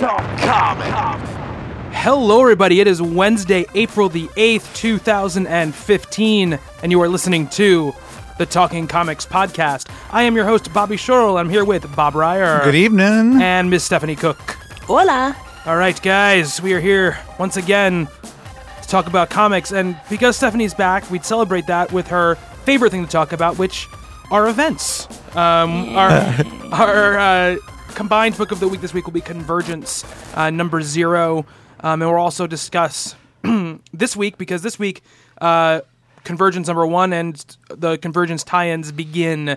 Talking comic. Hello, everybody. It is Wednesday, April the 8th, 2015, and you are listening to the Talking Comics podcast. I am your host, Bobby Shortle. I'm here with Bob Reyer. Good evening. And Miss Stephanie Cooke. Hola. All right, guys, we are here once again to talk about comics, and because Stephanie's back, we'd celebrate that with her favorite thing to talk about, which are events. Um, our our uh, combined book of the week this week will be Convergence, uh, number zero, um, and we'll also discuss this week because this week uh, Convergence number one and the Convergence tie-ins begin.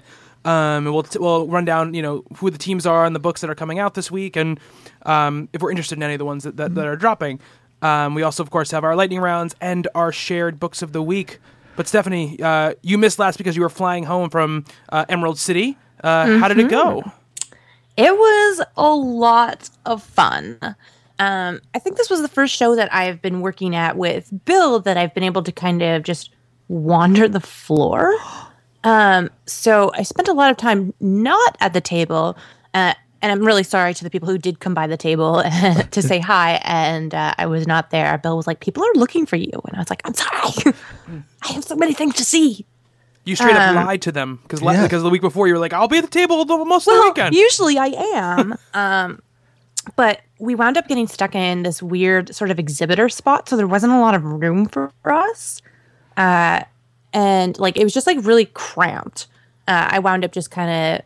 Um, and we'll we'll run down you know who the teams are and the books that are coming out this week, and um, if we're interested in any of the ones that that, that are dropping. Um, we also, of course, have our lightning rounds and our shared books of the week. But Stephanie, uh, you missed last because you were flying home from uh, Emerald City. Uh, How did it go? It was a lot of fun. Um, I think this was the first show that I've been working at with Bill that I've been able to kind of just wander the floor. Um, so I spent a lot of time not at the table. Uh, and I'm really sorry to the people who did come by the table to say hi, and uh, I was not there. Bill was like, "People are looking for you," and I was like, "I'm sorry, I have so many things to see." You straight up Um, lied to them because Yeah. because the week before you were like, "I'll be at the table the, most of the Well, weekend." usually I am. um, but we wound up getting stuck in this weird sort of exhibitor spot, so there wasn't a lot of room for us. Uh, and like it was just like really cramped. Uh, I wound up just kind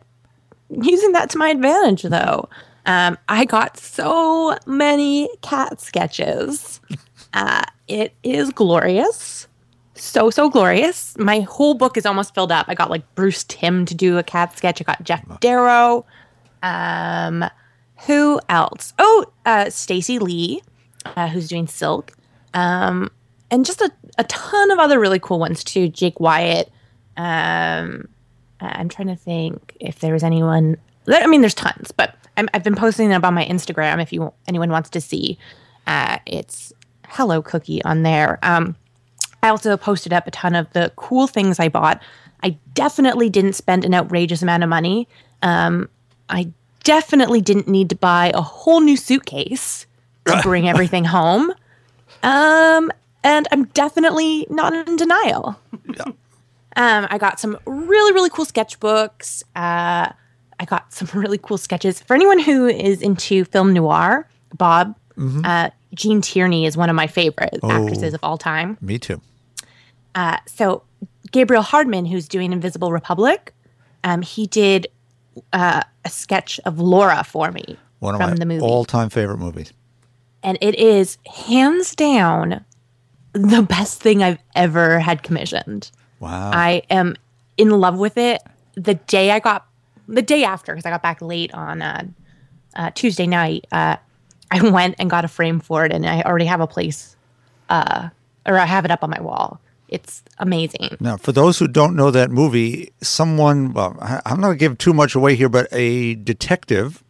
of using that to my advantage, though. Um, I got so many cat sketches. Uh, it is glorious so so glorious. My whole book is almost filled up. I got like Bruce Timm to do a cat sketch. I got Geof Darrow. Um, who else? Oh, uh, Stacey Lee, uh, who's doing Silk. Um, and just a, a ton of other really cool ones too. Jake Wyatt. Um, I'm trying to think if there was anyone. I mean, there's tons, but I'm, I've been posting them on my Instagram. If you anyone wants to see, uh, it's Hello Cookie on there. Um, I also posted up a ton of the cool things I bought. I definitely didn't spend an outrageous amount of money. Um, I definitely didn't need to buy a whole new suitcase to bring everything home. Um, and I'm definitely not in denial. Um, I got some really, really cool sketchbooks. Uh, I got some really cool sketches. For anyone who is into film noir, Bob, uh, Gene Tierney is one of my favorite actresses of all time. Me too. Uh, so Gabriel Hardman, who's doing Invisible Republic, um, he did uh, a sketch of Laura for me One of from my the movie, all-time favorite movies. and it is hands down the best thing I've ever had commissioned. Wow. I am in love with it. The day I got, the day after, because I got back late on uh, uh, Tuesday night, uh, I went and got a frame for it, and I already have a place, uh, or I have it up on my wall. It's amazing. now, for those who don't know that movie, someone, well, I'm not going to give too much away here, but a detective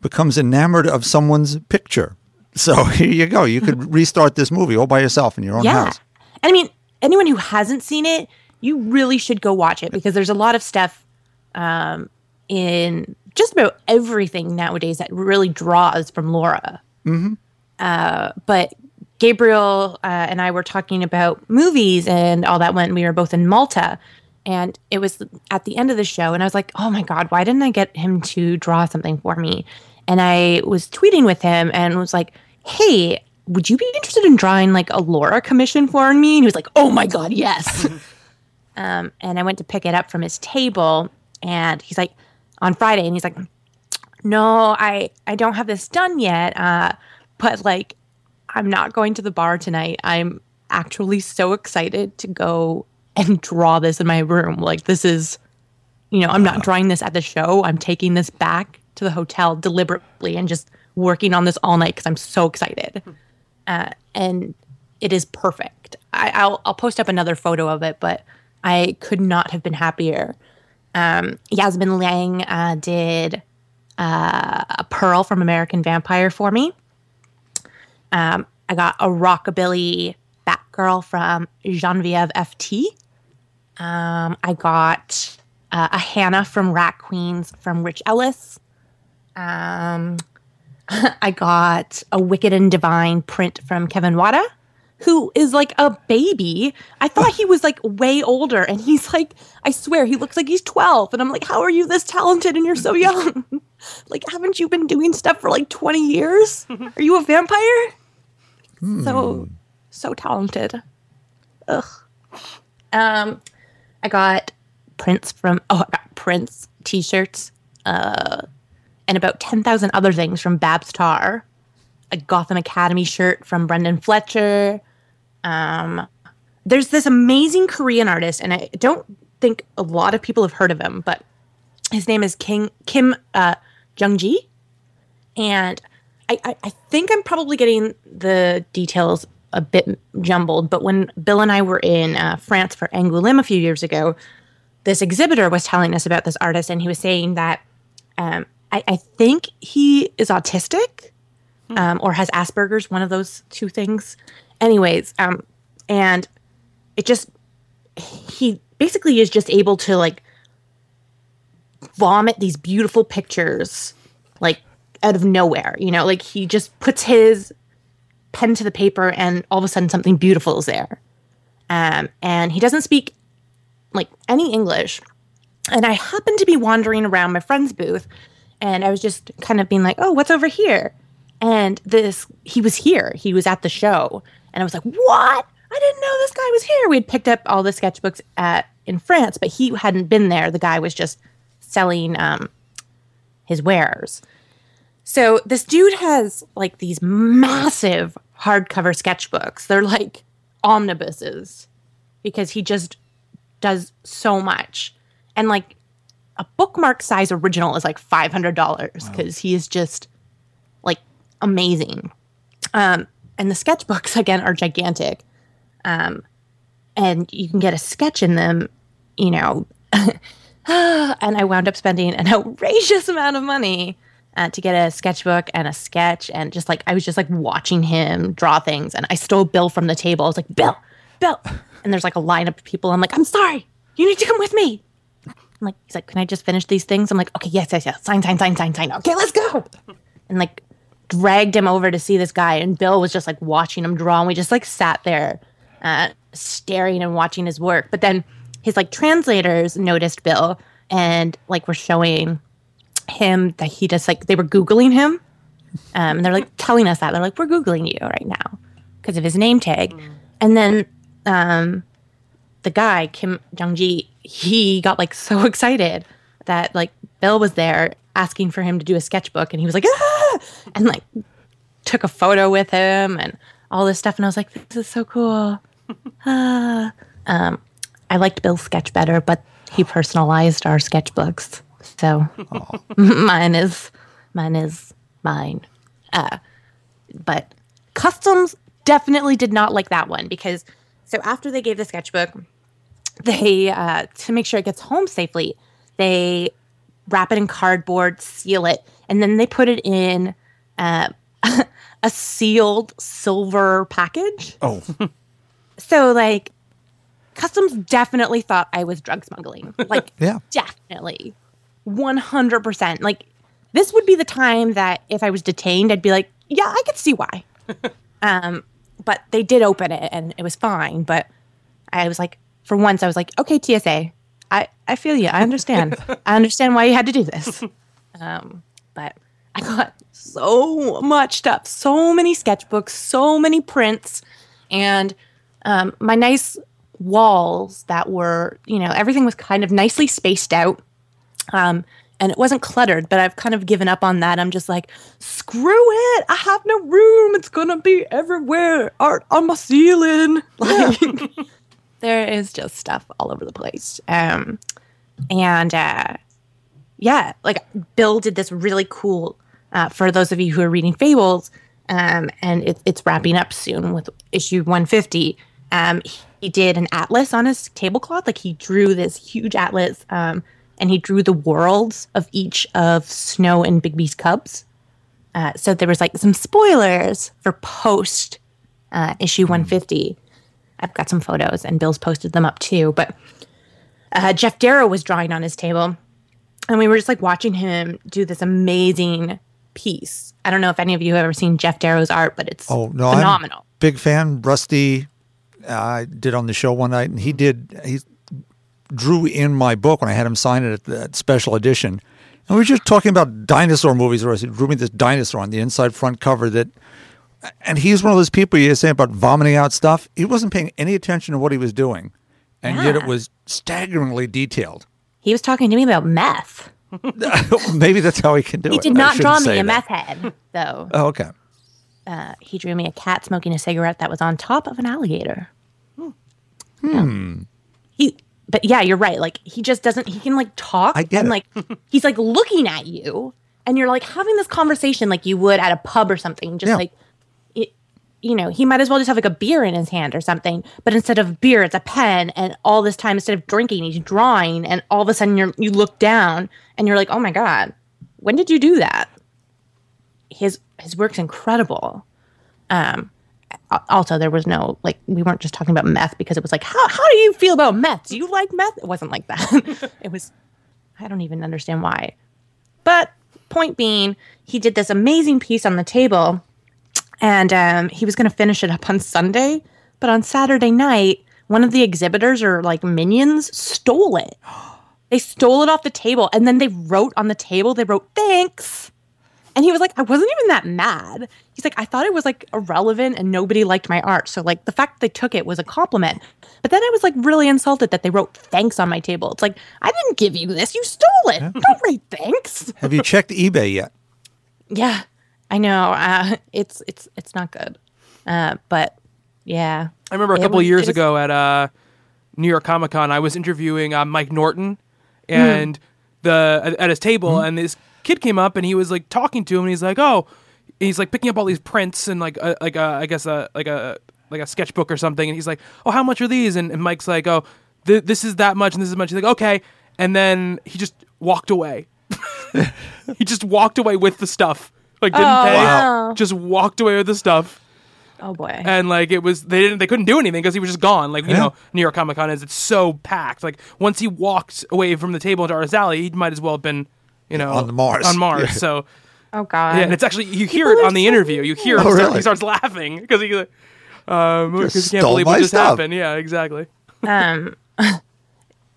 becomes enamored of someone's picture. So here you go. You could restart this movie all by yourself in your own Yeah. house. And I mean, anyone who hasn't seen it, you really should go watch it because there's a lot of stuff um, in just about everything nowadays that really draws from Laura. Mm-hmm. Uh, but Gabriel uh, and I were talking about movies and all that when we were both in Malta. And it was at the end of the show, and I was like, oh my God, why didn't I get him to draw something for me? And I was tweeting with him and was like, hey, would you be interested in drawing like a Laura commission for me? And he was like, oh my God, yes. um, and I went to pick it up from his table, and he's like on Friday, and he's like, "No, I I don't have this done yet, uh, but like I'm not going to the bar tonight. I'm actually so excited to go and draw this in my room. Like this is, you know, I'm not drawing this at the show. I'm taking this back to the hotel deliberately and just working on this all night because I'm so excited. Uh, and it is perfect. I, I'll I'll post up another photo of it, but I could not have been happier. Um, Yasmin Liang uh, did uh, a pearl from American Vampire for me. Um, I got a rockabilly Batgirl from Genevieve FT. Um, I got uh, a Hannah from Rat Queens from Rich Ellis. Um, I got a Wicked and Divine print from Kevin Wada, who is like a baby. I thought he was like way older, and he's like, I swear, he looks like he's 12. And I'm like, how are you this talented and you're so young? like, haven't you been doing stuff for like 20 years? Are you a vampire? So, so talented. Ugh. Um, I got prints from, oh, I got Prince t shirts, uh, and about 10,000 other things from Babs Tarr. A Gotham Academy shirt from Brenden Fletcher. Um, there's this amazing Korean artist, and I don't think a lot of people have heard of him, but his name is King Kim uh, Jung Gi, and I, I, I think I'm probably getting the details a bit jumbled. But when Bill and I were in uh, France for Angoulême a few years ago, this exhibitor was telling us about this artist, and he was saying that um, I, I think he is autistic um, or has Asperger's, one of those two things. Anyways, um, and it just he basically is just able to like vomit these beautiful pictures like out of nowhere you know like he just puts his pen to the paper and all of a sudden something beautiful is there. Um, and he doesn't speak like any english. And i happened to be wandering around my friend's booth and i was just kind of being like oh what's over here? And this he was here. He was at the show. And i was like what? I didn't know this guy was here. We had picked up all the sketchbooks at in france but he hadn't been there. The guy was just selling um, his wares so this dude has like these massive hardcover sketchbooks. They're like omnibuses because he just does so much. And like a bookmark size original is like $500 because he is just like amazing. Um, and the sketchbooks again are gigantic. Um, and you can get a sketch in them you know. And i wound up spending an outrageous amount of money uh, to get a sketchbook and a sketch and just like i was just like watching him draw things and i stole bill from the table i was like bill bill and there's like a line of people i'm like i'm sorry you need to come with me I'm like, he's like, can I just finish these things? I'm like, okay, yes, yes, yes. Sign, sign, sign, sign, sign. Okay, let's go. And like dragged him over to see this guy. And Bill was just like watching him draw. And we just like sat there uh, staring and watching his work. But then his like translators noticed Bill and like were showing him that he just like, they were Googling him. Um, and they're like telling us that. They're like, we're Googling you right now because of his name tag. And then um, the guy Kim Jung Gi, he got like so excited that like Bill was there asking for him to do a sketchbook, and he was like, ah! and like took a photo with him and all this stuff, and I was like, this is so cool. ah. um, I liked Bill's sketch better, but he personalized our sketchbooks, so mine is mine is mine. Uh, but customs definitely did not like that one because so after they gave the sketchbook they uh, to make sure it gets home safely they wrap it in cardboard seal it and then they put it in uh, a sealed silver package Oh, so like customs definitely thought i was drug smuggling like Yeah. definitely 100% like this would be the time that if i was detained i'd be like yeah i could see why. Um but they did open it and it was fine. But i was like for once i was like okay tsa i i feel you. I understand. I understand why you had to do this. Um but i got so much stuff so many sketchbooks so many prints and um, my nice walls that were you know everything was kind of nicely spaced out Um, and it wasn't cluttered, but I've kind of given up on that. I'm just like, screw it. I have no room. It's gonna be everywhere. Art on my ceiling. Like there is just stuff all over the place. Um, and uh, yeah, like Bill did this really cool. Uh, for those of you who are reading Fables, um, and it, it's wrapping up soon with issue 150. Um, he did an atlas on his tablecloth, like he drew this huge atlas, um, and he drew the worlds of each of Snow and Bigby's cubs. Uh, so there was like some spoilers for post uh, issue 150. I've got some photos, and Bill's posted them up too. But uh, Geof Darrow was drawing on his table, and we were just like watching him do this amazing piece. I don't know if any of you have ever seen Geof Darrow's art, but it's Oh no, phenomenal. I'm big fan. Rusty, uh, I did on the show one night, and he did. He drew in my book when I had him sign it at that special edition, and we were just talking about dinosaur movies. Where he drew me this dinosaur on the inside front cover that. And he's one of those people you say about vomiting out stuff. He wasn't paying any attention to what he was doing, and yet it was staggeringly detailed. He was talking to me about meth. Maybe that's how he can do He it. He did not draw me a that. meth head, though. Oh, okay. Uh, he drew me a cat smoking a cigarette that was on top of an alligator. Hmm. He, but yeah, you're right. Like he just doesn't. He can like talk I get and it. like he's like looking at you, and you're like having this conversation like you would at a pub or something. Just Yeah. like, it, you know, he might as well just have like a beer in his hand or something. But instead of beer, it's a pen, and all this time instead of drinking, he's drawing, and all of a sudden you you look down and you're like, oh my god, when did you do that? His his work's incredible. Um, also there was no like we weren't just talking about meth because it was like how how do you feel about meth? Do you like meth? It wasn't like that. it was I don't even understand why. But point being, he did this amazing piece on the table, and um, he was going to finish it up on Sunday. But on Saturday night, one of the exhibitors or like minions stole it. They stole it off the table, and then they wrote on the table. They wrote thanks. And he was like, I wasn't even that mad. He's like, I thought it was like irrelevant and nobody liked my art. So like the fact they took it was a compliment. But then I was like really insulted that they wrote thanks on my table. It's like, I didn't give you this. You stole it. Don't write thanks. Have you checked eBay yet? Yeah, I know. Uh, it's it's it's not good. Uh, but yeah, I remember a It couple was- of years it is- ago at uh, New York Comic Con, I was interviewing uh, Mike Norton, and the at, at his table, and this kid came up and he was like talking to him, and he's like, "Oh," he's like picking up all these prints and like a, like a, I guess a like a like a sketchbook or something, and he's like, "Oh, how much are these?" And, and Mike's like, "Oh, th- this is that much, and this is much." He's like, "Okay," and then he just walked away. he just walked away with the stuff, like didn't Oh, pay, wow. just walked away with the stuff oh boy, and like it was they didn't they couldn't do anything because he was just gone like you Yeah. know new york comic con is it's so packed like once he walked away from the table into artist alley he might as well have been you know On the Mars. on mars Yeah. so oh god. yeah and it's actually you hear People it on the so interview you hear him Oh, start, really? he starts laughing because he um 'cause he can't believe my what just stuff. happened yeah exactly um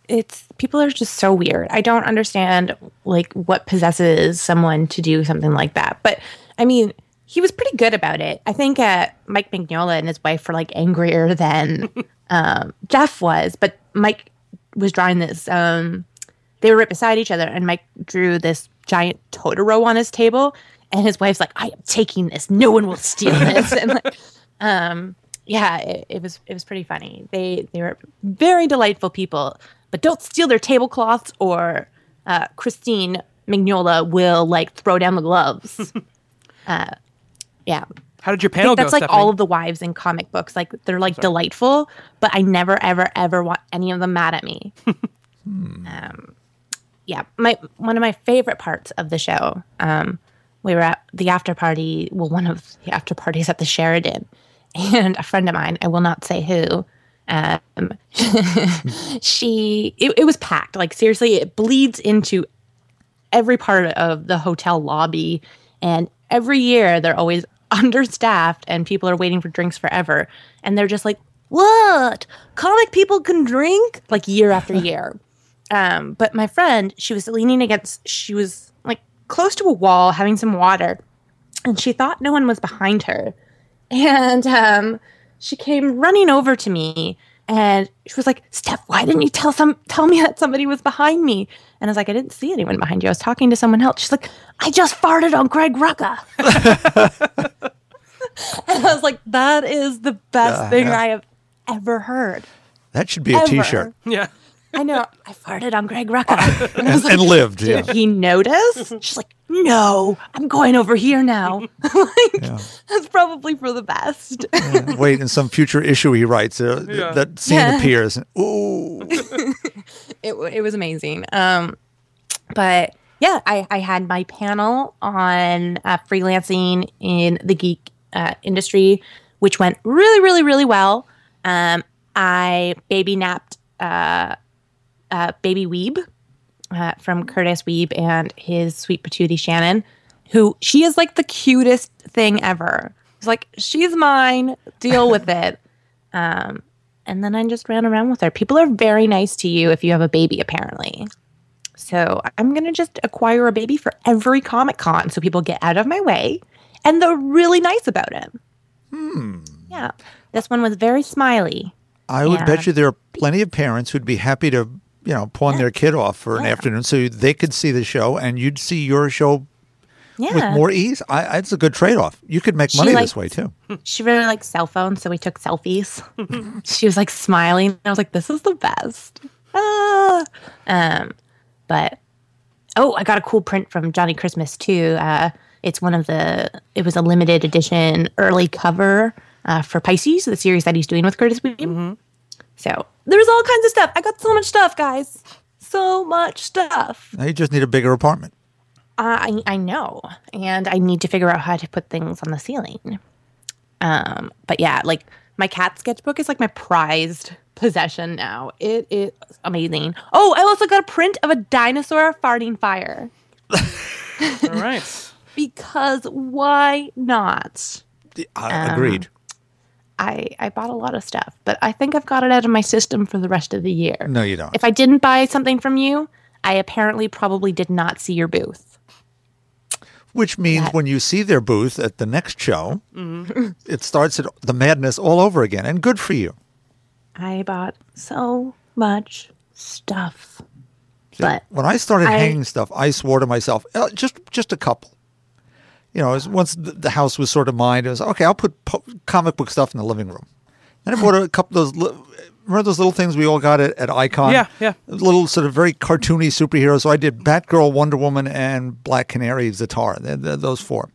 it's people are just so weird i don't understand like what possesses someone to do something like that but i mean he was pretty good about it i think uh, mike mignola and his wife were like angrier than um, jeff was but mike was drawing this um, they were right beside each other and mike drew this giant totoro on his table and his wife's like i am taking this. No one will steal this. And like um yeah it, it was it was pretty funny. They they were very delightful people but don't steal their tablecloths or uh, christine mignola will like throw down the gloves. Uh, yeah. How did your panel that's go like Stephanie? all of the wives in comic books like they're like delightful but i never ever ever want any of them mad at me. Um, yeah my one of my favorite parts of the show um, we were at the after party well one of the after parties at the sheraton and a friend of mine i will not say who um, she it, it was packed like seriously it bleeds into every part of the hotel lobby and every year they're always understaffed and people are waiting for drinks forever and they're just like what? Comic people can drink? Like year after year um, but my friend she was leaning against she was like close to a wall having some water and she thought no one was behind her and um, she came running over to me and she was like steph why didn't you tell some tell me that somebody was behind me And I was like, I didn't see anyone behind you. I was talking to someone else. She's like, I just farted on Greg Rucka. and I was like, that is the best Yeah, thing yeah. I have ever heard. That should be a Ever. shirt Yeah. I know. I farted on Greg Rucka. And I was and like, lived. did Yeah. he notice? She's like, no, I'm going over here now. like, That's probably for the best. Wait, in some future issue, he writes uh, Yeah. that scene Yeah. appears. Ooh, it, it was amazing. Um, but yeah, I, I had my panel on uh, freelancing in the geek uh, industry, which went really, really, really well. Um, I baby napped uh, uh, Baby Wiebe uh, from Kurtis Wiebe and his sweet patootie Shannon, who she is like the cutest thing ever. It's like she's mine. Deal with it. Um, and then I just ran around with her. People are very nice to you if you have a baby, apparently. So I'm gonna just acquire a baby for every Comic Con, so people get out of my way, and they're really nice about it. Hmm. Yeah, this one was very smiley. I would Yeah. bet you there are plenty of parents who'd be happy to, you know, pawn their kid off for an Yeah. afternoon so they could see the show and you'd see your show Yeah, with more ease. I, it's a good trade off. You could make money likes- this way too. she really likes cell phones, so we took selfies. she was like smiling. I was like, "This is the best." Ah. Um, but oh, I got a cool print from Johnnie Christmas too. Uh, it's one of the. It was a limited edition early cover uh, for Pisces, the series that he's doing with Kurtis Wiebe. So there's all kinds of stuff. I got so much stuff, guys. So much stuff. Now you just need a bigger apartment. I I know, and I need to figure out how to put things on the ceiling. Um, but yeah, like my cat sketchbook is like my prized possession now. It is amazing. Oh, I also got a print of a dinosaur farting fire All right. because why not? I agreed. I I bought a lot of stuff, but I think I've got it out of my system for the rest of the year. No, you don't. If I didn't buy something from you, I apparently probably did not see your booth. Which means that- when you see their booth at the next show, it starts at the madness all over again. And good for you. I bought so much stuff. But When I started I- hanging stuff, I swore to myself, uh, just just a couple. You know, as once the, the house was sort of mine, it was okay. I'll put po- comic book stuff in the living room. Then I bought a couple of those. Li- remember those little things we all got at, at Icon? Yeah, yeah. Little sort of very cartoony superheroes. So I did Batgirl, Wonder Woman, and Black Canary, Zatar. They're- they're those four.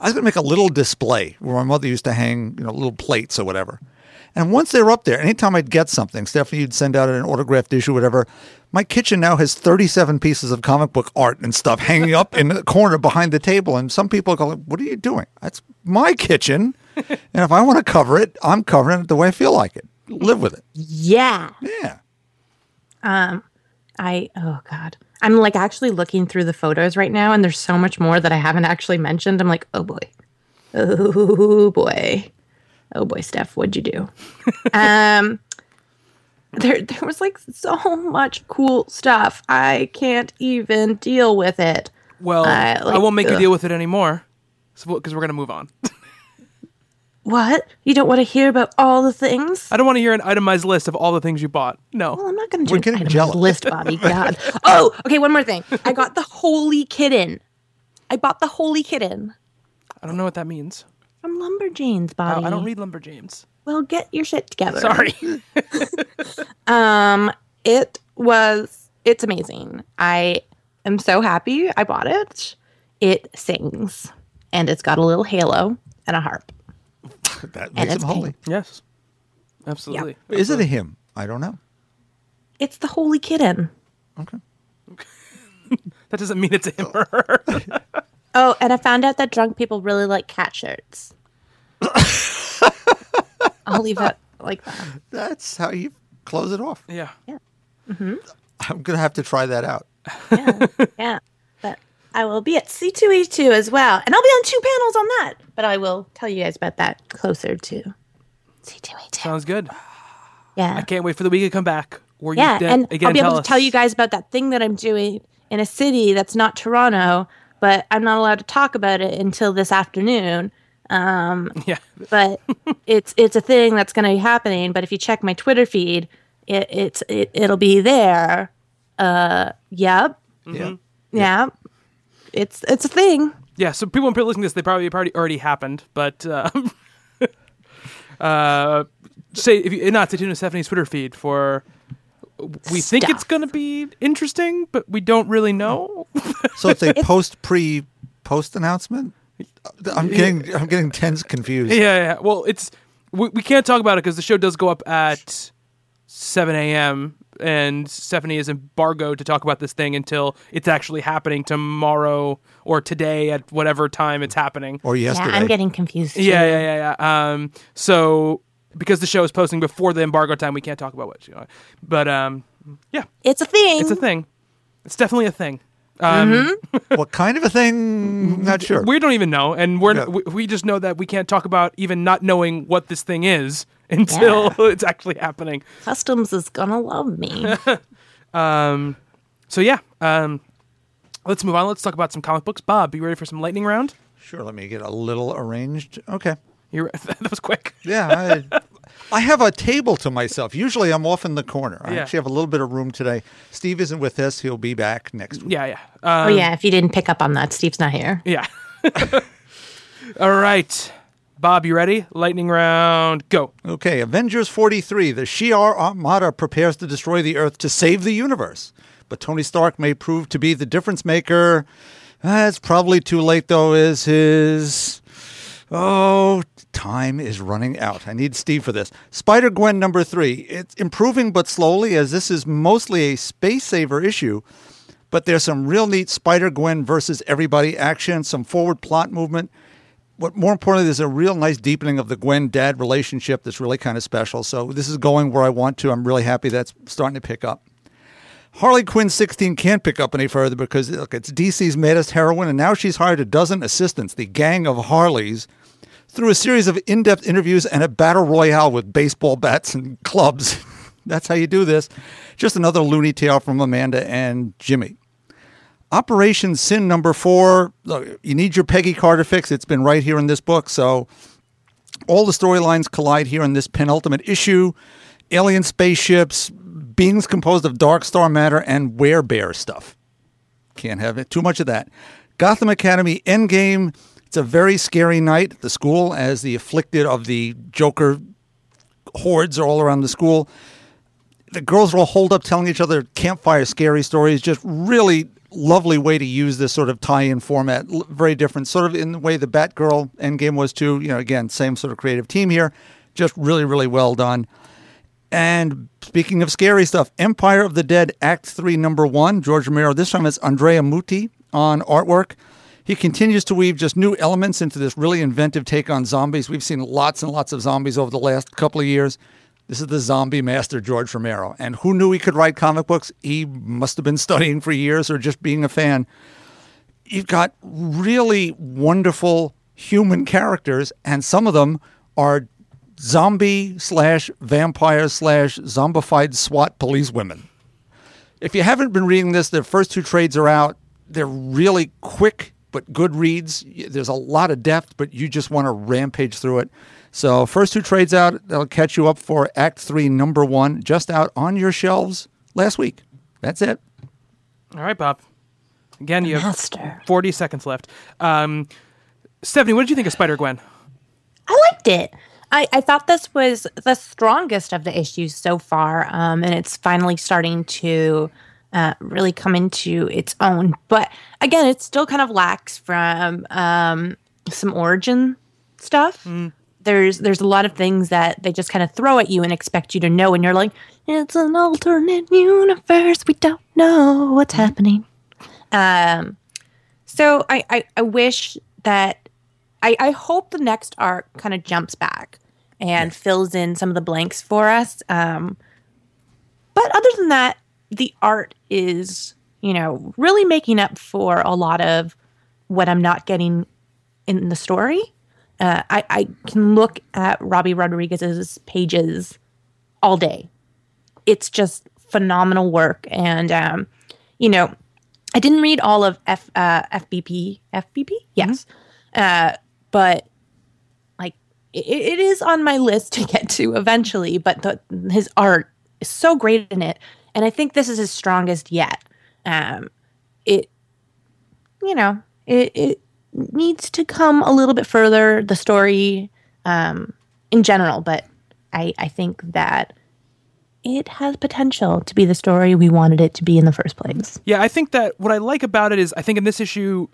I was going to make a little display where my mother used to hang, you know, little plates or whatever. And once they were up there, anytime I'd get something, Stephanie, you'd send out an autographed issue, whatever. My kitchen now has 37 pieces of comic book art and stuff hanging up in the corner behind the table. And some people go, What are you doing? That's my kitchen. and if I want to cover it, I'm covering it the way I feel like it. Live with it. yeah, Yeah. Um, I oh god. I'm like actually looking through the photos right now and there's so much more that I haven't actually mentioned. I'm like, "Oh boy. Oh boy. Oh boy, Steph, what'd you do?" um there there was like so much cool stuff. I can't even deal with it. Well, I I won't make you deal with it anymore. Because we're going to move on. What? You don't want to hear about all the things? I don't want to hear an itemized list of all the things you bought. No. Well, I'm not going to We're do an itemized jealous. list, Bobby. God. oh, okay. One more thing. I got the Holy Kitten. I bought the Holy Kitten I don't know what that means. From Lumberjanes, I, Bobby. I don't read Lumberjanes. Well, get your shit together. Sorry. Um, it was. It's amazing. I am so happy I bought it. It sings, and it's got a little halo and a harp. That And makes him it's holy. pink. yes. Absolutely. Is it a hymn? I don't know. It's the Holy Kitten. Okay. That doesn't mean it's him or her. Oh, and I found out that drunk people really like cat shirts. I'll leave it like that. That's how you close it off. yeah. yeah. Mm-hmm. I'm going to have to try that out. Yeah. But I will be at C2E2 as well. And I'll be on two panels on that. But I will tell you guys about that closer to C2E2. Sounds good. Yeah. I can't wait for the week to come back. Where yeah. you de- and again I'll be able tell to tell you guys about that thing that I'm doing in a city that's not Toronto, but I'm not allowed to talk about it until this afternoon. Yeah. But it's it's a thing that's going to be happening. But if you check my Twitter feed, it, it's it, it'll be there. Uh, yep. Yeah. Yeah, it's it's a thing. Yeah, so people when people listening to this, they probably probably already happened, but um, uh, say if you not stay tuned to Stephanie's Twitter feed for. We think it's going to be interesting, but we don't really know. So it's a post pre post announcement. I'm getting I'm getting tense confused. yeah, yeah. Well, it's we, we can't talk about it because the show does go up at 7 a.m. and Stephanie is embargoed to talk about this thing until it's actually happening tomorrow or today at whatever time it's happening. Or yesterday. Yeah, I'm getting confused. Yeah, yeah, yeah, yeah. Um, so because the show is posting before the embargo time, we can't talk about what. You know, but um, yeah, It's a thing. it's a thing. It's definitely a thing. Um, what kind of a thing? Not sure. We don't even know, and we're Yeah. we, we just know that we can't talk about even not knowing what this thing is until it's actually happening. Customs is gonna love me. um, So yeah, um, let's move on. Let's talk about some comic books. Bob, you ready for some lightning round? Sure. Let me get a little arranged. Okay. You that was quick. Yeah. I, I have a table to myself. Usually I'm off in the corner. I Yeah. actually have a little bit of room today. Steve isn't with us. He'll be back next week. Yeah, yeah, oh um, yeah, if you didn't pick up on that, Steve's not here. yeah. All right, Bob, you ready? Lightning round, go. Okay, Avengers 43. The Shi'ar Armada prepares to destroy the Earth to save the universe. But Tony Stark may prove to be the difference maker. Uh, it's probably too late, though, is his. Oh, time is running out. I need Steve for this. Spider Gwen number three. It's improving but slowly, as this is mostly a space saver issue. But there's some real neat Spider Gwen versus everybody action, some forward plot movement what more importantly, there's a real nice deepening of the Gwen dad relationship that's really kind of special. So this is going where I want to. I'm really happy that's starting to pick up. Harley Quinn 16 can't pick up any further because look, it's DC's maddest heroine, and now she's hired a dozen assistants, the gang of Harleys, through a series of in-depth interviews and a battle royale with baseball bats and clubs. That's how you do this. Just another loony tale from Amanda and Jimmy. Operation Sin number four. Look, you need your Peggy Carter fix. It's been right here in this book. So all the storylines collide here in this penultimate issue. Alien spaceships, beings composed of dark star matter, and werebear stuff. Can't have it. Too much of that. Gotham Academy Endgame. It's a very scary night the school as the afflicted of the Joker hordes are all around the school the girls are all holed up telling each other campfire scary stories. Just really lovely way to use this sort of tie-in format. Very different, sort of in the way the Batgirl Endgame was too. You know, again, same sort of creative team here. Just really, really well done. And speaking of scary stuff, Empire of the Dead Act 3, Number 1, George Romero. This time it's Andrea Muti on artwork. He continues to weave just new elements into this really inventive take on zombies. We've seen lots and lots of zombies over the last couple of years. This is the zombie master, George Romero. And who knew he could write comic books? He must have been studying for years or just being a fan. You've got really wonderful human characters, and some of them are zombie slash vampire slash zombified SWAT police women. If you haven't been reading this, the first two trades are out. They're really quick but good reads. There's a lot of depth, but you just want to rampage through it. So, first two trades out, that'll catch you up for Act 3, Number 1, just out on your shelves last week. That's it. All right, Bob. Again, you have Master. 40 seconds left. Um, Stephanie, what did you think of Spider Gwen? I liked it. I, I thought this was the strongest of the issues so far, um, and it's finally starting to uh, really come into its own. But again, it still kind of lacks from um, some origin stuff. There's there's a lot of things that they just kind of throw at you and expect you to know, and you're like, it's an alternate universe. We don't know what's happening. Um, so I, I, I wish that I, I hope the next arc kind of jumps back and fills in some of the blanks for us. Um, but other than that, the art is, you know, really making up for a lot of what I'm not getting in the story. Uh, I, I can look at Robbi Rodriguez's pages all day. It's just phenomenal work. And, um, you know, I didn't read all of F, uh, FBP. FBP? Yes. Uh, but like it, it is on my list to get to eventually. But the, his art is so great in it, and I think this is his strongest yet. Um, it, you know, it, it needs to come a little bit further. The story, um, in general, but I I think that it has potential to be the story we wanted it to be in the first place. Yeah, I think that what I like about it is I think in this issue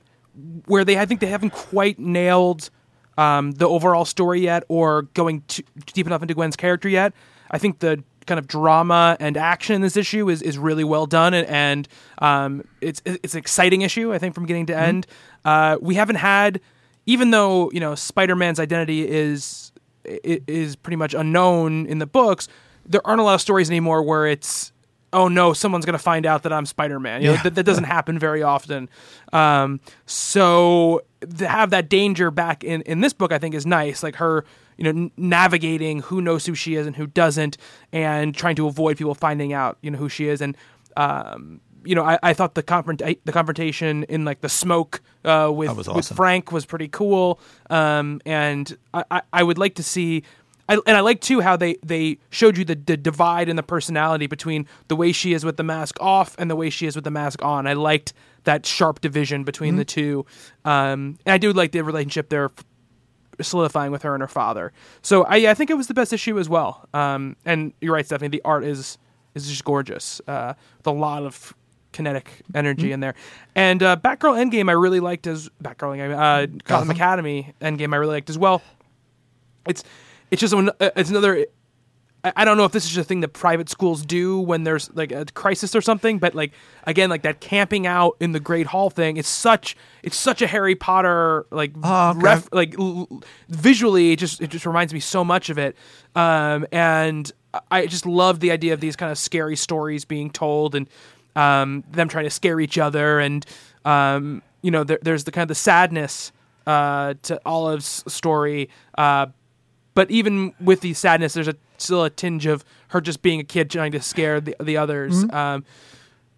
where they I think they haven't quite nailed um, the overall story yet or going too, deep enough into Gwen's character yet. I think the kind of drama and action in this issue is, is really well done and, and um, it's it's an exciting issue I think from beginning to end. Uh, we haven't had even though you know Spider-Man's identity is is pretty much unknown in the books. There aren't a lot of stories anymore where it's oh no, someone's going to find out that I'm Spider Man. You know, Yeah. that, that doesn't happen very often. Um, so to have that danger back in, in this book, I think is nice. Like her, you know, n- navigating who knows who she is and who doesn't, and trying to avoid people finding out, you know, who she is. And, um, you know, I, I thought the confront the confrontation in like the smoke uh, with was with. Frank was pretty cool. Um, and I, I, I would like to see. I, and I like too how they, they showed you the, the divide in the personality between the way she is with the mask off and the way she is with the mask on. I liked that sharp division between the two, um, and I do like the relationship they're solidifying with her and her father. So I, I think it was the best issue as well. Um, and you're right, Stephanie. The art is is just gorgeous uh, with a lot of kinetic energy in there. And uh, Batgirl Endgame I really liked as Batgirl Endgame, uh, Gotham. Academy Endgame I really liked as well. It's it's just an, uh, it's another. I don't know if this is just a thing that private schools do when there's like a crisis or something, but like again, like that camping out in the Great Hall thing. It's such it's such a Harry Potter like Oh, okay. ref, like l- visually. It just it just reminds me so much of it, um, and I just love the idea of these kind of scary stories being told and um, them trying to scare each other, and um, you know, there, there's the kind of the sadness uh, to Olive's story. Uh, but even with the sadness, there's a still a tinge of her just being a kid trying to scare the the others. Um,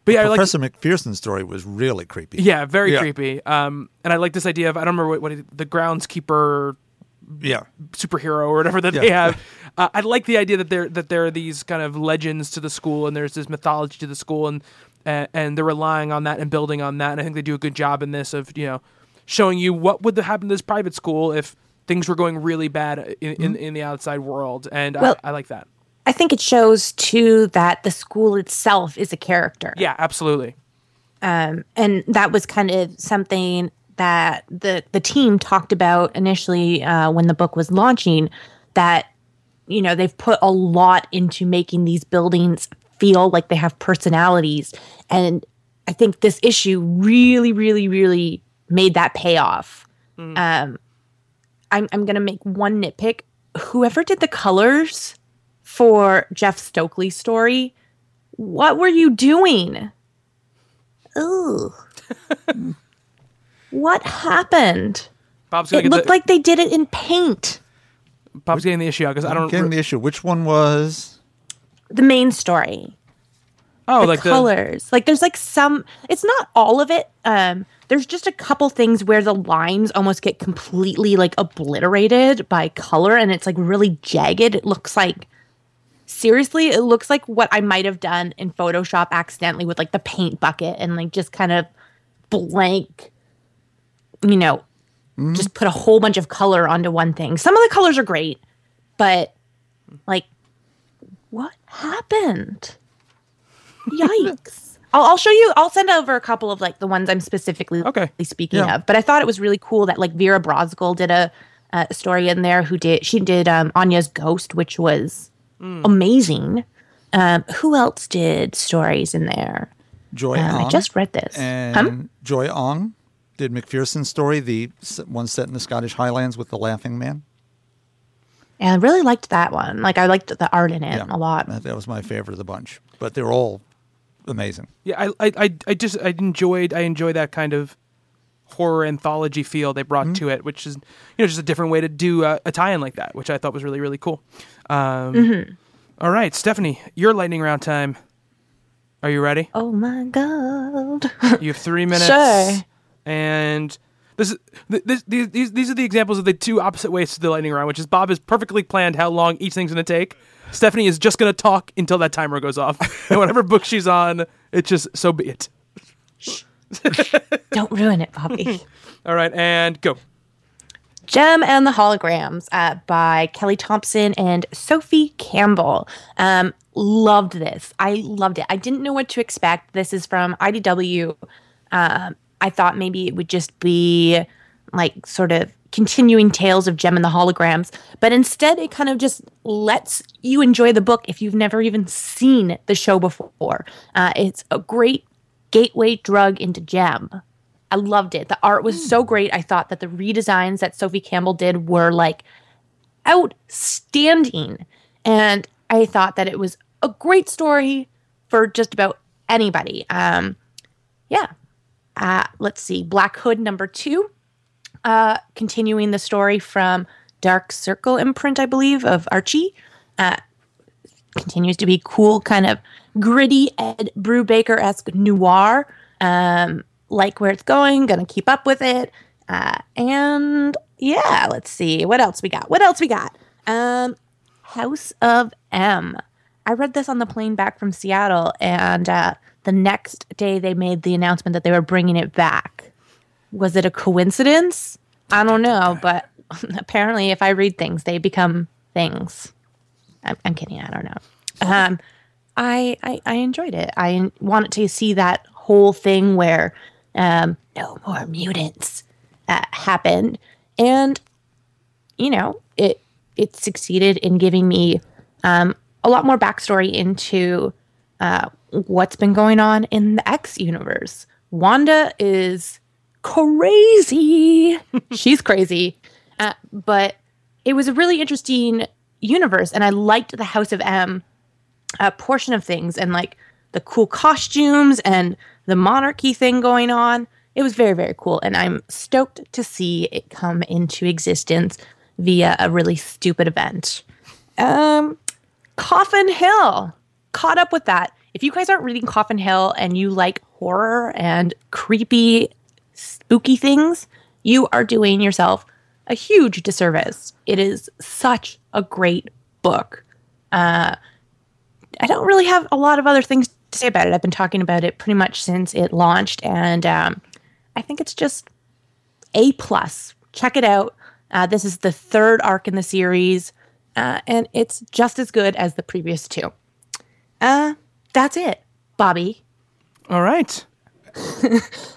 but yeah, I like Professor McPherson's story was really creepy. yeah, very Yeah. creepy. Um, and I like this idea of I don't remember what, what it, the groundskeeper Yeah. superhero or whatever that Yeah. they have. Uh, I like the idea that there that there are these kind of legends to the school and there's this mythology to the school and and, and they're relying on that and building on that. And I think they do a good job in this of you know showing you what would happen to this private school if things were going really bad in, in, in the outside world. And Well- I, I like that. I think it shows too that the school itself is a character. Yeah, absolutely. um, and that was kind of something that the the team talked about initially uh, when the book was launching. That you know they've put a lot into making these buildings feel like they have personalities, and I think this issue really, really, really made that pay off. Um, I'm I'm gonna make one nitpick. Whoever did the colors for Jeff Stokely's story, what were you doing? Ooh. what happened? Bob's gonna It looked the, like they did it in paint. Bob's getting the issue out because I don't. Getting the issue. Which one was? The main story. oh, the like the colors. like there's like some it's not all of it. Um there's just a couple things where the lines almost get completely like obliterated by color and it's like really jagged. It looks like seriously, it looks like what I might have done in Photoshop accidentally with like the paint bucket and like just kind of blank you know, mm-hmm. just put a whole bunch of color onto one thing. Some of the colors are great, but like what happened? Yikes. I'll, I'll show you. I'll send over a couple of like the ones I'm specifically Okay. speaking Yeah. of. But I thought it was really cool that like Vera Brosgol did a, a story in there. Who did she did um, Anya's Ghost, which was Hmm. amazing. Um, who else did stories in there? Joy Um, I just read this. And Huh? Joy Ang did McPherson's story, the one set in the Scottish Highlands with the Laughing Man. And I really liked that one. Like I liked the art in it Yeah. a lot. That was my favorite of the bunch. But they're all amazing. Yeah, I, I, I, I just I enjoyed I enjoy that kind of horror anthology feel they brought to it, which is you know just a different way to do a, a tie-in like that, which I thought was really really cool. Um, all right, Stephanie, your lightning round time. Are you ready? Oh my god. You have three minutes. Sure. And this is this, these these these are the examples of the two opposite ways to the lightning round, which is Bob has perfectly planned how long each thing's going to take. Stephanie is just going to talk until that timer goes off, and whatever book she's on, it's just so be it. Don't ruin it, Bobby. All right, and go. Jem and the Holograms uh, by Kelly Thompson and Sophie Campbell. Um, loved this. I loved it. I didn't know what to expect. This is from IDW. Um, I thought maybe it would just be like sort of continuing tales of Jem and the Holograms, but instead it kind of just lets you enjoy the book if you've never even seen the show before. Uh, it's a great gateway drug into Jem. I loved it. The art was so great. I thought that the redesigns that Sophie Campbell did were like outstanding. And I thought that it was a great story for just about anybody. Um, yeah. Uh, let's see. Black Hood number two, uh, continuing the story from Dark Circle imprint, I believe, of Archie. Uh, continues to be cool, kind of gritty Ed Brubaker esque noir. Um, like where it's going, gonna keep up with it. Uh, and yeah, let's see what else we got. What else we got? Um, House of M. I read this on the plane back from Seattle, and uh, the next day they made the announcement that they were bringing it back. Was it a coincidence? I don't know, but apparently, if I read things, they become things. I'm, I'm kidding. I don't know. Um, I, I I enjoyed it. I wanted to see that whole thing where um, no more mutants uh, happened, and you know it it succeeded in giving me um, a lot more backstory into uh, what's been going on in the X universe. Wanda is crazy. She's crazy, uh, but it was a really interesting universe, and I liked the House of M uh, portion of things and like the cool costumes and the monarchy thing going on. It was very, very cool. And I'm stoked to see it come into existence via a really stupid event. Um, Coffin Hill. Caught up with that. If you guys aren't reading Coffin Hill and you like horror and creepy, spooky things, you are doing yourself a huge disservice. It is such a great book. Uh, I don't really have a lot of other things to say about it. I've been talking about it pretty much since it launched, and um, I think it's just a plus. Check it out. Uh, this is the third arc in the series, uh, and it's just as good as the previous two. Uh, that's it, Bobby. All right.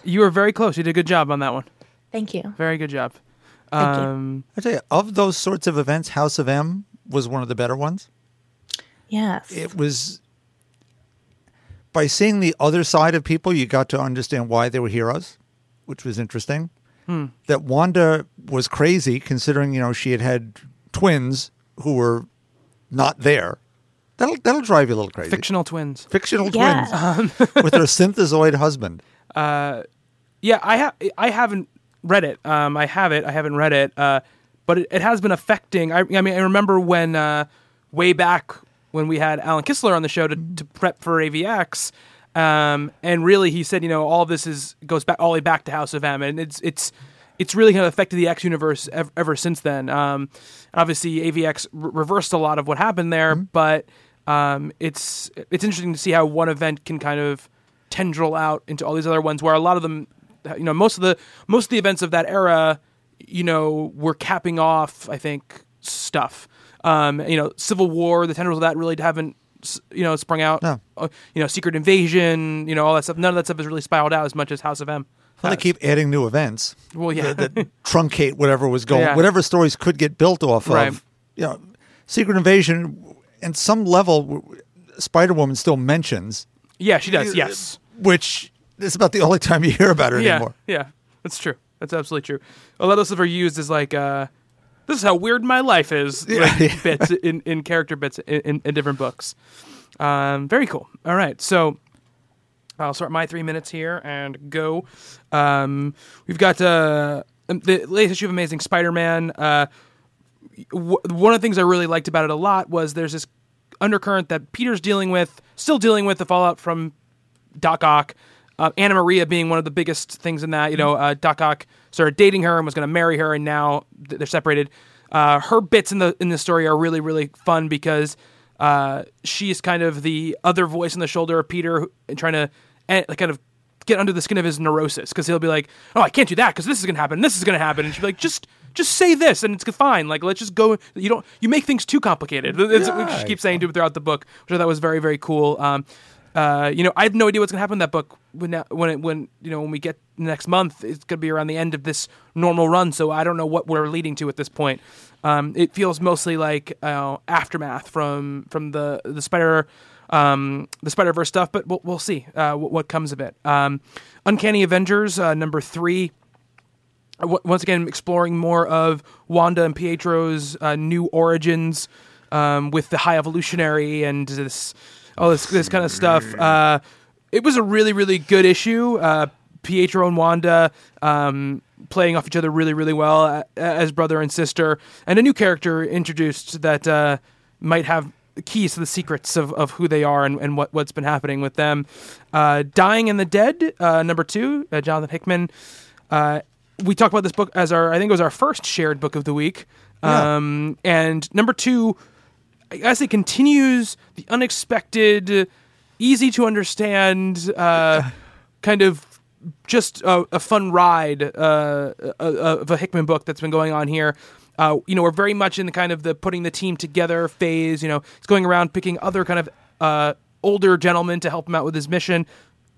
You were very close. You did a good job on that one. Thank you. Very good job. Thank you. Um, I tell you, of those sorts of events, House of M was one of the better ones. Yes. It was by seeing the other side of people, you got to understand why they were heroes, which was interesting. That Wanda was crazy, considering you know she had had twins who were not there. That'll that'll drive you a little crazy. fictional twins. Fictional Yeah. twins with their synthezoid husband. Yeah, I have. I haven't read it. Um, I have it. I haven't read it. Uh, but it, it has been affecting. I, I mean, I remember when uh, way back when we had Alan Kistler on the show to, to prep for AVX, um, and really he said, you know, all this is goes back all the way back to House of M, and it's it's it's really kind of affected the X universe ever, ever since then. Um, obviously, AVX re- reversed a lot of what happened there, but um, it's it's interesting to see how one event can kind of tendril out into all these other ones, where a lot of them, you know, most of the most of the events of that era, you know, were capping off. I think stuff. Um, you know, Civil War, the tendrils of that really haven't, you know, sprung out. No. Uh, you know, Secret Invasion, you know, all that stuff. None of that stuff has really spiraled out as much as House of M. Well, they keep adding new events. Well, yeah. that, that truncate whatever was going, Yeah. whatever stories could get built off Right. of. You know, Secret Invasion, and some level, Spider Woman still mentions, yeah, she does. Yes. which is about the only time you hear about her Yeah. anymore. Yeah. That's true. That's absolutely true. A lot of stuff are used as like, uh, this is how weird my life is. like, Yeah. bits in, in character bits in, in, in different books. Um, very cool. All right. So I'll start my three minutes here and go. Um, we've got uh, the latest issue of Amazing Spider-Man. Uh, w- one of the things I really liked about it a lot was there's this undercurrent that Peter's dealing with, still dealing with the fallout from Doc Ock. Uh, Anna Maria being one of the biggest things in that. You know, uh, Doc Ock started dating her and was going to marry her, and now th- they're separated. Uh, her bits in the in the story are really really fun because uh, is kind of the other voice in the shoulder of Peter, and trying to eh, kind of get under the skin of his neurosis because he'll be like, "Oh, I can't do that because this is gonna happen. This is gonna happen," and she'll be like, "Just, just say this, and it's fine. Like, let's just go. You don't, you make things too complicated." It's, Yeah. She keeps saying to him throughout the book, which I thought was very, very cool. Um, uh, you know, I have no idea what's gonna happen in that book when, when, it, when you know, when we get next month. It's gonna be around the end of this normal run, so I don't know what we're leading to at this point. Um, it feels mostly like uh, aftermath from from the the Spider um, the Spider Verse stuff, but we'll, we'll see uh, what, what comes of it. Um, Uncanny Avengers uh, number three. Uh, w- Once again, exploring more of Wanda and Pietro's uh, new origins um, with the High Evolutionary and this all this this kind of stuff. Uh, it was a really really good issue. Uh, Pietro and Wanda um, playing off each other really really well as brother and sister, and a new character introduced that uh, might have keys to the secrets of, of who they are and, and what, what's been happening with them. Uh, Dying in the Dead, uh, number two, uh, Jonathan Hickman. Uh, we talked about this book as our, I think it was our first shared book of the week. Yeah. Um, and number two, I guess it continues the unexpected, easy to understand, uh, kind of just a, a fun ride uh, uh, of a Hickman book that's been going on here. Uh, you know, we're very much in the kind of the putting the team together phase. You know, it's going around picking other kind of uh, older gentlemen to help him out with his mission.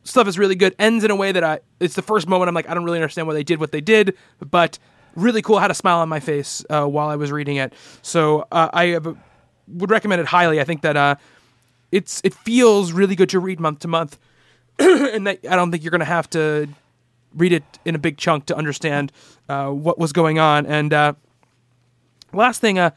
Stuff is really good. Ends in a way that I. It's the first moment I'm like, I don't really understand why they did what they did, but really cool. I had a smile on my face uh, while I was reading it. So uh, I have would recommend it highly. I think that uh, it's it feels really good to read month to month, and that I don't think you're going to have to read it in a big chunk to understand uh, what was going on. And uh, last thing, uh,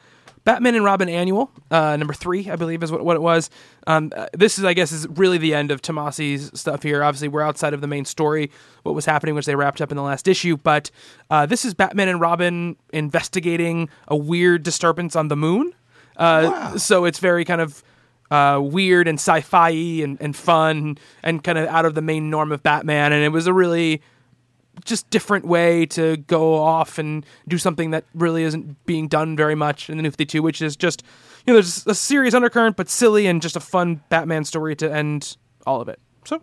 Batman and Robin Annual, uh, number three, I believe, is what, what it was. Um, uh, this is, I guess, is really the end of Tomasi's stuff here. Obviously, we're outside of the main story, what was happening, which they wrapped up in the last issue. But uh, this is Batman and Robin investigating a weird disturbance on the moon. Uh, So it's very kind of uh, weird and sci-fi and, and fun and kind of out of the main norm of Batman. And it was a really just different way to go off and do something that really isn't being done very much in the New 52, which is just, you know, there's a serious undercurrent, but silly and just a fun Batman story to end all of it. So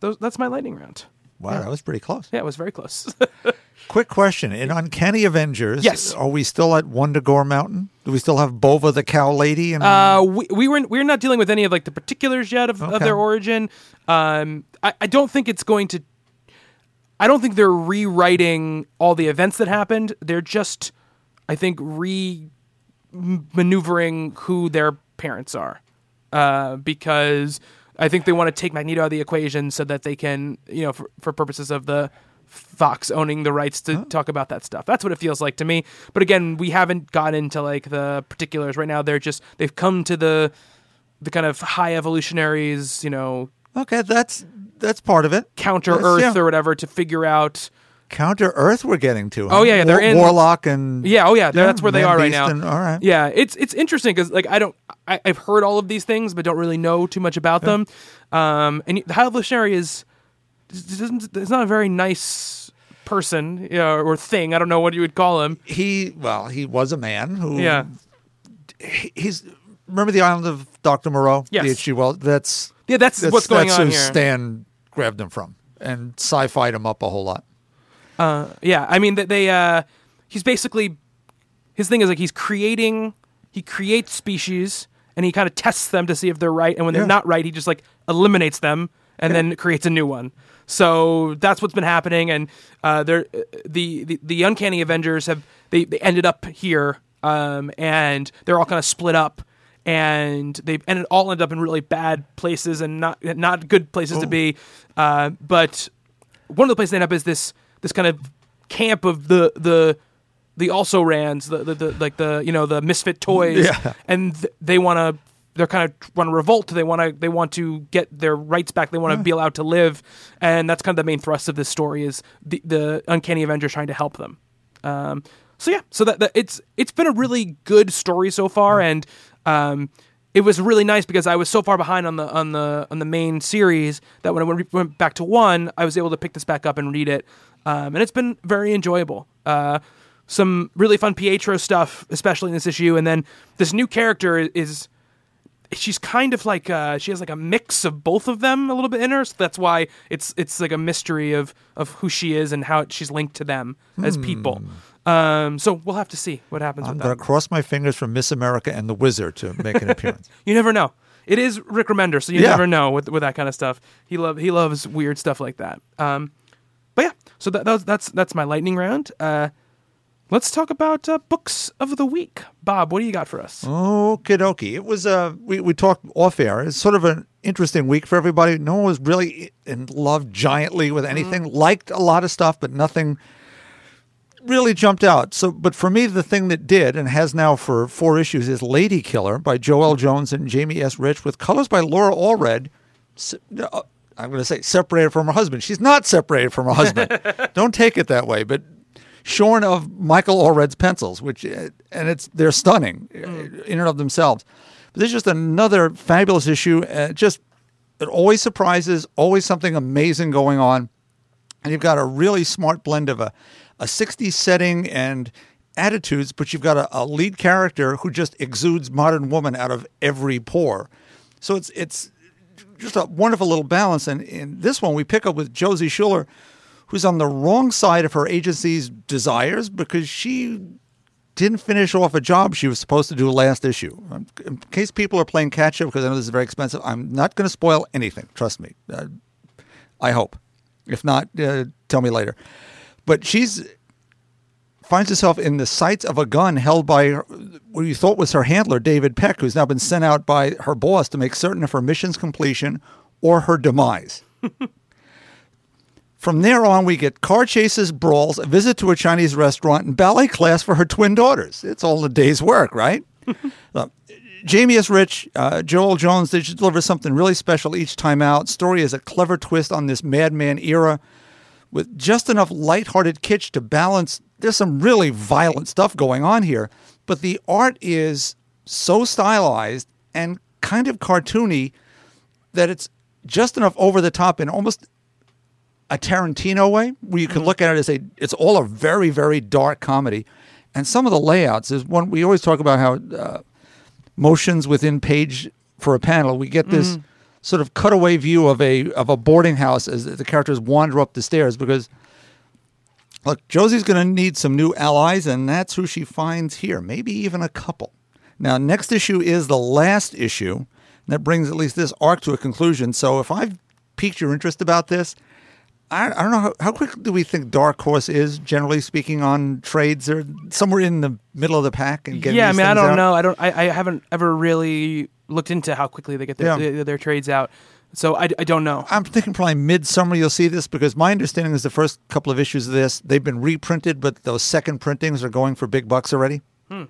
those, that's my lightning round. Wow, that was pretty close. Yeah, it was very close. Quick question: In Uncanny Avengers, Yes. are we still at Wundagore Mountain? Do we still have Bova the cow lady? And Uh, we, we were we're not dealing with any of like the particulars yet of, of their origin. Um, I, I don't think it's going to. I don't think they're rewriting all the events that happened. They're just, I think, re maneuvering who their parents are, uh, because I think they want to take Magneto out of the equation so that they can, you know, for, for purposes of the Fox owning the rights to talk about that stuff. That's what it feels like to me. But again, we haven't got into like the particulars right now. They're just they've come to the the kind of high evolutionaries, you know, okay, that's that's part of it. counter Earth yeah. or whatever to figure out. Counter Earth, we're getting to. Oh, yeah, yeah, they're in- Warlock and Yeah, oh yeah, that's where they Man are right now. and- all right. Yeah, it's it's interesting because like I don't I, I've heard all of these things but don't really know too much about them. Um, and the High Evolutionary is doesn't it's not a very nice person you know, or thing. I don't know what you would call him. he well, he was a man who Yeah, he- he's remember the island of Doctor Moreau. Yes. The H.G. Wells. That's yeah, that's, that's what's going that's on who here. Stan grabbed him from and sci-fied him up a whole lot. Yeah, I mean that they uh he's basically his thing is like he's creating he creates species and he kind of tests them to see if they're right and when they're Yeah. not right he just like eliminates them and then creates a new one. So that's what's been happening and uh they're the, the the uncanny avengers have they they ended up here um and they're all kind of split up and they've ended all ended up in really bad places and not not good places to be. Uh but one of the places they end up is this this kind of camp of the the the also rans the, the, the like the you know the misfit toys. Yeah. and th- they want to they're kind of want to revolt. They want to they want to get their rights back. They want to be allowed to live. And that's kind of the main thrust of this story is the the uncanny avengers trying to help them. Um so yeah so that, that it's it's been a really good story so far. And um it was really nice because I was so far behind on the on the on the main series that when I went, went back to one, I was able to pick this back up and read it, um, and it's been very enjoyable. Uh, some really fun Pietro stuff, especially in this issue, and then this new character is she's kind of like uh, she has like a mix of both of them a little bit in her. So that's why it's it's like a mystery of of who she is and how she's linked to them as people. Um, so we'll have to see what happens I'm with going that. to cross my fingers for Miss America and the Wizard to make an appearance. You never know. It is Rick Remender, so you Yeah. never know with with that kind of stuff. He love he loves weird stuff like that. Um, but yeah, so that, that's that's that's my lightning round. Uh, let's talk about uh, books of the week. Bob, what do you got for us? Okie dokie. It was uh we, we talked off air. It's sort of an interesting week for everybody. No one was really in love giantly with anything. Liked a lot of stuff, but nothing really jumped out. So but for me the thing that did and has now for four issues is Lady Killer by Joëlle Jones and Jamie S. Rich with colors by Laura Allred. Uh, I'm going to say separated from her husband. She's not separated from her husband. Don't take it that way, but shorn of Michael Allred's pencils, which uh, and it's they're stunning uh, in and of themselves. But this is just another fabulous issue. Uh, just it always surprises, always something amazing going on, and you've got a really smart blend of a a 60s setting and attitudes, but you've got a, a lead character who just exudes modern woman out of every pore. So it's it's just a wonderful little balance. And in this one, we pick up with Josie Schuler, who's on the wrong side of her agency's desires because she didn't finish off a job she was supposed to do last issue. Um, In case people are playing catch up, because I know this is very expensive, I'm not going to spoil anything. Trust me. Uh, I hope. If not, uh, tell me later. But she's finds herself in the sights of a gun held by her- what you thought was her handler, David Peck, who's now been sent out by her boss to make certain of her mission's completion or her demise. From there on, we get car chases, brawls, a visit to a Chinese restaurant, and ballet class for her twin daughters. It's all a day's work, right? Uh, Jamie S. Rich, uh, Joëlle Jones, they deliver something really special each time out. Story is a clever twist on this madman era with just enough lighthearted kitsch to balance. There's some really violent stuff going on here, but the art is so stylized and kind of cartoony that it's just enough over the top in almost a Tarantino way, where you can look at it as a it's all a very very dark comedy, and some of the layouts is one we always talk about how uh, motions within page for a panel. We get this sort of cutaway view of a of a boarding house as the characters wander up the stairs because look, Josie's going to need some new allies, and that's who she finds here. Maybe even a couple. Now, next issue is the last issue. That brings at least this arc to a conclusion. So, if I've piqued your interest about this, I, I don't know how, how quick do we think Dark Horse is, generally speaking, on trades? Or somewhere in the middle of the pack and getting yeah, I mean, I don't out? know. I don't. I, I haven't ever really looked into how quickly they get their, Yeah. their, their trades out. So I, I don't know. I'm thinking probably midsummer you'll see this because my understanding is the first couple of issues of this they've been reprinted, but those second printings are going for big bucks already. Hmm.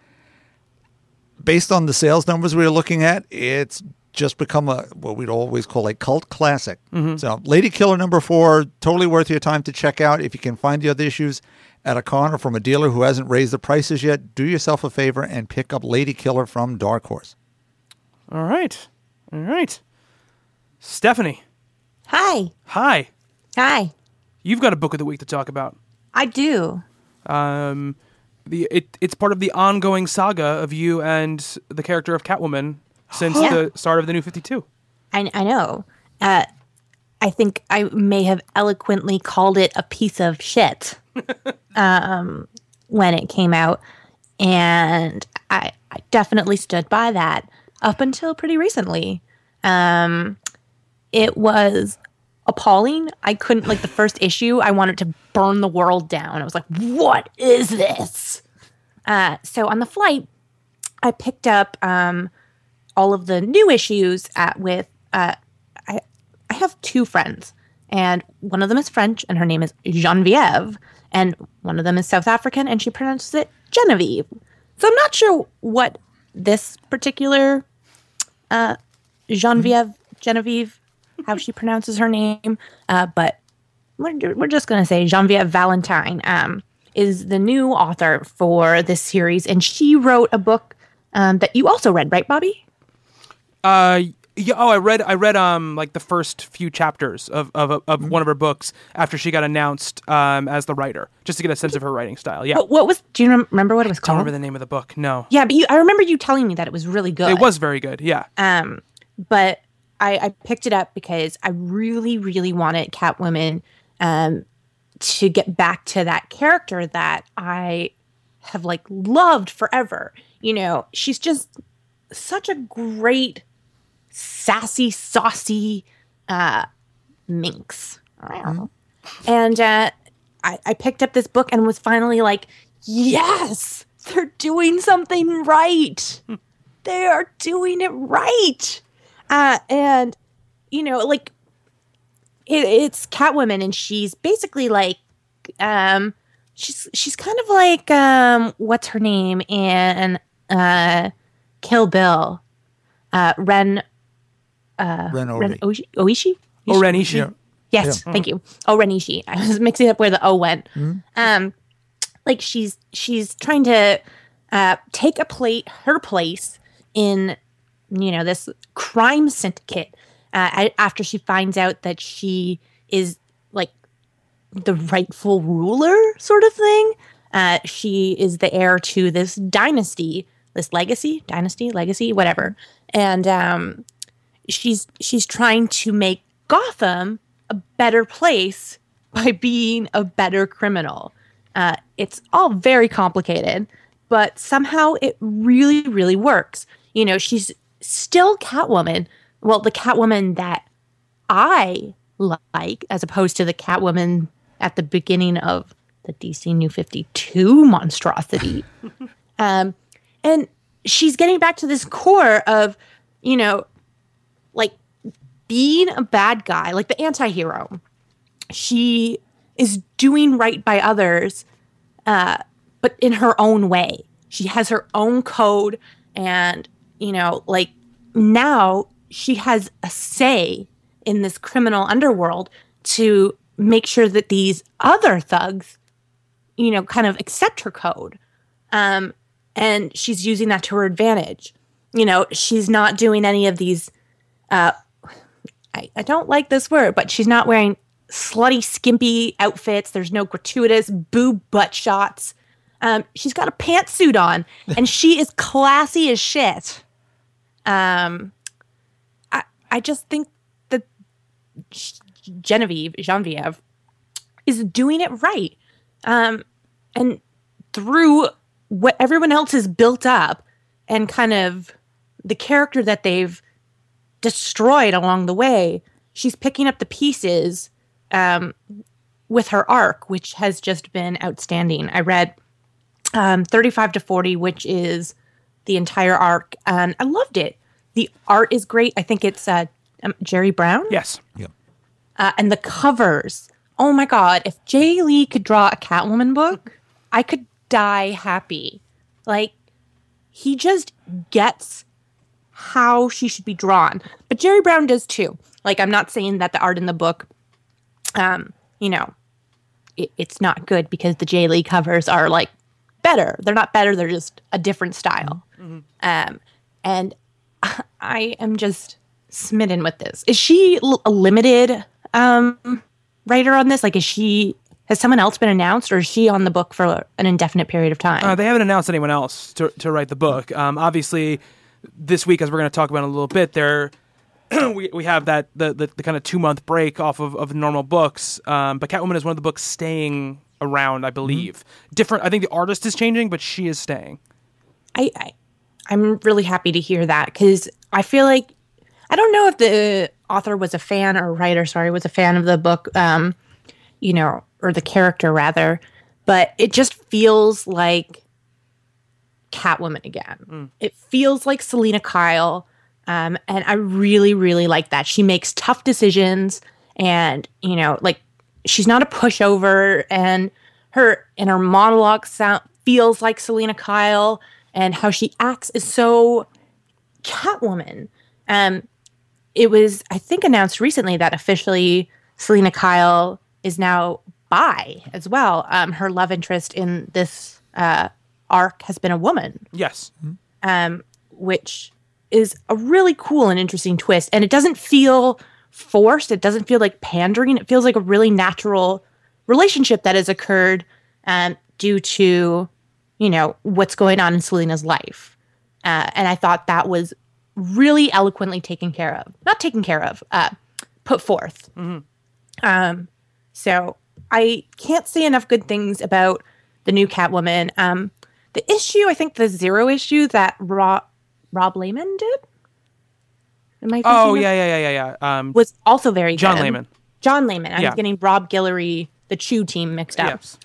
Based on the sales numbers we were looking at, it's just become a what we'd always call a cult classic. So, Lady Killer number four, totally worth your time to check out. If you can find the other issues at a con or from a dealer who hasn't raised the prices yet, do yourself a favor and pick up Lady Killer from Dark Horse. All right, all right. Stephanie, Hi. hi. Hi. You've got a book of the week to talk about. I do. Um, the it it's part of the ongoing saga of you and the character of Catwoman since Yeah. the start of the New Fifty Two. I, I know. Uh, I think I may have eloquently called it a piece of shit um, when it came out. And I, I definitely stood by that up until pretty recently. Um, it was appalling. I couldn't, like, the first issue, I wanted to burn the world down. I was like, what is this? Uh, so on the flight, I picked up um, all of the new issues at, with uh, I I have two friends, and one of them is French, and her name is Genevieve, and one of them is South African, and she pronounces it Genevieve. So I'm not sure what this particular uh, Genevieve Genevieve how she pronounces her name, uh, but we're, we're just going to say Genevieve Valentine um, is the new author for this series, and she wrote a book um, that you also read, right, Bobby? Uh, Yeah. Oh, I read. I read um like the first few chapters of of, of Mm-hmm. one of her books after she got announced um as the writer, just to get a sense of her writing style. Yeah. What, what was? Do you rem- remember what it was Don't remember the name of the book. No. yeah, but you, I remember you telling me that it was really good. It was very good. Yeah. Um, but I, I picked it up because I really, really wanted Catwoman um, to get back to that character that I have like loved forever. You know, she's just such a great, sassy, saucy uh, minx. And uh, I, I picked up this book and was finally like, yes, they're doing something right they are doing it right. Uh, and you know, like it, it's Catwoman, and she's basically like, um, she's she's kind of like um, what's her name in uh, Kill Bill, uh, Ren Ren Ren Obi. Oishi. Oishi? Oh, Renishi. Yeah. Yes, thank you. Oh, Renishi. I was mixing up where the O went. Um, like she's she's trying to uh, take a plate her place in you know this crime syndicate uh, after she finds out that she is like the rightful ruler sort of thing. Uh, she is the heir to this dynasty, this legacy, dynasty, legacy, whatever, and um, she's she's trying to make Gotham a better place by being a better criminal. Uh, it's all very complicated, but somehow it really, really works. You know, she's still Catwoman. Well, the Catwoman that I like, as opposed to the Catwoman at the beginning of the DC New 52 monstrosity. um, and she's getting back to this core of, you know, being a bad guy, like the anti hero. She is doing right by others, uh, but in her own way. She has her own code, and, you know, like now she has a say in this criminal underworld to make sure that these other thugs, you know, kind of accept her code. Um, and she's using that to her advantage. You know, she's not doing any of these uh, I, I don't like this word, but she's not wearing slutty, skimpy outfits. There's no gratuitous boob butt shots. Um, she's got a pantsuit on, and she is classy as shit. Um, I I just think that Genevieve Genevieve is doing it right, um, and through what everyone else has built up, and kind of the character that they've destroyed along the way, she's picking up the pieces um, with her arc, which has just been outstanding. I read um, 35 to 40, which is the entire arc, and I loved it. The art is great. I think it's uh, um, Garry Brown. Yes. Uh, and the covers. Oh my God. If Jae Lee could draw a Catwoman book, I could die happy. Like, he just gets how she should be drawn. But Garry Brown does too. Like, I'm not saying that the art in the book, um, you know, it, it's not good because the Jae Lee covers are like better. They're not better, they're just a different style. Um, and I am just smitten with this. Is she l- a limited um, writer on this? Like, is she, has someone else been announced or is she on the book for an indefinite period of time? Uh, they haven't announced anyone else to, to write the book. Um, obviously, this week, as we're going to talk about in a little bit, there we, we have that the, the, the kind of two month break off of, of normal books. Um, but Catwoman is one of the books staying around, I believe. Different. I think the artist is changing, but she is staying. I, I I'm really happy to hear that because I feel like I don't know if the author was a fan or writer, sorry, was a fan of the book, um, you know, or the character rather, but it just feels like Catwoman again. It feels like Selina Kyle, um, and I really, really like that. She makes tough decisions, and you know, like she's not a pushover, and her and her monologue sound feels like Selina Kyle, and how she acts is so Catwoman. Um, it was, I think, announced recently that officially Selina Kyle is now bi as well. Um, her love interest in this uh, arc has been a woman, Yes. um, which is a really cool and interesting twist. And it doesn't feel forced. It doesn't feel like pandering. It feels like a really natural relationship that has occurred um, due to, you know, what's going on in Selina's life. Uh, and I thought that was really eloquently taken care of. Not taken care of, uh, put forth. Um, so I can't say enough good things about the new Catwoman. Um, the issue, I think, the zero issue that Rob Rob Layman did. Am I Oh yeah, yeah, yeah, yeah, yeah. Um, was also very John good. Layman. John Layman. I Yeah. was getting Rob Guillory, the Chew team, mixed up. yes.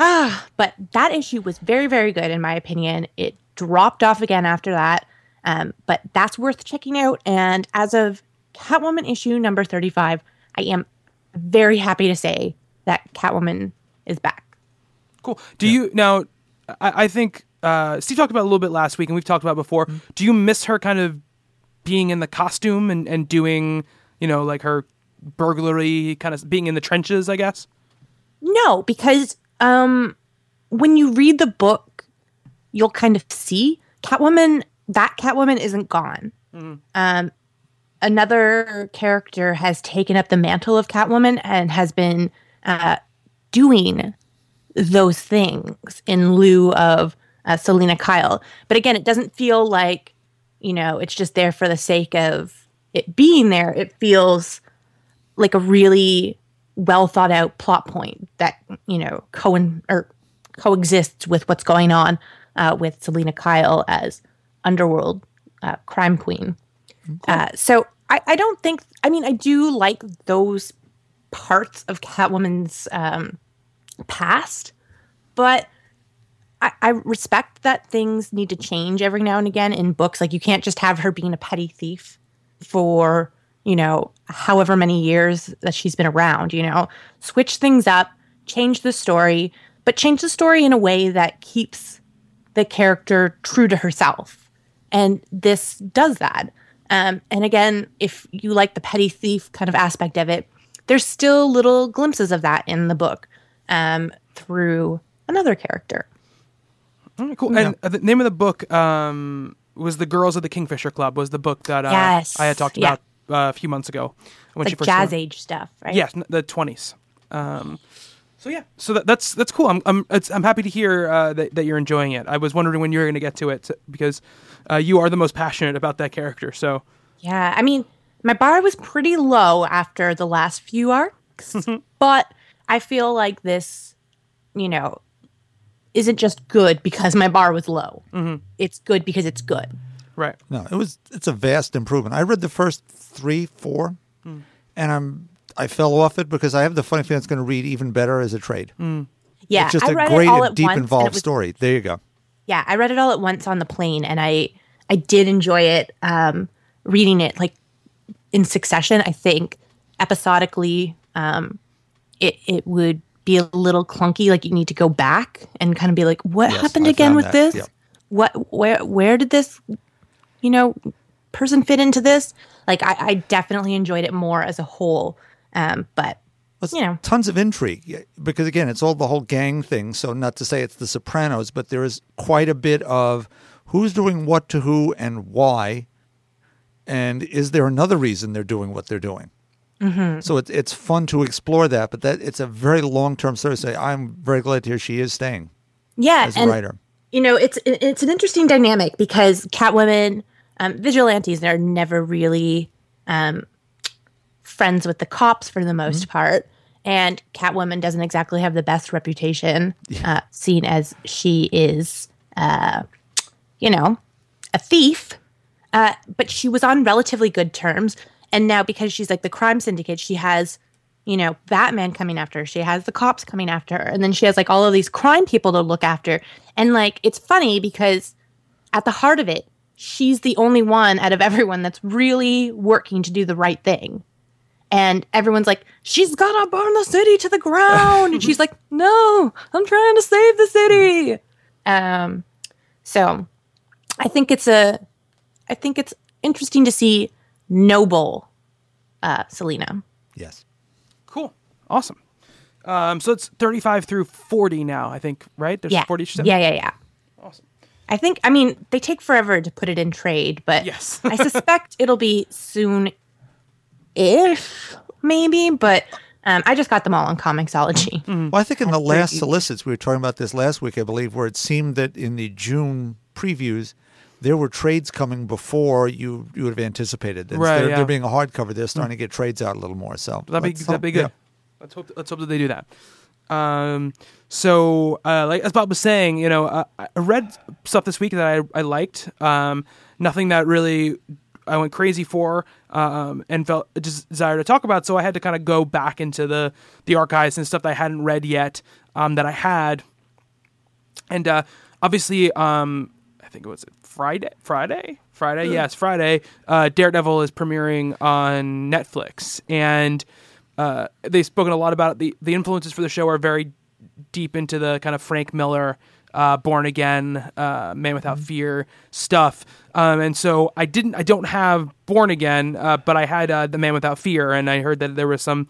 Ah, but that issue was very, very good in my opinion. It dropped off again after that, um, but that's worth checking out. And as of Catwoman issue number thirty-five, I am very happy to say that Catwoman is back. Cool. Do you now? I, I think uh, Steve talked about it a little bit last week, and we've talked about it before. Mm-hmm. Do you miss her kind of being in the costume and, and doing, you know, like her burglary kind of being in the trenches? I guess. No, because um, when you read the book, you'll kind of see Catwoman. That Catwoman isn't gone. Um, another character has taken up the mantle of Catwoman and has been uh, doing those things in lieu of uh, Selina Kyle. But again, it doesn't feel like you know it's just there for the sake of it being there. It feels like a really well thought out plot point that you know co or coexists with what's going on uh, with Selina Kyle as underworld uh, crime queen. Uh, so I, I don't think I mean I do like those parts of Catwoman's um, past, but I, I respect that things need to change every now and again in books. Like you can't just have her being a petty thief for you know however many years that she's been around. You know, switch things up, change the story, but change the story in a way that keeps the character true to herself. And this does that. Um, and again, if you like the petty thief kind of aspect of it, there's still little glimpses of that in the book um, through another character. All right, cool. And uh, the name of the book um, was "The Girls of the Kingfisher Club." Was the book that uh, Yes. I had talked Yeah. about uh, a few months ago when she first jazz came out. age stuff, right? Yes, n- the twenties. Um, so yeah, so that, that's that's cool. I'm I'm it's, I'm happy to hear uh, that that you're enjoying it. I was wondering when you were going to get to it because uh, you are the most passionate about that character. So Yeah, I mean, my bar was pretty low after the last few arcs, but I feel like this, you know, isn't just good because my bar was low. It's good because it's good. right, No, it was. It's a vast improvement. I read the first three, four, and I'm. I fell off it because I have the funny feeling it's going to read even better as a trade. Yeah, it's just I a read great it all and at deep once, involved it was- story. There you go. Yeah, I read it all at once on the plane, and I I did enjoy it. Um, reading it like in succession, I think episodically, um, it it would be a little clunky. Like you need to go back and kind of be like, what Yes, happened I again with that, this? yep. What where where did this you know person fit into this? Like I, I definitely enjoyed it more as a whole. Um, but It's you know. tons of intrigue because again, it's all the whole gang thing. So not to say it's The Sopranos, but there is quite a bit of who's doing what to who and why, and is there another reason they're doing what they're doing. Mm-hmm. So it's it's fun to explore that, but that it's a very long term story. So I'm very glad to hear she is staying yeah, as a and writer. you know it's it's an interesting dynamic because catwomen um, vigilantes are never really um, friends with the cops for the most part and catwoman doesn't exactly have the best reputation uh, seen as she is uh, you know a thief uh, but she was on relatively good terms and now because she's like the crime syndicate she has you know batman coming after her. She has the cops coming after her. And then she has like all of these crime people to look after. And like it's funny because at the heart of it she's the only one out of everyone that's really working to do the right thing. And everyone's like she's gonna burn the city to the ground. And she's like no i'm trying to save the city. Um so i think it's a i think it's interesting to see noble uh selina Yes. cool, awesome. Um, so it's 35 through 40 now, I think, right? There's yeah 40. yeah yeah yeah Awesome. I think, I mean, they take forever to put it in trade, but Yes. I suspect it'll be soon if maybe. But um, I just got them all on Comixology. Well, I think in the That's very last solicits, we were talking about this last week, I believe, where it seemed that in the June previews, there were trades coming before you you would have anticipated. Instead Right, of yeah. there being a hardcover, they're starting to get trades out a little more. So That'd be that'd be good. yeah. Let's hope let's hope that they do that. Um, so uh, like as Bob was saying, you know, uh, I read stuff this week that I I liked. Um, nothing that really I went crazy for, um, and felt a desire to talk about. So I had to kind of go back into the the archives and stuff that I hadn't read yet, um, that I had, and uh, obviously, um, I think it was Friday. Friday. Friday. Yes, Friday. Uh, Daredevil is premiering on Netflix, and uh, they've spoken a lot about it. the The influences for the show are very deep into the kind of Frank Miller, uh, Born Again, uh, Man Without Fear stuff. Um, and so I didn't. I don't have Born Again, uh, but I had uh, the Man Without Fear, and I heard that there was some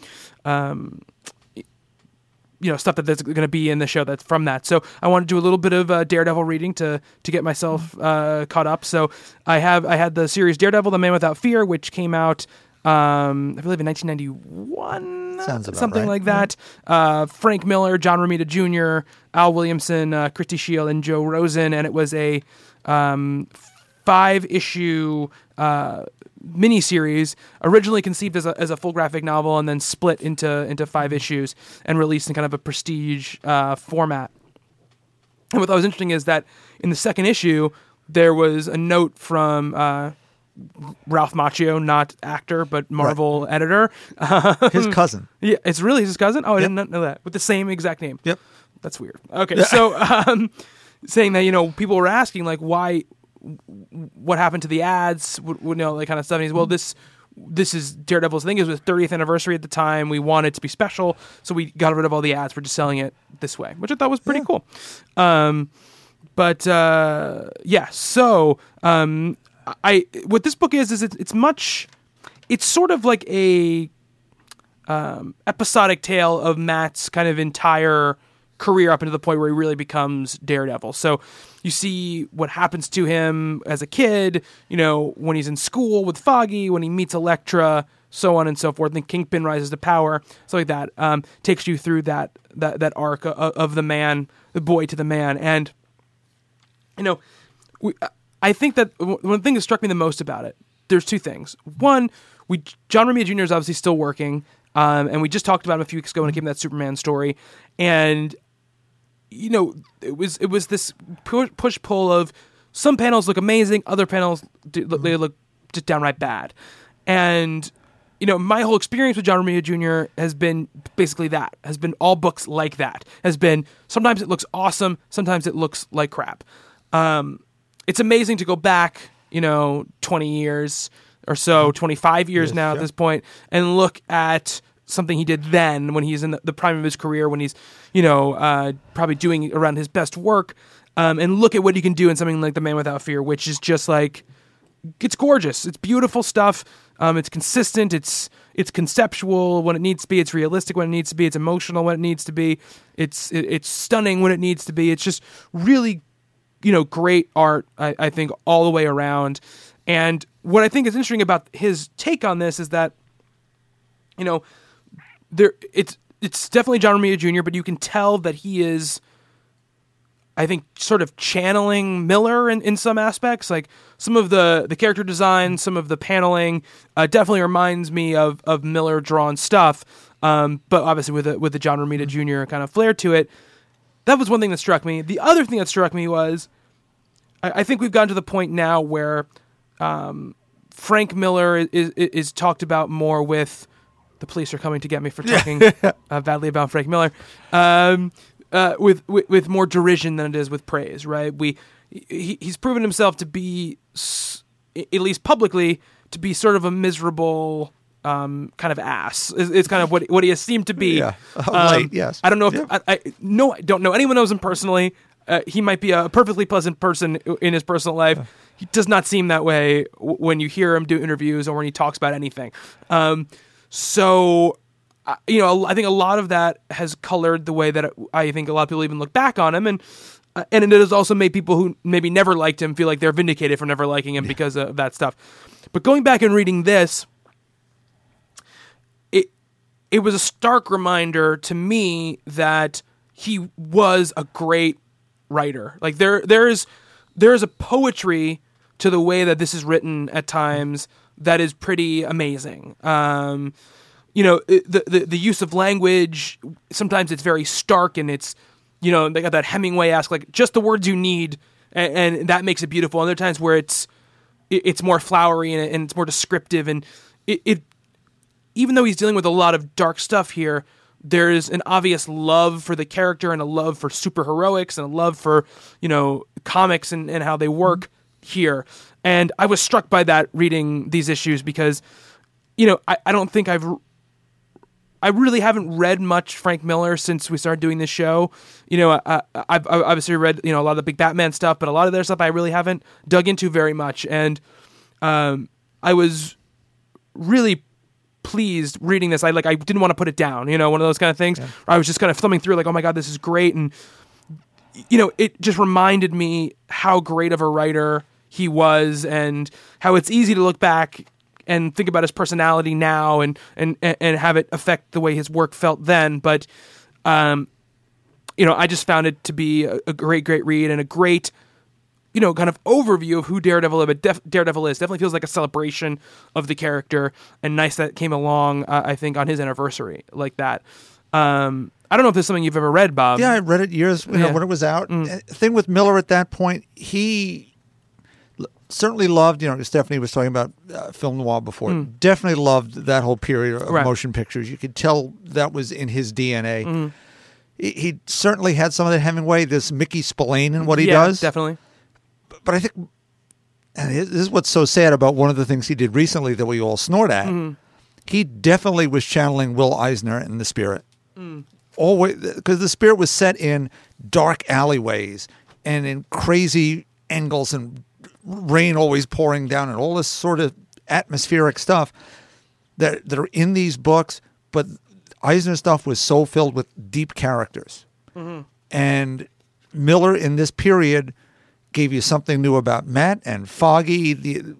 you know stuff that there's going to be in the show that's from that. So I want to do a little bit of uh, Daredevil reading to to get myself uh, caught up. So I have I had the series Daredevil: The Man Without Fear, which came out. Um, I believe in 1991, Sounds about something right. like that. Uh, Frank Miller, John Romita Jr., Al Williamson, uh, Christie Scheele, and Joe Rosen, and it was a um, five issue uh, miniseries, originally conceived as a, as a full graphic novel and then split into into five issues and released in kind of a prestige uh, format. And what I was interesting is that in the second issue, there was a note from uh, Ralph Macchio, not actor but Marvel editor. His cousin. yeah, it's really his cousin. Oh, I did not know that. With the same exact name. Yep. That's weird. Okay, so um, saying that you know people were asking like why, what happened to the ads, you know, like kind of stuff. And he's well, this this is Daredevil's thing. It was 30th anniversary at the time. We wanted it to be special, so we got rid of all the ads. We're just selling it this way, which I thought was pretty cool. Um, but uh, yeah, so um, I what this book is is it's, it's much. It's sort of like a um, episodic tale of Matt's kind of entire career up into the point where he really becomes Daredevil. So you see what happens to him as a kid, you know, when he's in school with Foggy, when he meets Elektra, so on and so forth. And Kingpin rises to power, so like that. Um, takes you through that that that arc of, of the man, the boy to the man, and you know, we, I think that one thing that struck me the most about it, there's two things. One, we John Romita Jr. is obviously still working, um, and we just talked about him a few weeks ago when it came to that Superman story, and you know, it was it was this push pull of some panels look amazing, other panels do, they look just downright bad, and you know, my whole experience with John Romita Jr. has been basically that. Has been all books like that. Has been sometimes it looks awesome, sometimes it looks like crap. Um, it's amazing to go back, you know, 20 years or so, 25 years now at this point, and look at something he did then when he's in the, the prime of his career, when he's, you know, uh, probably doing around his best work, um, and look at what he can do in something like The Man Without Fear, which is just like it's gorgeous. It's beautiful stuff. Um, it's consistent. It's it's conceptual when it needs to be. It's realistic when it needs to be. It's emotional when it needs to be. It's it, it's stunning when it needs to be. It's just really, you know, great art. I, I think all the way around. And what I think is interesting about his take on this is that, you know, there it's it's definitely John Romita Jr., but you can tell that he is. I think sort of channeling Miller in, in some aspects. Like some of the, the character design, some of the paneling, uh, definitely reminds me of of Miller drawn stuff. Um, but obviously with a, with the John Romita Jr. kind of flair to it. That was one thing that struck me. The other thing that struck me was, I, I think we've gotten to the point now where um, Frank Miller is, is is talked about more with. The police are coming to get me for talking uh, badly about Frank Miller. Um, uh, with, with with more derision than it is with praise, right? We he, he's proven himself to be, at least publicly, to be sort of a miserable um, kind of ass. It's, kind of what what he has seemed to be. Yeah. Um, late, yes. I don't know if Yeah. I, I no I don't know anyone knows him personally. Uh, he might be a perfectly pleasant person in his personal life. He does not seem that way when you hear him do interviews or when he talks about anything. Um, so, uh, you know, I think a lot of that has colored the way that I think a lot of people even look back on him. And uh, and it has also made people who maybe never liked him feel like they're vindicated for never liking him because of that stuff. But going back and reading this, it it was a stark reminder to me that he was a great writer. Like there there's there's a poetry to the way that this is written at times that is pretty amazing. Um, you know, the, the the use of language sometimes it's very stark and it's you know they got that Hemingway ask like just the words you need and, and that makes it beautiful. And there are times where it's it's more flowery and, and it's more descriptive and it, it even though he's dealing with a lot of dark stuff here, there's an obvious love for the character and a love for superheroics and a love for, you know, comics and, and how they work here. And I was struck by that reading these issues because, you know, I, I don't think I've I really haven't read much Frank Miller since we started doing this show. You know, I, I've obviously read you know a lot of the big Batman stuff, but a lot of their stuff I really haven't dug into very much. And um, I was really pleased reading this. I like I didn't want to put it down. You know, one of those kind of things. Where I was just kind of thumbing through, like, oh my god, this is great, and you know, it just reminded me how great of a writer he was, and how it's easy to look back and think about his personality now, and and and have it affect the way his work felt then. But um, you know, I just found it to be a, a great, great read and a great you know, kind of overview of who Daredevil, but def- Daredevil is. Definitely feels like a celebration of the character, and nice that it came along. Uh, I think on his anniversary like that. Um, I don't know if there's something you've ever read, Bob. Yeah, I read it years you know, Yeah. when it was out. Uh, Thing with Miller at that point, he certainly loved. You know, Stephanie was talking about uh, film noir before. Hmm. Definitely loved that whole period of Right. motion pictures. You could tell that was in his DNA. Hmm. He, he certainly had some of that Hemingway. This Mickey Spillane and what he yeah, does. definitely. But I think, and this is what's so sad about one of the things he did recently that we all snort at. Hmm. He definitely was channeling Will Eisner in the spirit. Always, because uh, the spirit was set in dark alleyways and in crazy angles and rain always pouring down and all this sort of atmospheric stuff that that are in these books. But Eisner stuff was so filled with deep characters, mm-hmm. and Miller in this period gave you something new about Matt and Foggy. The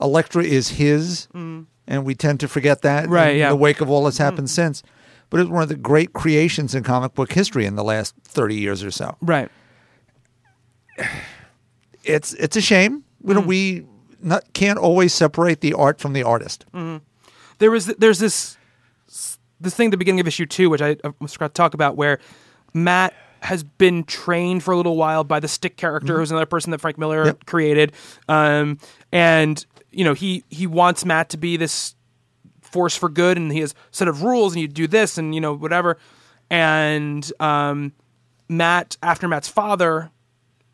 Elektra is his, mm. and we tend to forget that Right, in yeah. the wake of all that's happened mm. since. But it's one of the great creations in comic book history in the last thirty years or so. Right. It's it's a shame. You know, we not, can't always separate the art from the artist. there was there's this this thing at the beginning of issue two, which I, was going to talk about, where Matt has been trained for a little while by the stick character, who's another person that Frank Miller Yep. created, um, and you know he he wants Matt to be this force for good, and he has a set of rules, and you do this, and you know whatever, and um, Matt after Matt's father,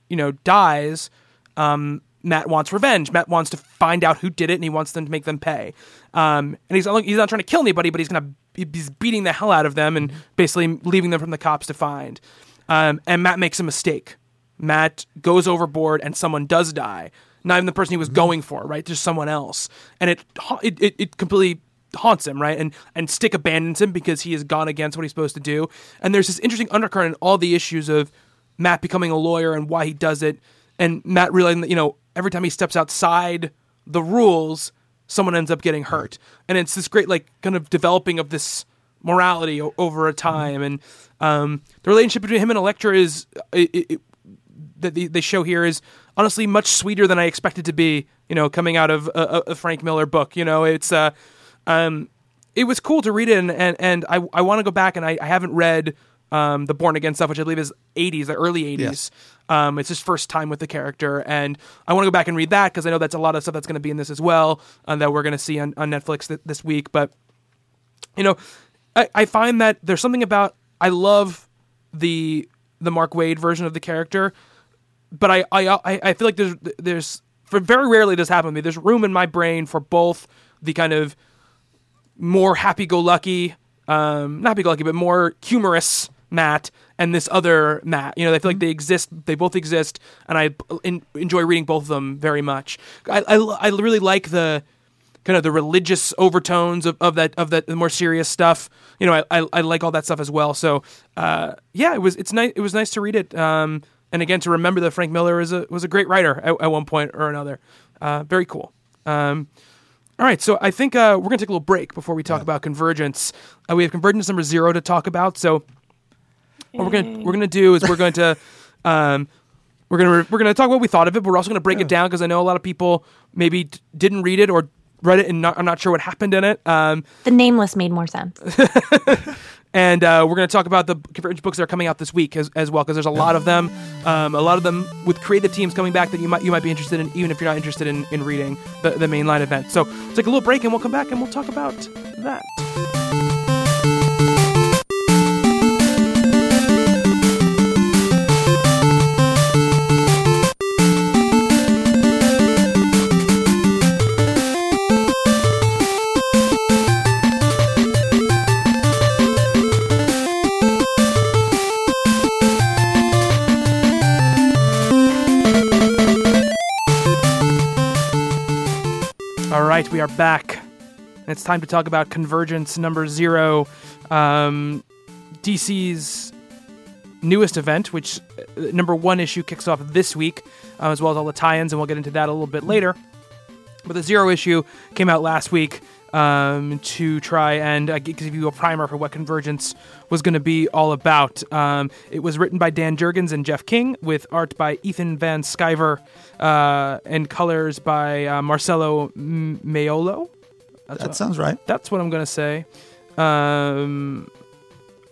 you know, dies. Um, Matt wants revenge. Matt wants to find out who did it, and he wants them to make them pay. Um, and he's not, he's not trying to kill anybody, but he's gonna he's beating the hell out of them and basically leaving them from the cops to find. Um, and Matt makes a mistake. Matt goes overboard, and someone does die. Not even the person he was going for, right? Just someone else, and it it, it, it completely haunts him, right? And and Stick abandons him because he has gone against what he's supposed to do. And there's this interesting undercurrent in all the issues of Matt becoming a lawyer and why he does it, and Matt realizing that you know every time he steps outside the rules, someone ends up getting hurt, and it's this great like kind of developing of this morality o- over a time, and um, the relationship between him and Elektra is it, it, that they, show here is honestly much sweeter than I expected to be. You know, coming out of a, a, Frank Miller book. You know, it's uh, um, it was cool to read it, and and, and I I want to go back and I, I haven't read um the Born Again stuff, which I believe is '80s, the early '80s. Yes. Um, it's his first time with the character, and I want to go back and read that because I know that's a lot of stuff that's going to be in this as well, and that we're going to see on, on Netflix th- this week. But you know, I, I find that there's something about I love the the Mark Waid version of the character, but I I I, I feel like there's there's for very rarely does happen to me. There's room in my brain for both the kind of more happy-go-lucky, um, not happy-go-lucky, but more humorous Matt and this other Matt. You know, I feel like they exist. They both exist, and I en- enjoy reading both of them very much. I, I I really like the kind of the religious overtones of, of that of that the more serious stuff. You know, I, I I like all that stuff as well. So uh, yeah, it was it's nice. It was nice to read it. Um, and again to remember that Frank Miller is a, was a great writer at, at one point or another. Uh, very cool. Um, all right, so I think uh, we're gonna take a little break before we talk about Convergence. Uh, we have Convergence number zero to talk about. So what we're gonna we're gonna do is we're going to um, we're gonna we're gonna talk what we thought of it, but we're also gonna break it down because I know a lot of people maybe d- didn't read it or read it and not, I'm not sure what happened in it. Um, The nameless made more sense. and uh, we're going to talk about the Convergence books that are coming out this week as, as well because there's a lot of them, um, a lot of them with creative teams coming back that you might you might be interested in, even if you're not interested in, in reading the, the mainline event. So take a little break and we'll come back and we'll talk about that. Right, we are back. It's time to talk about Convergence number zero, um, DC's newest event, which uh, number one issue kicks off this week, uh, as well as all the tie-ins, and we'll get into that a little bit later. But the zero issue came out last week um, to try and uh, give you a primer for what Convergence was going to be all about. Um, it was written by Dan Jurgens and Jeff King, with art by Ethan Van Sciver, uh, and colors by uh, Marcelo M- Maiolo. That sounds right. That's what I'm going to say. Um,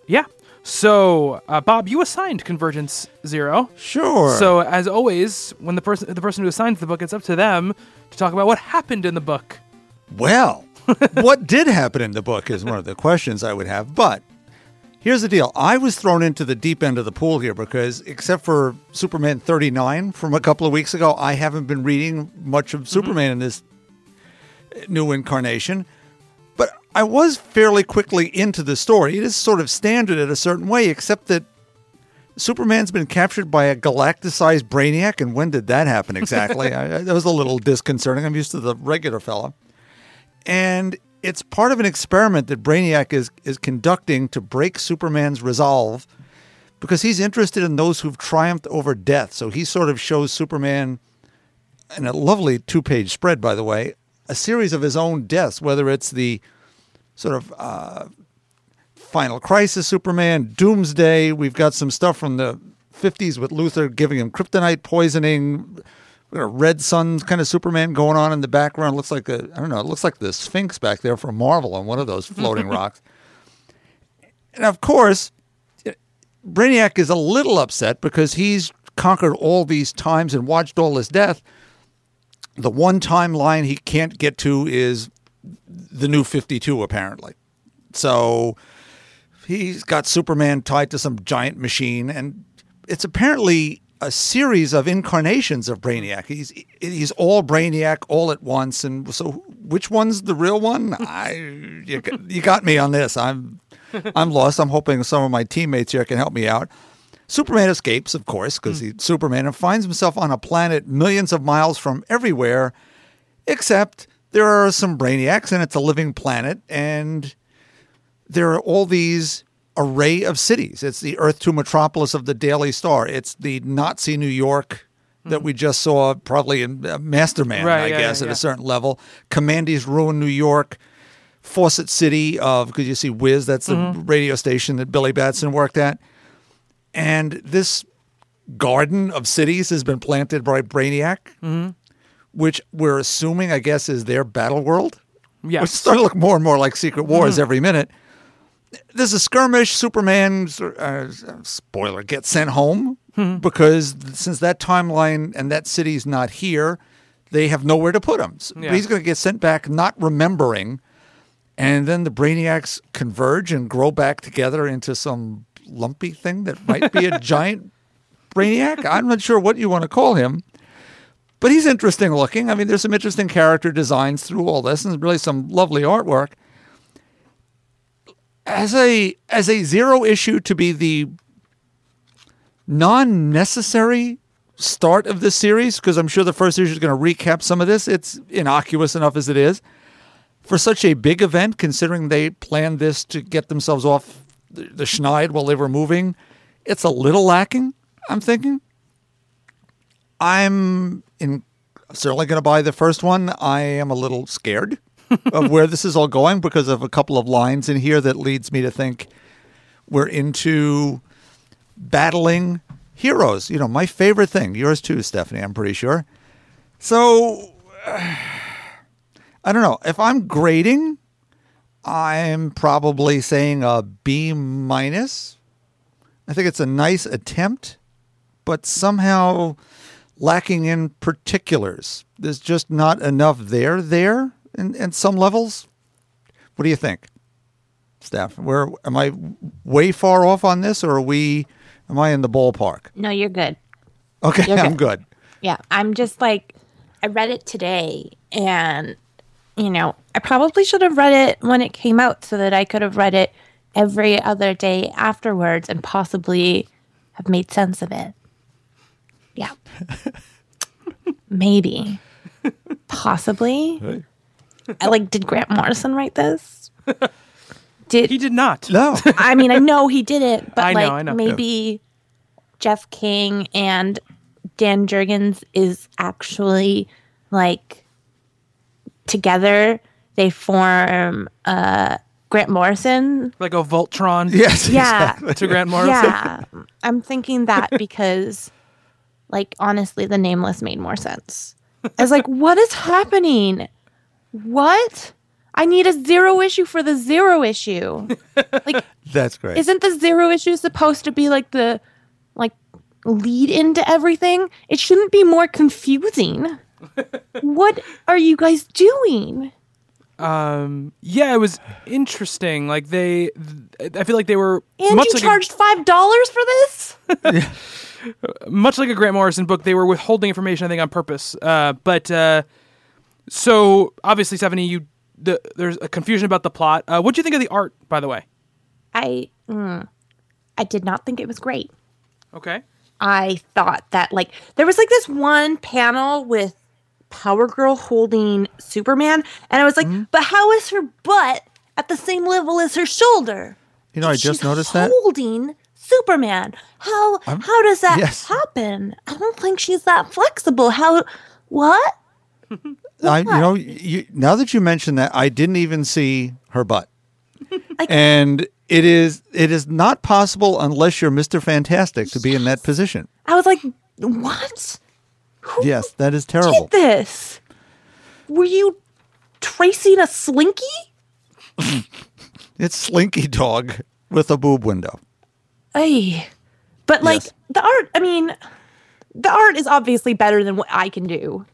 yeah. So, uh, Bob, you assigned Convergence Zero. Sure. So, as always, when the person the person who assigns the book, it's up to them to talk about what happened in the book. Well, what did happen in the book is one of the questions I would have. But here's the deal I was thrown into the deep end of the pool here because, except for Superman 39 from a couple of weeks ago, I haven't been reading much of Superman in this new incarnation. But I was fairly quickly into the story. It is sort of standard in a certain way, except that Superman's been captured by a galacticized brainiac, and when did that happen exactly? I, that was a little disconcerting. I'm used to the regular fella, and it's part of an experiment that Brainiac is is conducting to break Superman's resolve, because he's interested in those who've triumphed over death. So he sort of shows Superman, in a lovely two-page spread, by the way, a series of his own deaths, whether it's the sort of uh, Final Crisis Superman, Doomsday. We've got some stuff from the 50s with Luthor giving him kryptonite poisoning. We got a Red Sun kind of Superman going on in the background. Looks like a, I don't know, it looks like the Sphinx back there from Marvel on one of those floating rocks. And of course, Brainiac is a little upset because he's conquered all these times and watched all his death. The one timeline he can't get to is the new 52, apparently. So he's got Superman tied to some giant machine, and it's apparently a series of incarnations of Brainiac. He's he's all Brainiac all at once, and so which one's the real one? I you, you got me on this. I'm I'm lost. I'm hoping some of my teammates here can help me out. Superman escapes, of course, because he's hmm. Superman, and finds himself on a planet millions of miles from everywhere, except there are some brainiacs, and it's a living planet, and there are all these array of cities. It's the Earth 2 metropolis of the Daily Star. It's the Nazi New York that hmm. we just saw, probably in uh, Mastermen, Right, I yeah, guess, yeah, at yeah. a certain level. Kamandi's ruined New York. Fawcett City of, because you see Wiz, that's the mm-hmm. radio station that Billy Batson worked at. And this garden of cities has been planted by Brainiac, Mm-hmm. which we're assuming, I guess, is their battle world. Yeah, which starting to look more and more like Secret Wars every minute. There's a skirmish. Superman, uh, spoiler, gets sent home because since that timeline and that city's not here, they have nowhere to put him. So Yeah. He's going to get sent back, not remembering. And then the Brainiacs converge and grow back together into some lumpy thing that might be a giant Brainiac. I'm not sure what you want to call him. But he's interesting looking. I mean, there's some interesting character designs through all this, and really some lovely artwork. As a as a zero issue to be the non-necessary start of this series, because I'm sure the first issue is going to recap some of this. It's innocuous enough as it is. For such a big event, considering they planned this to get themselves off the, the schneid while they were moving, it's a little lacking. I'm thinking. I'm in certainly going to buy the first one. I am a little scared of where this is all going because of a couple of lines in here that leads me to think we're into battling heroes. You know, my favorite thing. Yours too, Stephanie. I'm pretty sure. So I don't know if I'm grading. I'm probably saying a B minus. I think it's a nice attempt, but somehow lacking in particulars. There's just not enough there there in, in some levels. What do you think, Steph? Where am I way far off on this, or are we? Am I in the ballpark? No, you're good. Okay, You're I'm good. good. Yeah, I'm just like, I read it today, and you know, I probably should have read it when it came out so that I could have read it every other day afterwards and possibly have made sense of it. Yeah. Maybe. Possibly. I like, did Grant Morrison write this? Did He did not. No, I mean, I know he did it, but I know, like I know. maybe Jeff King and Dan Jurgens is actually like together. They form uh, Grant Morrison. Like a Voltron yes, Yeah, to Grant Morrison. yeah. I'm thinking that because, like, honestly, the Nameless made more sense. I was like, what is happening? What? I need a zero issue for the zero issue. Like, that's great. isn't the zero issue supposed to be like the like lead into everything? It shouldn't be more confusing. What are you guys doing? Um, yeah, it was interesting. Like they, I feel like they were And much you like charged five dollars for this? a, much like a Grant Morrison book. They were withholding information, I think, on purpose. Uh, but uh, so obviously, Stephanie, you the, there's a confusion about the plot. Uh, what do you think of the art, by the way? I mm, I did not think it was great. Okay. I thought that like there was like this one panel with Power Girl holding Superman, and I was like, Mm-hmm. but how is her butt at the same level as her shoulder? you know, I just noticed that. holding Superman. How how does that yes. happen? I don't think she's that flexible. How what? I, you know, you, now that you mention that, I didn't even see her butt, and it is it is not possible unless you're Mister Fantastic to be in that position. I was like, what? Who Yes, that is terrible. did this? Were you tracing a slinky? It's Slinky Dog with a boob window. Ay. But like Yes. the art, I mean, the art is obviously better than what I can do.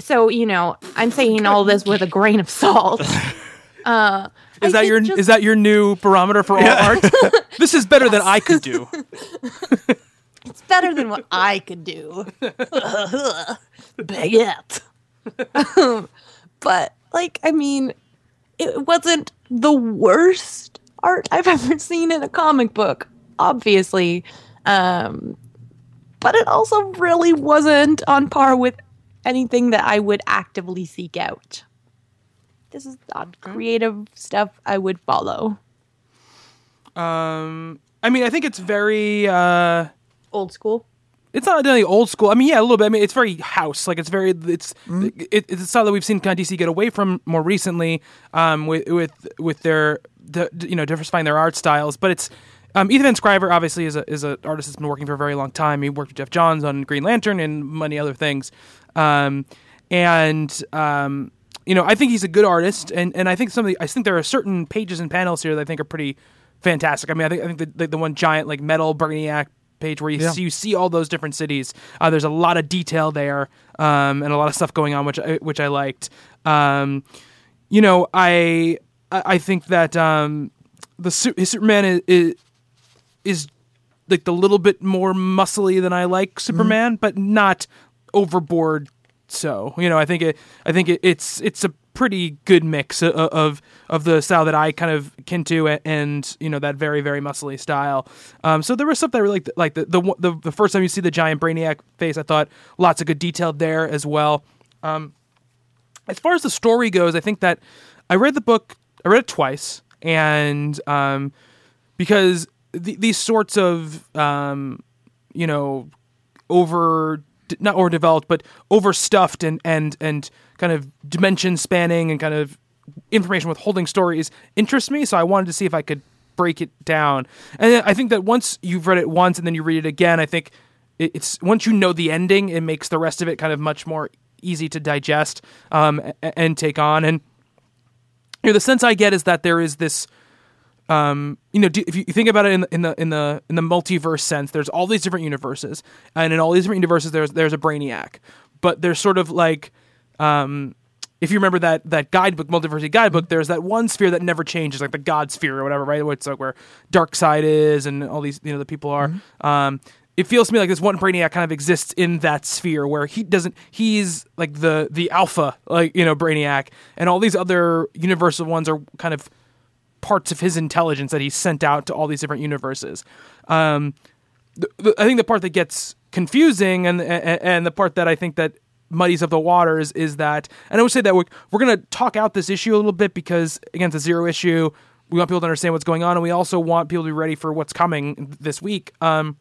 So, you know, I'm saying all this with a grain of salt. Uh, I Is that your just- is that your new barometer for all art? this is better than I could do. It's better than what I could do. Baguette. but, like, I mean, it wasn't the worst art I've ever seen in a comic book, obviously. Um, but it also really wasn't on par with anything that I would actively seek out. This is not creative stuff I would follow. Um, I mean, I think it's very. Uh, Old school. it's not really old school. I mean, yeah, a little bit. I mean, it's very house. Like it's very. It's it, it's a style that we've seen kind of DC get away from more recently. Um, with with with their the, you know diversifying their art styles, but it's. Um, Ethan Van Sciver obviously is a is an artist that's been working for a very long time. He worked with Geoff Johns on Green Lantern and many other things, um, and um, you know I think he's a good artist, and, and I think some of the I think there are certain pages and panels here that I think are pretty fantastic. I mean I think I think the, the, the one giant like metal Brainiac page where you Yeah. see you see all those different cities. Uh, there's a lot of detail there, um, and a lot of stuff going on, which I, which I liked. Um, you know, I I think that um, the Superman is, is is like the little bit more muscly than I like Superman, but not overboard. So you know, I think it I think it, it's it's a pretty good mix of, of of the style that I kind of kin to and you know that very very muscly style. Um, so there was I really like the, the the the first time you see the giant Brainiac face, I thought lots of good detail there as well. Um, as far as the story goes, I think that I read the book. I read it twice, and um, because th- these sorts of um, you know over not overdeveloped, but overstuffed and and and kind of dimension spanning and kind of information withholding stories interests me. So I wanted to see if I could break it down. And I think that once you've read it once and then you read it again, I think it's once you know the ending, it makes the rest of it kind of much more easy to digest um, and take on. And you know, the sense I get is that there is this um, you know, if you think about it in the, in the in the in the multiverse sense, there's all these different universes, and in all these different universes, there's there's a Brainiac, but there's sort of like, um, if you remember that that guidebook, multiversity guidebook, there's that one sphere that never changes, like the God sphere or whatever, right? It's like where Darkseid is, and all these you know the people are. Um, it feels to me like this one Brainiac kind of exists in that sphere where he doesn't. He's like the the alpha, like you know Brainiac, and all these other universal ones are kind of parts of his intelligence that he sent out to all these different universes. Um, the, the, I think the part that gets confusing and, and and the part that I think that muddies up the waters is that, and I would say that we're, we're going to talk out this issue a little bit because again, it's a zero issue. We want people to understand what's going on, and we also want people to be ready for what's coming this week. Um,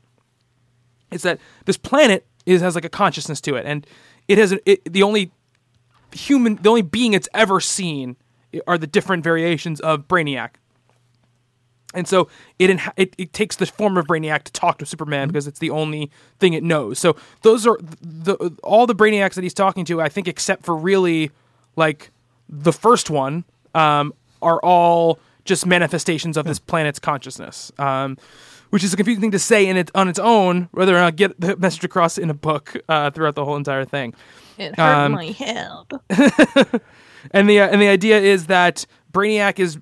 is that this planet is has like a consciousness to it, and it has it, the only human, the only being it's ever seen are the different variations of Brainiac. And so it, inha- it it takes the form of Brainiac to talk to Superman because it's the only thing it knows. So those are the all the Brainiacs that he's talking to. I think except for really like the first one um, are all just manifestations of this planet's consciousness. Um, which is a confusing thing to say in it on its own, whether or not get the message across in a book uh, throughout the whole entire thing. It hurt Um, my head. and the uh, and the idea is that Brainiac has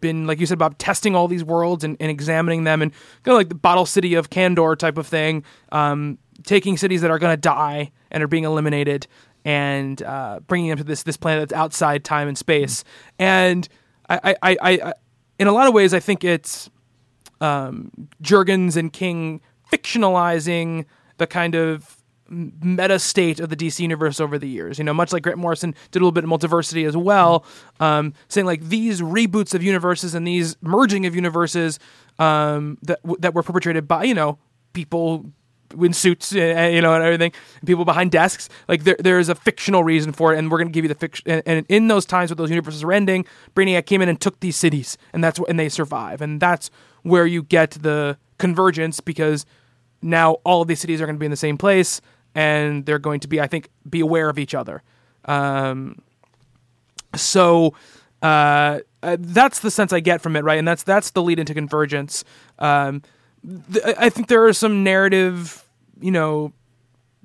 been like you said about testing all these worlds and, and examining them and kind of like the bottle city of Kandor type of thing, um, taking cities that are going to die and are being eliminated and uh, bringing them to this this planet that's outside time and space. And I, I, I, I in a lot of ways, I think it's um, Jurgens and King fictionalizing the kind of meta state of the DC universe over the years. You know, much like Grant Morrison did a little bit of multiversity as well, um, saying like these reboots of universes and these merging of universes um, that that were perpetrated by you know people in suits, uh, you know, and everything, people behind desks. Like there, there is a fictional reason for it, and we're going to give you the fiction. And, and in those times where those universes were ending, Brainiac came in and took these cities, and that's what, and they survive, and that's where you get the convergence because now all of these cities are going to be in the same place, and they're going to be, I think, be aware of each other. Um, so uh, uh, that's the sense I get from it, right? And that's that's the lead into convergence. Um, th- I think there are some narrative, you know,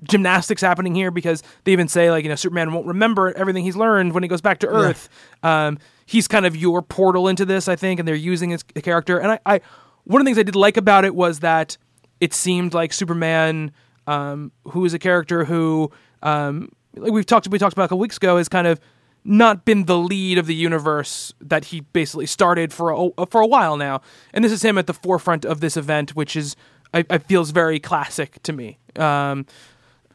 gymnastics happening here because they even say like you know Superman won't remember everything he's learned when he goes back to Earth. Um, he's kind of your portal into this, I think, and they're using his character. And I, I one of the things I did like about it was that it seemed like Superman, um, who is a character who, um, like we've talked we talked about a couple weeks ago, has kind of not been the lead of the universe that he basically started for a, for a while now. And this is him at the forefront of this event, which is I, I feels very classic to me. Um,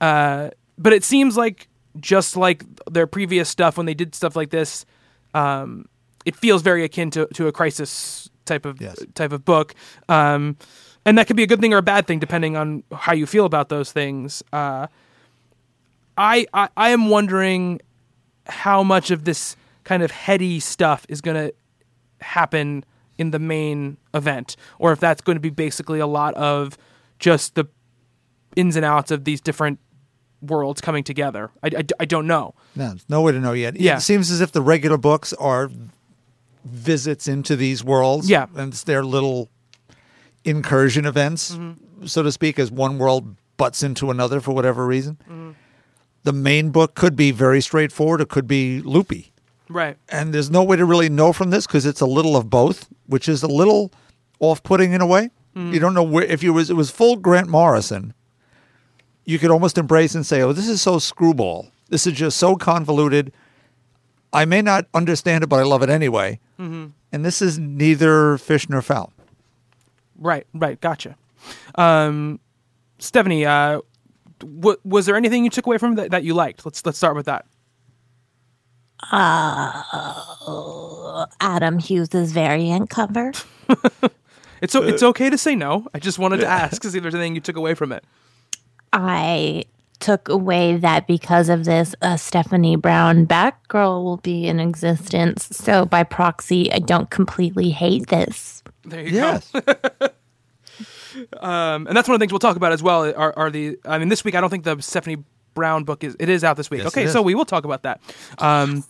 uh, but it seems like just like their previous stuff when they did stuff like this, um, it feels very akin to, to a crisis type of Yes. type of book. Um, and that could be a good thing or a bad thing depending on how you feel about those things. Uh, I, I I am wondering how much of this kind of heady stuff is going to happen in the main event, or if that's going to be basically a lot of just the ins and outs of these different worlds coming together. I, I, I don't know. No, no way to know yet. Yeah. It seems as if the regular books are visits into these worlds. Yeah. And it's their little incursion events, Mm-hmm. so to speak, as one world butts into another for whatever reason. Mm-hmm. The main book could be very straightforward. It could be loopy. Right. And there's no way to really know from this because it's a little of both, which is a little off-putting in a way. Mm. You don't know where if you was it was full Grant Morrison, you could almost embrace and say, "Oh, this is so screwball. This is just so convoluted. I may not understand it, but I love it anyway." Mm-hmm. And this is neither fish nor fowl. Right. Right. Gotcha. Um, Stephanie, uh, w- was there anything you took away from that, that you liked? Let's let's start with that. Uh, Adam Hughes' variant cover. It's o- it's okay to say no. I just wanted to ask to see if there's anything you took away from it. I took away that because of this, a Stephanie Brown Batgirl will be in existence. So by proxy, I don't completely hate this. There you Yes. go. Um, and that's one of the things we'll talk about as well. Are, are the? I mean, this week I don't think the Stephanie Brown book is. It is out this week. Yes, okay, so we will talk about that. Um,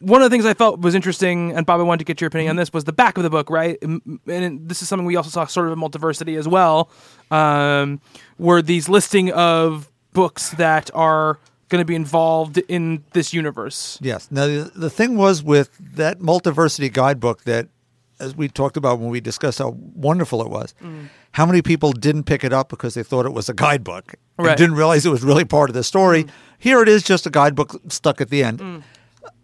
one of the things I felt was interesting, and Bob, I wanted to get your opinion on this, was the back of the book, right? And and this is something we also saw sort of in Multiversity as well, um, were these listing of books that are going to be involved in this universe. Yes. Now, the, the thing was with that multiversity guidebook that, as we talked about when we discussed how wonderful it was, how many people didn't pick it up because they thought it was a guidebook and didn't realize it was really part of the story. Mm. Here it is, just a guidebook stuck at the end. Mm.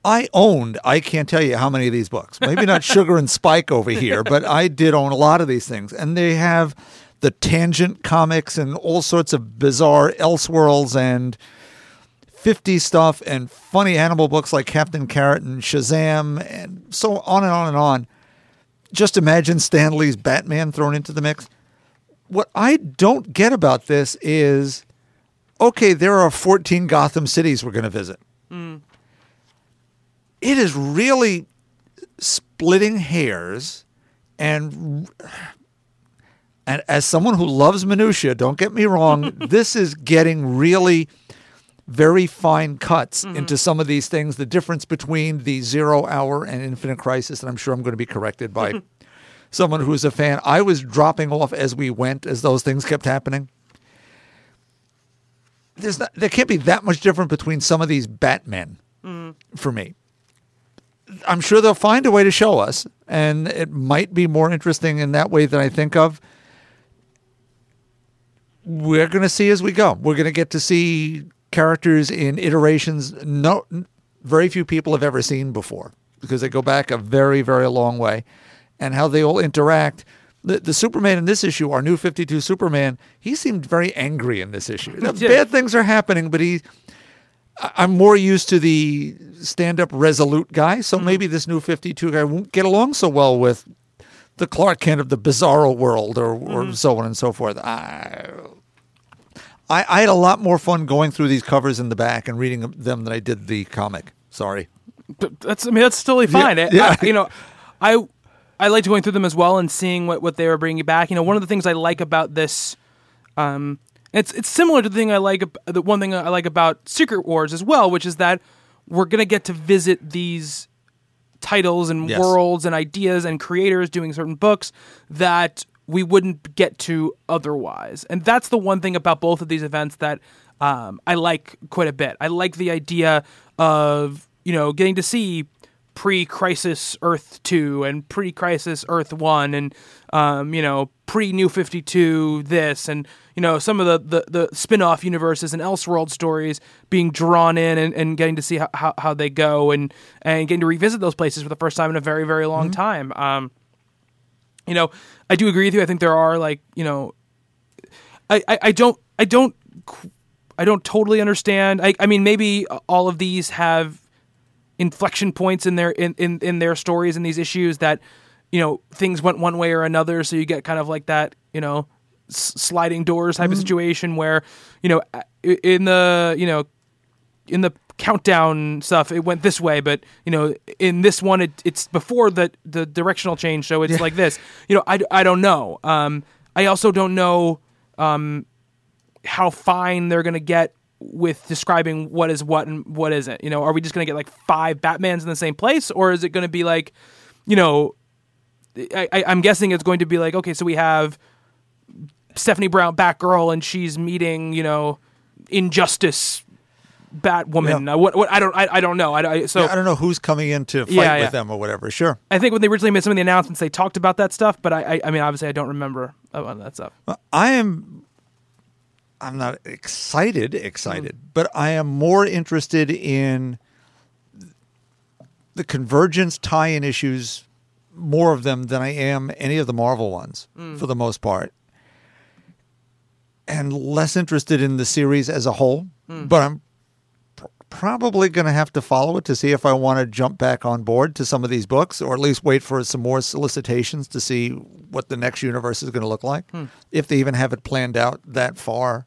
I owned, I can't tell you how many of these books. Maybe not Sugar and Spike over here, but I did own a lot of these things. And they have the tangent comics and all sorts of bizarre Elseworlds and 50 stuff and funny animal books like Captain Carrot and Shazam and so on and on and on. Just imagine Stan Lee's Batman thrown into the mix. What I don't get about this is okay, there are 14 Gotham cities we're going to visit. Mm. It is really splitting hairs and and as someone who loves minutia, don't get me wrong, this is getting really very fine cuts mm-hmm. into some of these things. The difference between the zero hour and infinite crisis, and I'm sure I'm going to be corrected by someone who's a fan. I was dropping off as we went as those things kept happening. There's not, there can't be that much different between some of these Batmen mm. for me. I'm sure they'll find a way to show us, and it might be more interesting in that way than I think of. We're going to see as we go. We're going to get to see characters in iterations no very few people have ever seen before because they go back a very very long way. And how they all interact the, the superman in this issue our new 52 superman he seemed very angry in this issue. Now, bad things are happening but he i'm more used to the stand-up resolute guy so mm-hmm. maybe this new 52 guy won't get along so well with the clark kent of the bizarro world or, or mm-hmm. so on and so forth. I, I, I had a lot more fun going through these covers in the back and reading them than I did the comic. Sorry. But that's I mean that's totally fine. Yeah, yeah. I- you know, I I liked going through them as well and seeing what what they were bringing back. You know, one of the things I like about this, um, it's it's similar to the thing I like the one thing I like about Secret Wars as well, which is that we're gonna get to visit these titles and Yes. worlds and ideas and creators doing certain books that we wouldn't get to otherwise. And that's the one thing about both of these events that um, I like quite a bit. I like the idea of you know getting to see pre-crisis Earth two and pre-crisis Earth one and um, you know pre-New Fifty Two this and you know some of the, the, the spin-off universes and Elseworld stories being drawn in and, and getting to see how, how, how they go and and getting to revisit those places for the first time in a very very long time. Um, you know, I do agree with you. I think there are like you know, I I, I don't I don't I don't totally understand. I I mean maybe all of these have inflection points in their in, in in their stories and these issues that you know things went one way or another so you get kind of like that you know s- sliding doors type of mm-hmm. situation where you know in the you know in the countdown stuff it went this way but you know in this one it, it's before the the directional change so it's like this. You know I, I don't know. Um i also don't know um how fine they're going to get with describing what is what and what isn't. You know, are we just going to get like five Batmans in the same place, or is it going to be like, you know, I, I, I'm guessing it's going to be like, okay, so we have Stephanie Brown, Batgirl, and she's meeting, you know, Injustice, Batwoman. Yeah. Uh, what, what? I don't, I, I don't know. I, I, so I don't know who's coming in to fight Yeah, with yeah. them or whatever. Sure. I think when they originally made some of the announcements, they talked about that stuff, but I, I, I mean, obviously, I don't remember about that stuff. I am. I'm not excited, excited, Mm. but I am more interested in the convergence tie-in issues, more of them than I am any of the Marvel ones, Mm. for the most part, and less interested in the series as a whole. Mm. But I'm probably going to have to follow it to see if I want to jump back on board to some of these books, or at least wait for some more solicitations to see what the next universe is going to look like, if they even have it planned out that far.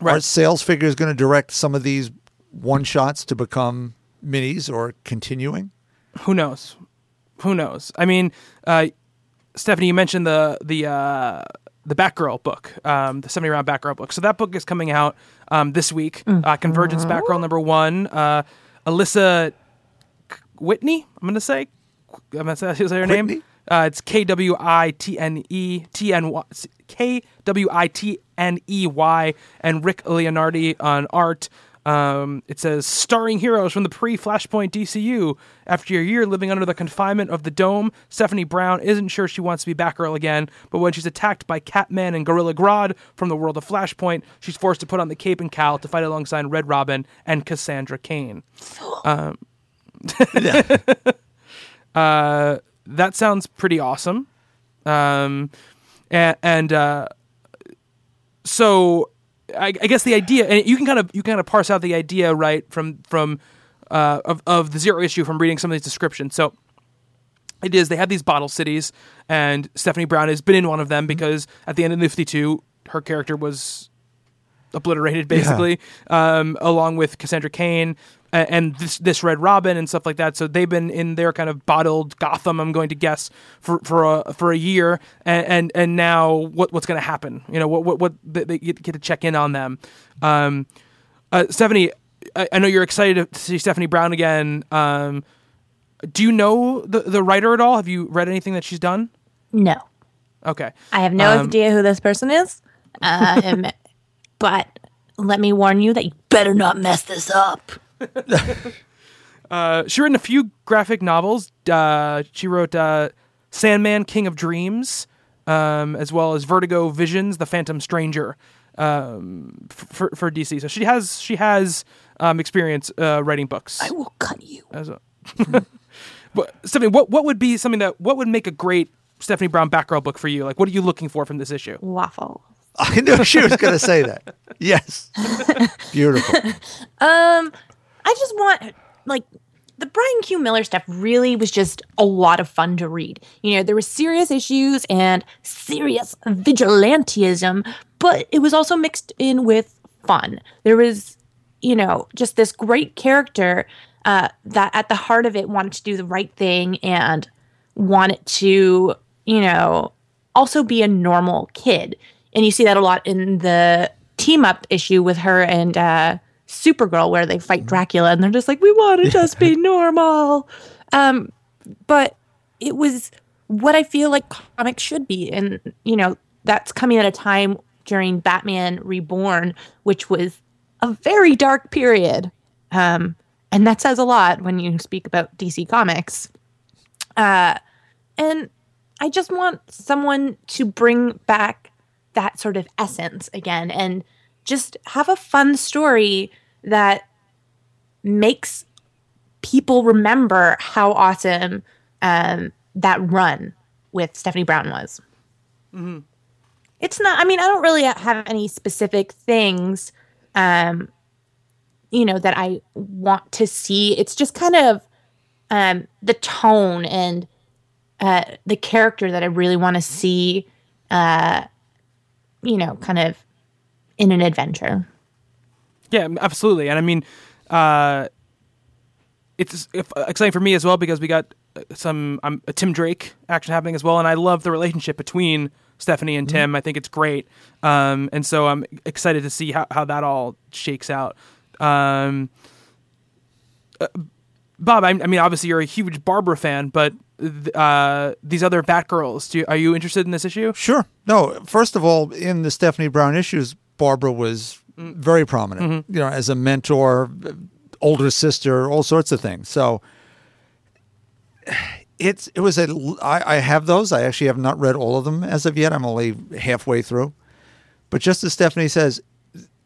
Right. Sales Figure is going to direct some of these one shots to become minis or continuing. Who knows? Who knows? I mean, uh, Stephanie, you mentioned the the uh, the Batgirl book, um, the Stephanie Brown Batgirl book. So that book is coming out um, this week. Uh, Convergence Batgirl number one. Uh, Alisa K- Whitney. I'm going to say. I'm going to say her name. Uh, it's K W I T N E T N Y K W I T N E Y and Rick Leonardi on art. Um, it says starring heroes from the pre-Flashpoint DCU. After a year living under the confinement of the Dome, Stephanie Brown isn't sure she wants to be Batgirl again. But when she's attacked by Catman and Gorilla Grodd from the world of Flashpoint, she's forced to put on the cape and cowl to fight alongside Red Robin and Cassandra Cain. Uh, that sounds pretty awesome. Um, and, and uh, so I, I guess the idea, and you can kind of you can kind of parse out the idea right from from uh, of of the zero issue from reading some of these descriptions. So it is they have these bottle cities, and Stephanie Brown has been in one of them because at the end of the Fifty Two, her character was obliterated basically, um, along with Cassandra a- and this this Red Robin and stuff like that. So they've been in their kind of bottled Gotham. I'm going to guess for for a for a year, and and, and now what what's going to happen? You know what what what they, they get get to check in on them. Um, uh, Stephanie, I, I know you're excited to see Stephanie Brown again. Um, do you know the the writer at all? Have you read anything that she's done? No, Okay. I have no Um, idea who this person is. Um, but let me warn you that you better not mess this up. Uh, she written a few graphic novels. Uh, she wrote uh, Sandman, King of Dreams, um, as well as Vertigo Visions, The Phantom Stranger, um, f- for for DC. So she has she has um, experience uh, writing books. I will cut you. As a, but Stephanie, what what would be something that what would make a great Stephanie Brown Batgirl book for you? Like, what are you looking for from this issue? Waffle. I knew she was going to say that. Yes. Beautiful. Um, I just want like the Brian Q. Miller stuff really was just a lot of fun to read. You know, there were serious issues and serious vigilantism, but it was also mixed in with fun. There was, you know, just this great character uh, that at the heart of it wanted to do the right thing and wanted to, you know, also be a normal kid. And you see that a lot in the team up issue with her and uh, Supergirl, where they fight Dracula and they're just like, we want to just be normal. Um, but it was what I feel like comics should be. And, you know, that's coming at a time during Batman Reborn, which was a very dark period. Um, and that says a lot when you speak about DC Comics. Uh, and I just want someone to bring back that sort of essence again and just have a fun story that makes people remember how awesome um, that run with Stephanie Brown was. It's not, I mean, I don't really have any specific things, um, you know, that I want to see. It's just kind of um, the tone and uh, the character that I really want to see, uh, you know, kind of in an adventure. Yeah, absolutely. And I mean, uh, it's if, uh, exciting for me as well because we got uh, some um, a Tim Drake action happening as well, and I love the relationship between Stephanie and Tim. I think it's great, um, and so I'm excited to see how, how that all shakes out. Um, uh, Bob, I, I mean, obviously you're a huge Barbara fan, but th- uh, these other Batgirls, do you, are you interested in this issue? Sure. No, first of all, in the Stephanie Brown issues, Barbara was very prominent, mm-hmm. you know, as a mentor, older sister, all sorts of things. So it's it was a I, I have those. I actually have not read all of them as of yet. I'm only halfway through. But just as Stephanie says,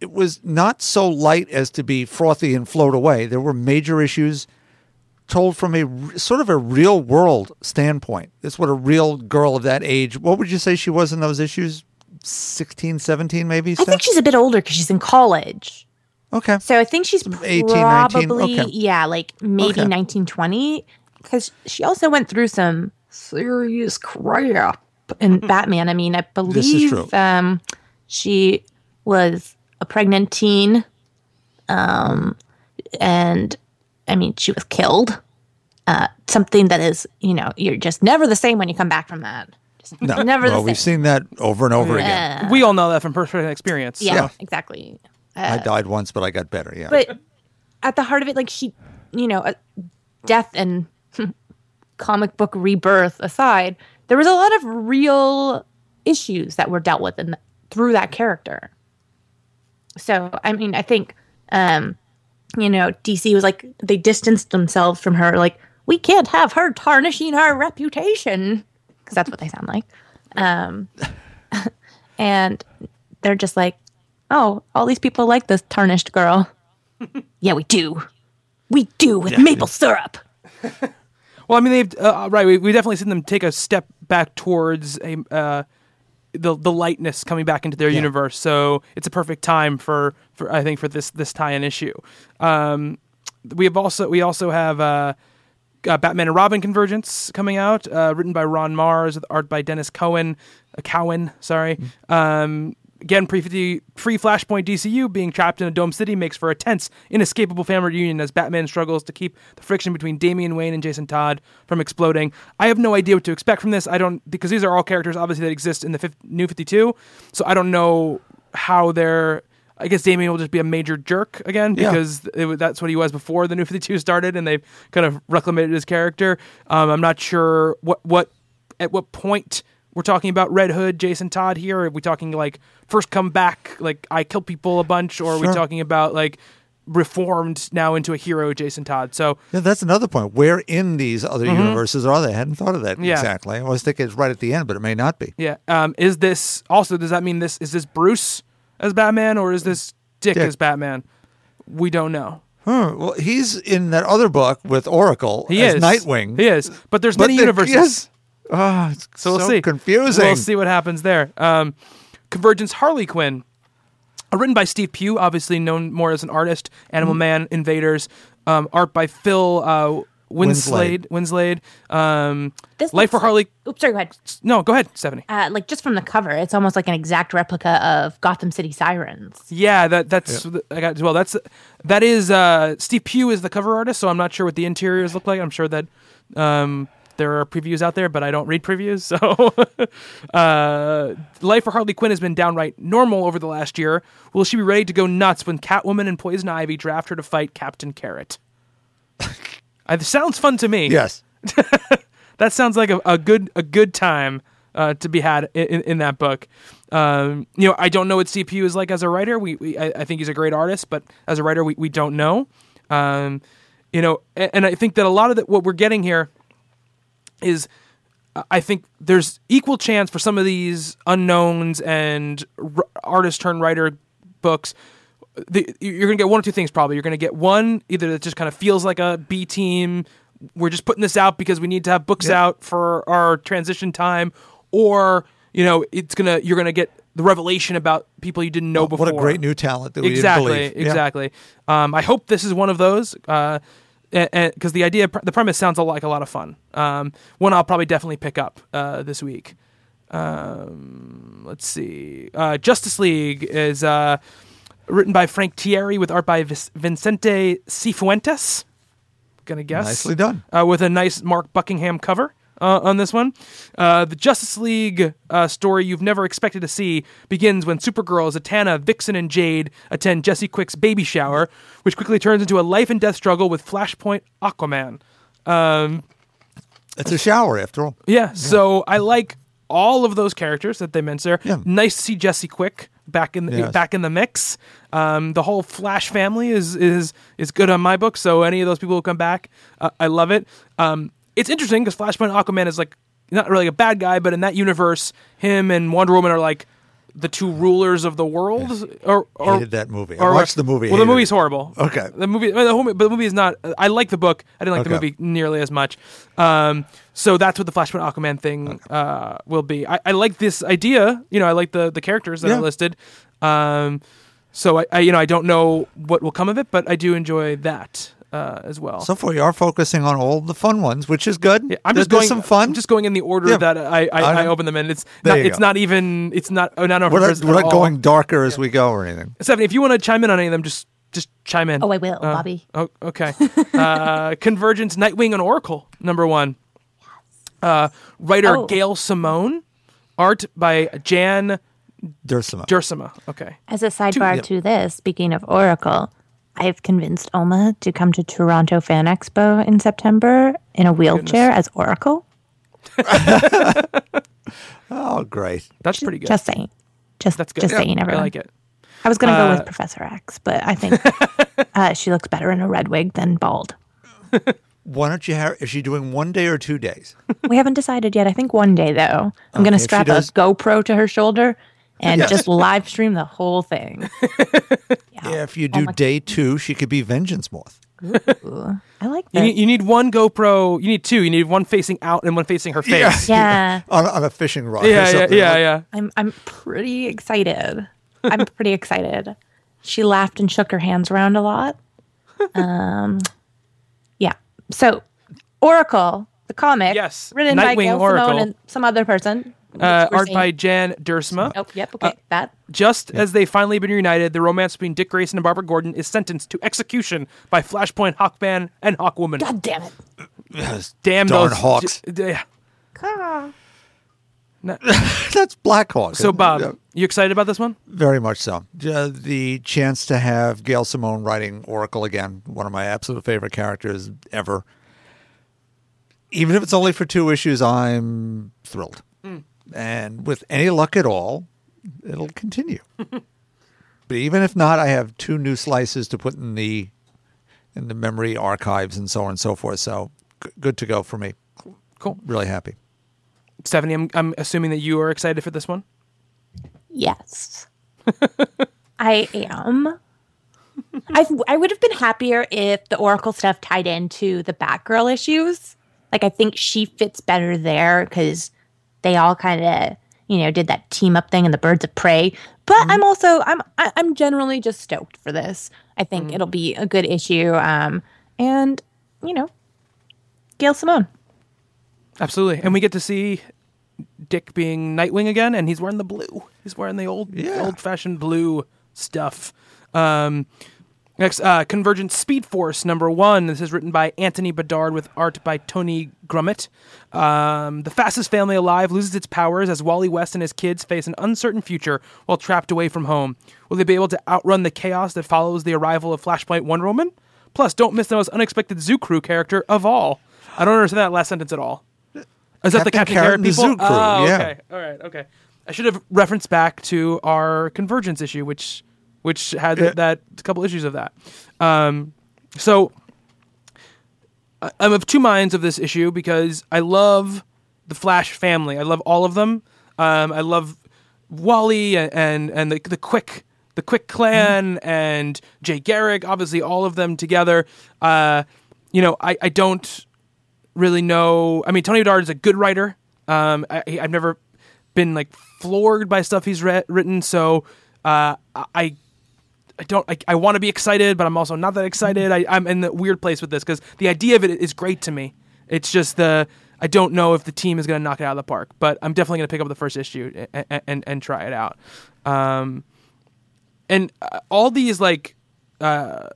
it was not so light as to be frothy and float away. There were major issues told from a sort of a real world standpoint. That's what a real girl of that age, what would you say she was in those issues? 16, 17 maybe? I Steph? think she's a bit older because she's in college. okay. So I think she's 18, probably 19, okay. yeah, like maybe Okay. 1920 because she also went through some serious crap in Batman. I mean, I believe um, she was a pregnant teen. Um, and I mean, she was killed. Uh, something that is, you know, you're just never the same when you come back from that. Just No. never well, the we've seen that over and over again. we all know that from personal experience. yeah, Yeah. exactly. I died once, but I got better. Yeah. But at the heart of it, like she, you know, uh, death and comic book rebirth aside, there was a lot of real issues that were dealt with in through that character. So, I mean, I think, um, you know, DC was like they distanced themselves from her. Like, we can't have her tarnishing our reputation because that's what they sound like. Um, and they're just like, oh, all these people like this tarnished girl. yeah, we do. We do with maple syrup. Well, I mean, they've uh, right. We we definitely seen them take a step back towards a uh, the the lightness coming back into their universe. So it's a perfect time for for I think for this this tie-in issue. Um, we have also we also have. Uh, uh, Batman and Robin Convergence coming out, uh, written by Ron Marz, with art by Dennis Cohen, uh, Cowan, sorry. Um, again, pre free Flashpoint DCU being trapped in a dome city makes for a tense, inescapable family reunion as Batman struggles to keep the friction between Damian Wayne and Jason Todd from exploding. I have no idea what to expect from this. I don't because these are all characters obviously that exist in the New Fifty Two, so I don't know how they're. I guess Damian will just be a major jerk again Yeah. because it, that's what he was before the New Fifty Two started, and they've kind of reclamated his character. Um, I'm not sure what what at what point we're talking about Red Hood, Jason Todd here. Are we talking like first come back, like I kill people a bunch, or are we talking about like reformed now into a hero, Jason Todd? So Yeah, that's another point. Where in these other universes are they? I hadn't thought of that Mm-hmm. Yeah. exactly. I always think it's right at the end, but it may not be. yeah, um, is this also does that mean this is this Bruce as Batman or is this Dick, Dick. as Batman? We don't know. Huh. Well, he's in that other book with Oracle He as is Nightwing. He is, but there's But many the- universes. yes. Ah, it's So we'll see. confusing. We'll see what happens there. Um, Convergence Harley Quinn, written by Steve Pugh, obviously known more as an artist. Animal Man, Invaders, um, art by Phil uh, Winslade. Winslade. Um, This Life for looks like- Harley. Oops, sorry, go ahead. No, go ahead, Stephanie. Uh, like just from the cover, it's almost like an exact replica of Gotham City Sirens. Yeah, that that's I got as well. That's that is uh, Steve Pugh is the cover artist, so I'm not sure what the interiors look like. I'm sure that um, there are previews out there, but I don't read previews. So, uh, life for Harley Quinn has been downright normal over the last year. Will she be ready to go nuts when Catwoman and Poison Ivy draft her to fight Captain Carrot? it sounds fun to me. yes. That sounds like a, a good a good time uh, to be had in, in, in that book. Um, you know, I don't know what CPU is like as a writer. We, we I, I think he's a great artist, but as a writer, we, we don't know. Um, you know, and, and I think that a lot of the, what we're getting here is I think there's equal chance for some of these unknowns and r- artist turned writer books. The, you're gonna get one or two things probably. You're gonna get one either that just kind of feels like a B team. We're just putting this out because we need to have books out for our transition time, or you know, it's gonna you're gonna get the revelation about people you didn't know before. What a great new talent that we exactly, didn't believe. Yeah. exactly. Um, I hope this is one of those. Uh, because the idea, the premise sounds like a lot of fun. Um, one I'll probably definitely pick up uh, this week. Um, let's see. Uh, Justice League is uh, written by Frank Tieri with art by Vincente Cifuentes. Gonna guess. Nicely done. Uh, with a nice Mark Buckingham cover uh, on this one. Uh, the Justice League uh, story you've never expected to see begins when Supergirl, Zatanna, Vixen, and Jade attend Jesse Quick's baby shower, which quickly turns into a life and death struggle with Flashpoint Aquaman. It's a shower after all. Yeah, so I like all of those characters that they mentioned there. Yeah. Nice to see Jesse Quick back in the, Yes. back in the mix. Um, the whole Flash family is is is good on my book. So any of those people who come back, uh, I love it. Um, it's interesting because Flashpoint Aquaman is like not really a bad guy, but in that universe, him and Wonder Woman are like the two rulers of the world. Or, or Hated that movie. I watched the movie, Well, the movie's it. horrible. Okay. The movie, the whole, but the movie is not. I like the book. I didn't like the movie nearly as much. Um, so that's what the Flashpoint Aquaman thing uh, will be. I, I like this idea. You know, I like the the characters that Yeah. are listed. Um, so I, I, you know, I don't know what will come of it, but I do enjoy that. Uh, as well. So far, you are focusing on all the fun ones, which is good. Yeah, I'm There- just going. Some fun. I'm just going in the order Yeah. that I I, I- I open them in. It's not, it's go. not even. It's not. Oh, not we're not, first we're not going darker as we go or anything. Stephanie, if you want to chime in on any of them, just just chime in. Oh, I will, Uh, Bobby. Oh, okay. uh, Convergence, Nightwing, and Oracle. Number one. Uh, writer Oh. Gail Simone. Art by Jan Duursema. Duursema. Okay. As a sidebar yeah. to this, speaking of Oracle, I've convinced Oma to come to Toronto Fan Expo in September in a wheelchair as Oracle. oh, great. That's pretty good. Just saying. Just, That's good. just Yeah, saying, I everyone. like it. I was going to go Uh, with Professor X, but I think uh, she looks better in a red wig than bald. Why don't you have? Is she doing one day or two days? We haven't decided yet. I think one day, though, I'm going to if she strap a does- GoPro to her shoulder and Yes. just live stream the whole thing. Yeah, if you do my- day two, she could be Vengeance Moth. I like You need, you need one GoPro. You need two. You need one facing out and one facing her face. yeah. on, on a fishing rod. or Yeah, yeah, something. yeah, yeah. I'm I'm pretty excited. I'm pretty excited. She laughed and shook her hands around a lot. Um, yeah. So, Oracle, the comic, Yes. written by Nightwing Gail Oracle. Simone and some other person. Uh, art seeing- by Jan Duursema. Oh, yep. Okay, that. Just as they finally been reunited, the romance between Dick Grayson and Barbara Gordon is sentenced to execution by Flashpoint Hawkman and Hawkwoman. God damn it. Yes, Damn darn those hawks. d- yeah. That's Black Hawk. So, Bob, Yeah, you excited about this one? very much so. Uh, the chance to have Gail Simone writing Oracle again, one of my absolute favorite characters ever. Even if it's only for two issues, I'm thrilled. And with any luck at all, it'll continue. but even if not, I have two new slices to put in the in the memory archives and so on and so forth. So g- good to go for me. Cool. Really happy. Stephanie, I'm, I'm assuming that you are excited for this one. Yes. I am. I I would have been happier if the Oracle stuff tied into the Batgirl issues. Like I think she fits better there because they all kind of you know did that team up thing in the Birds of Prey. But I'm also I'm I- I'm generally just stoked for this. I think it'll be a good issue. Um, and you know, Gail Simone. Absolutely. And we get to see Dick being Nightwing again, and he's wearing the blue. He's wearing the old Yeah. old fashioned blue stuff. Um, next, uh, Convergent Speed Force number one. This is written by Anthony Bedard with art by Tony Grummett. Um, the fastest family alive loses its powers as Wally West and his kids face an uncertain future while trapped away from home. Will they be able to outrun the chaos that follows the arrival of Flashpoint Wonder Woman? Plus, don't miss the most unexpected Zoo Crew character of all. I don't understand that last sentence at all. Is that the Captain Captain Carrot and the? Zoo Crew, Oh, yeah. okay. All right. Okay. I should have referenced back to our Convergence issue, which which had Yeah. that a couple issues of that. Um, so I'm of two minds of this issue because I love the Flash family. I love all of them. Um, I love Wally and and, and the the quick the quick clan and Jay Garrick. Obviously, all of them together. Uh, you know, I, I don't really know. I mean, Tony Bedard is a good writer. Um, I, I've never been like floored by stuff he's re- written, so uh, I I don't. I, I want to be excited, but I'm also not that excited. I, I'm in the weird place with this because the idea of it is great to me. It's just the I don't know if the team is going to knock it out of the park, but I'm definitely going to pick up the first issue and and, and try it out. Um, and uh, all these like uh,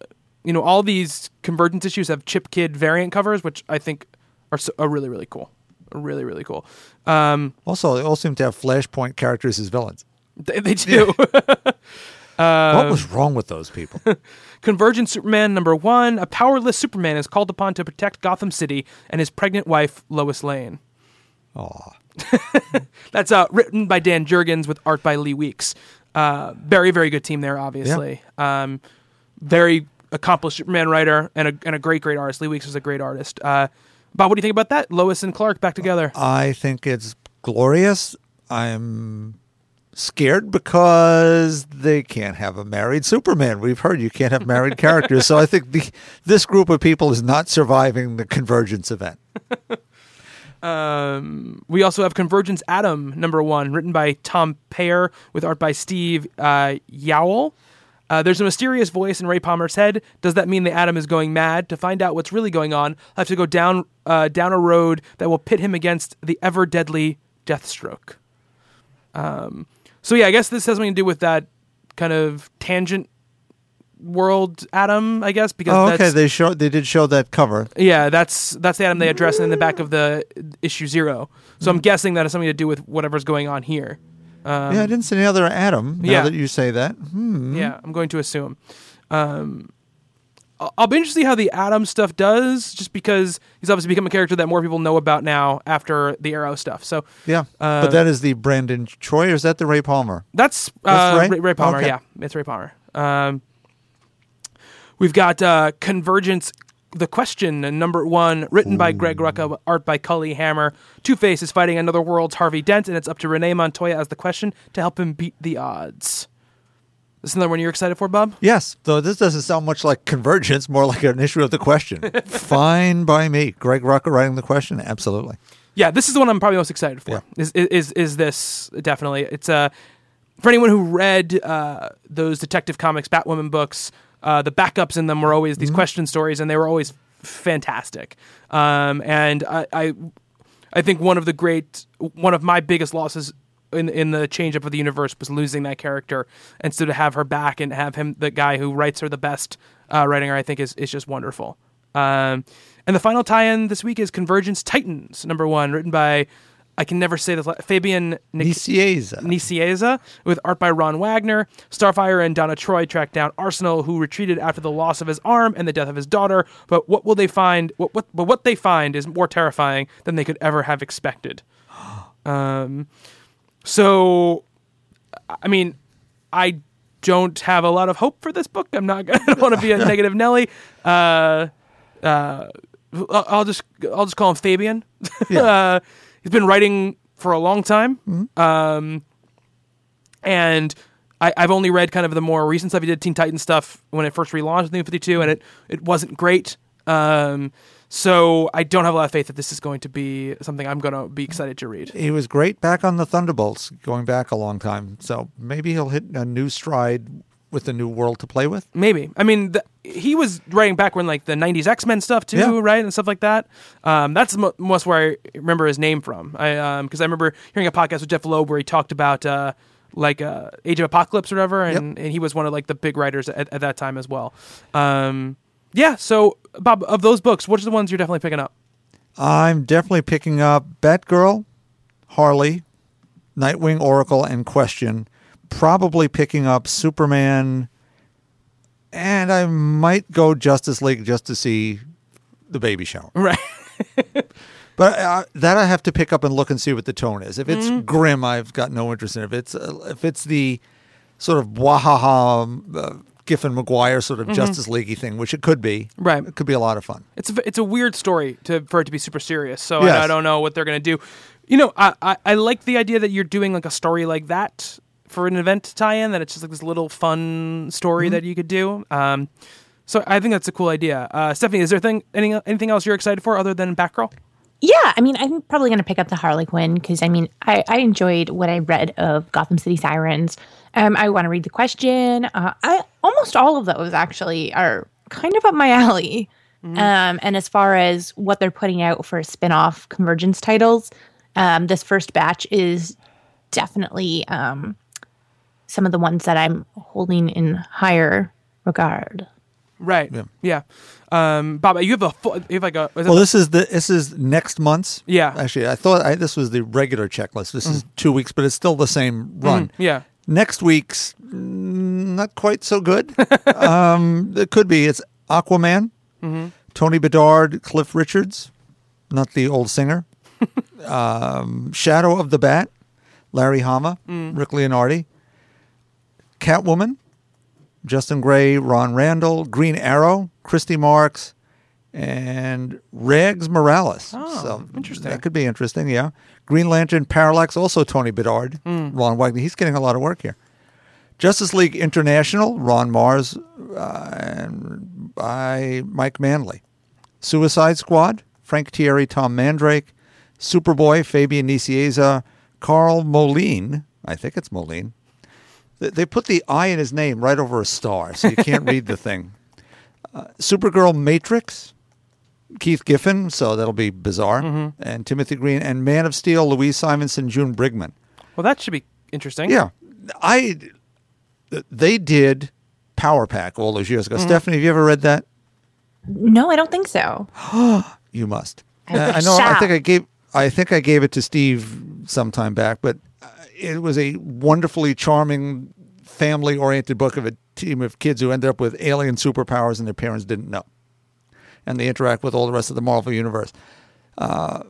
you know all these convergence issues have Chip Kidd variant covers, which I think are, so, are really really cool, are really really cool. Um, Also, they all seem to have Flashpoint characters as villains. they, they do. what was wrong with those people? Convergent Superman number one. A powerless Superman is called upon to protect Gotham City and his pregnant wife, Lois Lane. Aw. That's uh, written by Dan Jurgens with art by Lee Weeks. Uh, very, very good team there, obviously. Um, very accomplished Superman writer and a, and a great, great artist. Lee Weeks is a great artist. Uh, Bob, what do you think about that? Lois and Clark back together. I think it's glorious. I'm scared because they can't have a married Superman. We've heard you can't have married characters. So I think the, this group of people is not surviving the convergence event. Um, we also have Convergence Atom number one, written by Tom Peyer with art by Steve uh, Yeowell. Uh, there's a mysterious voice in Ray Palmer's head. Does that mean the Atom is going mad? To find out what's really going on, I have to go down uh, down a road that will pit him against the ever deadly Deathstroke. Um, so yeah, I guess this has something to do with that kind of tangent world Atom, I guess, because Oh, okay. They show they did show that cover. yeah, that's that's the Atom they address in the back of the issue zero. So I'm guessing that has something to do with whatever's going on here. yeah, I didn't see any other Atom. Now yeah. that you say that, hmm. Yeah, I'm going to assume. Um, I'll be interested to see how the Atom stuff does, just because he's obviously become a character that more people know about now after the Arrow stuff. So yeah. Uh, but that is the Brandon Troy, or is that the Ray Palmer? that's, uh, Ray? Ray? Ray Palmer. Okay. Yeah, it's Ray Palmer. Um, we've got uh, Convergence. The question number one, written by Greg Rucka, art by Cully Hamner. Two Face is fighting another world's Harvey Dent, and it's up to Renee Montoya as the question to help him beat the odds. This is another one you're excited for, Bob? Yes, though this doesn't sound much like convergence, more like an issue of the question. Fine by me. Greg Rucka writing the question, absolutely. Yeah, this is the one I'm probably most excited for. Yeah. Is, is is this definitely? It's uh, for anyone who read uh, those Detective Comics Batwoman books. Uh, the backups in them were always Mm-hmm. these question stories, and they were always fantastic. Um, and I, I, I think one of the great, one of my biggest losses in in the change up of the universe was losing that character, and so to have her back and have him, the guy who writes her the best, uh, writing her, I think is is just wonderful. Um, and the final tie-in this week is Convergence Titans number one, written by I can never say this Fabian Nic- Nicieza. Nicieza, with art by Ron Wagner. Starfire and Donna Troy track down Arsenal, who retreated after the loss of his arm and the death of his daughter. But what will they find? What, what, but what they find is more terrifying than they could ever have expected. Um, so, I mean, I don't have a lot of hope for this book. I'm not gonna want to be a negative Nelly. Uh, uh, I'll just I'll just call him Fabian. uh, he's been writing for a long time, um, and I, I've only read kind of the more recent stuff. He did Teen Titan stuff when it first relaunched New Fifty Two, and it it wasn't great. Um, so I don't have a lot of faith that this is going to be something I'm going to be excited to read. He was great back on the Thunderbolts, going back a long time. So maybe he'll hit a new stride with a new world to play with. Maybe. I mean, the, he was writing back when like the '90s X-Men stuff too, Yeah. right, and stuff like that. Um, that's mo- most where I remember his name from. I because I remember hearing a podcast with Jeph Loeb where he talked about uh, like uh, Age of Apocalypse or whatever, and, and he was one of like the big writers at, at that time as well. Um, yeah. So, Bob, of those books, which are the ones you're definitely picking up? I'm definitely picking up Batgirl, Harley, Nightwing, Oracle, and Question. Probably picking up Superman, and I might go Justice League just to see the baby shower. Right. But uh, that I have to pick up and look and see what the tone is. If it's Mm-hmm. grim, I've got no interest in it. If it's uh, if it's the sort of wahaha uh, Giffen Maguire sort of Justice Leaguey thing, which it could be, Mm-hmm. Right. It could be a lot of fun. It's a, it's a weird story to for it to be super serious. So Yes. I, I don't know what they're gonna do. You know, I, I I like the idea that you're doing like a story like that for an event tie-in. That it's just like this little fun story that you could do. Um, so I think that's a cool idea. Uh, Stephanie, is there thing any, anything else you're excited for other than Batgirl? Yeah, I mean, I'm probably going to pick up the Harley Quinn because I mean, I, I enjoyed what I read of Gotham City Sirens. Um, I want to read the question. Uh, I almost all of those actually are kind of up my alley. Um, and as far as what they're putting out for spin-off convergence titles, um, this first batch is definitely um, some of the ones that I'm holding in higher regard. Right. Yeah. Um, Bob, you have a full, you have like a. is it Well, this is the this is next month's. Yeah. Actually, I thought I, this was the regular checklist. This is two weeks, but it's still the same run. yeah. Next week's mm, not quite so good. um, it could be. It's Aquaman, Tony Bedard, Cliff Richards, not the old singer. um, Shadow of the Bat, Larry Hama, Rick Leonardi, Catwoman, Justin Gray, Ron Randall, Green Arrow, Christy Marx, and Rags Morales. Oh, so interesting. That could be interesting. Yeah. Green Lantern, Parallax, also Tony Bedard, Hmm. Ron Wagner. He's getting a lot of work here. Justice League International, Ron Marz, uh, and by Mike Manley. Suicide Squad, Frank Tieri, Tom Mandrake. Superboy, Fabian Nicieza, Karl Moline. I think it's Moline. They- They put the I in his name right over a star, so you can't read the thing. Uh, Supergirl Matrix, Keith Giffen, so that'll be bizarre, Mm-hmm. and Timothy Green, and Man of Steel, Louise Simonson, June Brigman. Well, that should be interesting. Yeah, I. They did Power Pack all those years ago. Mm-hmm. Stephanie, have you ever read that? No, I don't think so. You must. I Uh, I know. I think I gave. I think I gave it to Steve sometime back, but uh, it was a wonderfully charming, family-oriented book of a team of kids who ended up with alien superpowers and their parents didn't know, and they interact with all the rest of the Marvel universe. Uh,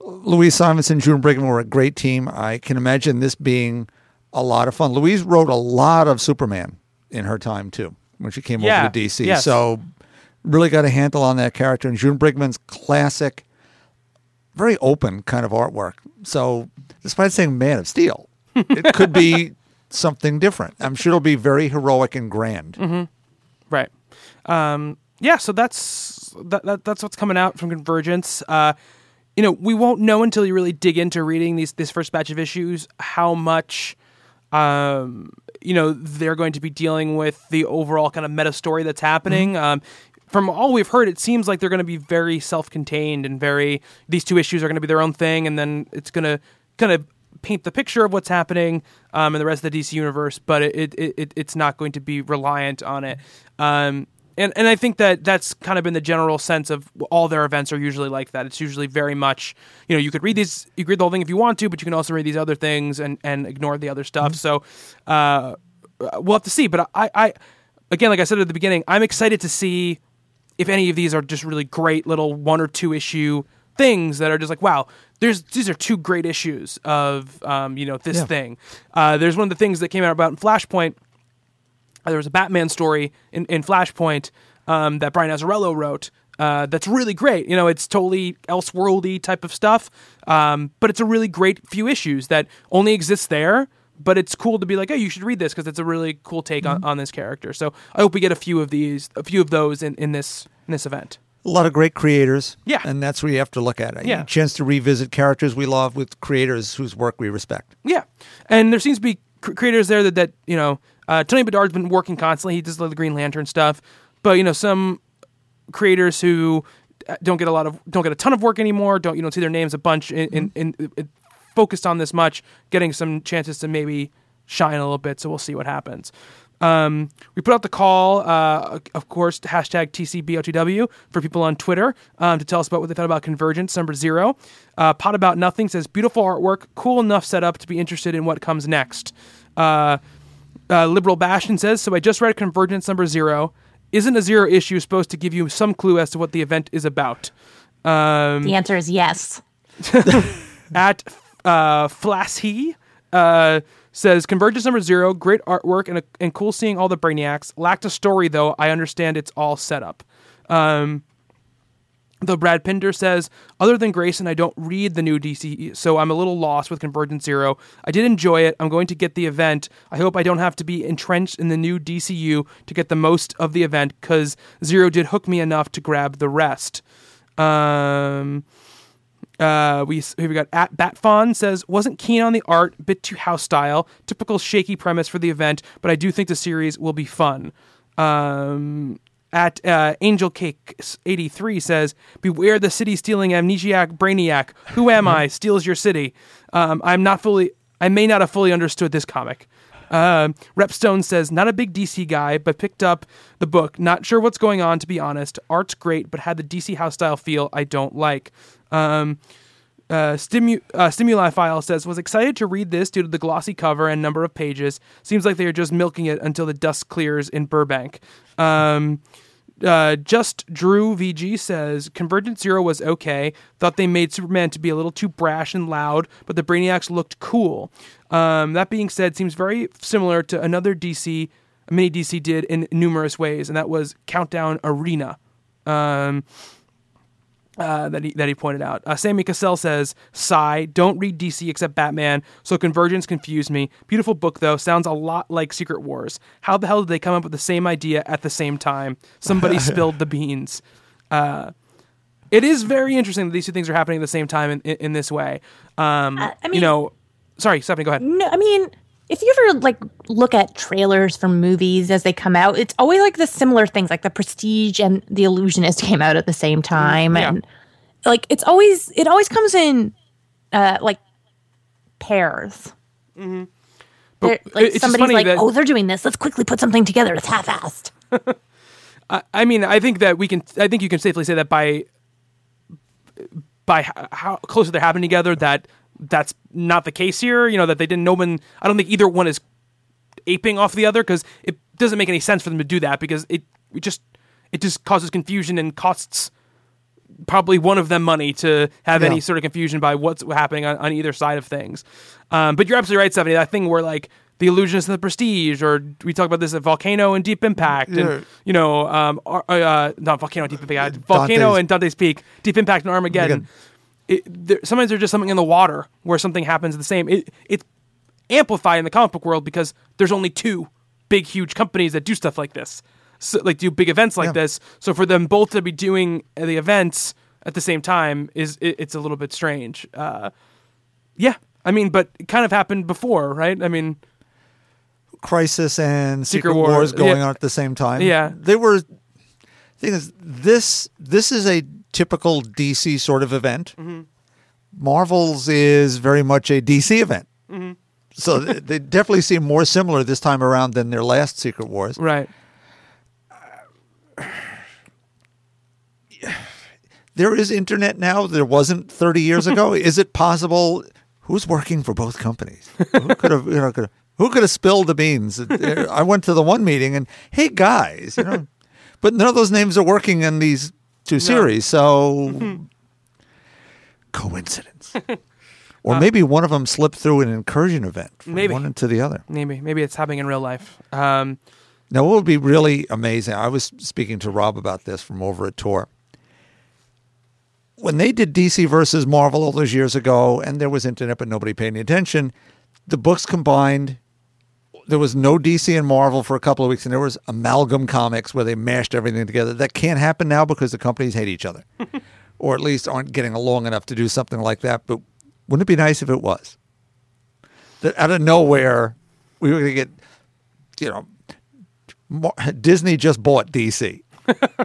Louise Simonson, June Brigman were a great team. I can imagine this being a lot of fun. Louise wrote a lot of Superman in her time too when she came Yeah, over to DC. yes. So really got a handle on that character. And June Brigman's classic, very open kind of artwork. So despite saying Man of Steel, it could be something different. I'm sure it'll be very heroic and grand. Mm-hmm. Right. Um, yeah. So that's that, that. That's what's coming out from Convergence. Uh, you know, we won't know until you really dig into reading these this first batch of issues how much. Um, you know, they're going to be dealing with the overall kind of meta story that's happening. Um, from all we've heard, it seems like they're going to be very self-contained and very. These two issues are going to be their own thing, and then it's going to kind of paint the picture of what's happening um, in the rest of the DC universe, but it, it, it it's not going to be reliant on it. Um, and and I think that that's kind of been the general sense of all their events are usually like that. It's usually very much you know you could read these you could read the whole thing if you want to, but you can also read these other things and and ignore the other stuff. So uh, we'll have to see. But I I again like I said at the beginning, I'm excited to see if any of these are just really great little one or two issue things that are just like wow there's these are two great issues of um, you know this Yeah. thing uh, there's one of the things that came out about in flashpoint there was a batman story in, in flashpoint um, that brian azzarello wrote uh, that's really great you know it's totally elseworldy type of stuff um, but it's a really great few issues that only exists there but it's cool to be like, oh, you should read this because it's a really cool take on, on this character. So I hope we get a few of these, a few of those in, in this in this event. A lot of great creators. Yeah. And that's where you have to look at it. Yeah. A chance to revisit characters we love with creators whose work we respect. Yeah, and there seems to be creators there that, that you know, uh, Tony Bedard's been working constantly. He does the Green Lantern stuff, but you know, some creators who uh, don't get a lot of don't get a ton of work anymore. Don't you don't see their names a bunch in, in, in, in focused on this much, getting some chances to maybe shine a little bit. So we'll see what happens. Um, we put out the call, uh, of course, hashtag TCBOTW for people on Twitter um, to tell us about what they thought about Convergence number zero. Uh, Pot About Nothing says, beautiful artwork, cool enough setup to be interested in what comes next. Uh, uh, Liberal Bastion says, so I just read Convergence number zero. Isn't a zero issue supposed to give you some clue as to what the event is about? Um, The answer is yes. at uh, Flashy uh, says Convergence number zero, great artwork and, a, and cool seeing all the brainiacs. Lacked a story though. I understand it's all set up. Um, Though Brad Pinder says, other than Grayson, I don't read the new DC, so I'm a little lost with Convergence Zero. I did enjoy it. I'm going to get the event. I hope I don't have to be entrenched in the new DCU to get the most of the event, because Zero did hook me enough to grab the rest. Um, uh, we here we got at Batfon says wasn't keen on the art, bit too house style, typical shaky premise for the event, but I do think the series will be fun. Um, at uh, Angel Cake eighty three says, "Beware the city stealing amnesiac brainiac. Who am I? Steals your city. Um, I'm not fully. I may not have fully understood this comic." Um, Repstone says, not a big DC guy, but picked up the book. Not sure what's going on, to be honest. Art's great, but had the DC house style feel I don't like. Um, uh, Stimu- uh, Stimuli File says, was excited to read this due to the glossy cover and number of pages. Seems like they are just milking it until the dust clears in Burbank. Um, uh, just Drew VG says Convergent Zero was okay. Thought they made Superman to be a little too brash and loud, but the Brainiacs looked cool. Um, that being said, seems very similar to another DC, mini DC did in numerous ways, and that was Countdown Arena. Um, uh, that he that he pointed out. Uh, Sammy Cassell says, "Sigh. Don't read DC except Batman. So Convergence confused me. Beautiful book though. Sounds a lot like Secret Wars. How the hell did they come up with the same idea at the same time? Somebody spilled the beans." Uh, it is very interesting that these two things are happening at the same time in, in, in this way. Um, I you know, sorry, Stephanie, go ahead. No, I mean, if you ever like look at trailers for movies as they come out, it's always like the similar things, like the Prestige and the Illusionist came out at the same time, yeah. and like it's always it always comes in uh like pairs. But They're- like somebody's like, that- oh, they're doing this. Let's quickly put something together. It's half-assed. I mean, I think that we can. I think you can safely say that by by how closely they're happening together, that that's not the case here. You know that they didn't. No one. I don't think either one is aping off the other because it doesn't make any sense for them to do that because it, it just it just causes confusion and costs probably one of them money to have Yeah. any sort of confusion by what's happening on, on either side of things. Um, but you're absolutely right, Stephanie. That thing where like the illusionist and the prestige, or we talk about this at Volcano and Deep Impact, Yeah. and you know, um, Ar- uh, not Volcano, Deep Impact, Volcano Dante's- and Dante's Peak, Deep Impact and Armageddon. It, there, sometimes there's just something in the water where something happens the same. It, it's amplified in the comic book world because there's only two big, huge companies that do stuff like this, so, like do big events like Yeah. this. So for them both to be doing the events at the same time is it, it's a little bit strange. Uh, yeah, I mean, but it kind of happened before, right? I mean, Crisis and Secret Secret, War, Wars going yeah. on at the same time. Yeah. they were. Thing is, this this is a typical DC sort of event. Mm-hmm. Marvel's is very much a DC event. Mm-hmm. So they definitely seem more similar this time around than their last Secret Wars. right? There is internet now. There wasn't 30 years ago. is it possible? Who's working for both companies? Who could have, you know, could have, who could have spilled the beans? I went to the one meeting and, hey guys, you know, but none of those names are working in these two series. So coincidence, or maybe one of them slipped through an incursion event from Maybe. one into the other. Maybe maybe it's happening in real life. Um, Now, what would be really amazing, I was speaking to Rob about this from over at Tor. When they did DC versus Marvel all those years ago, and there was internet, but nobody paid any attention, the books combined. There was no DC and Marvel for a couple of weeks, and there was amalgam comics where they mashed everything together. That can't happen now because the companies hate each other, or at least aren't getting along enough to do something like that. But wouldn't it be nice if it was? That out of nowhere, we were going to get, you know, Mar- Disney just bought DC.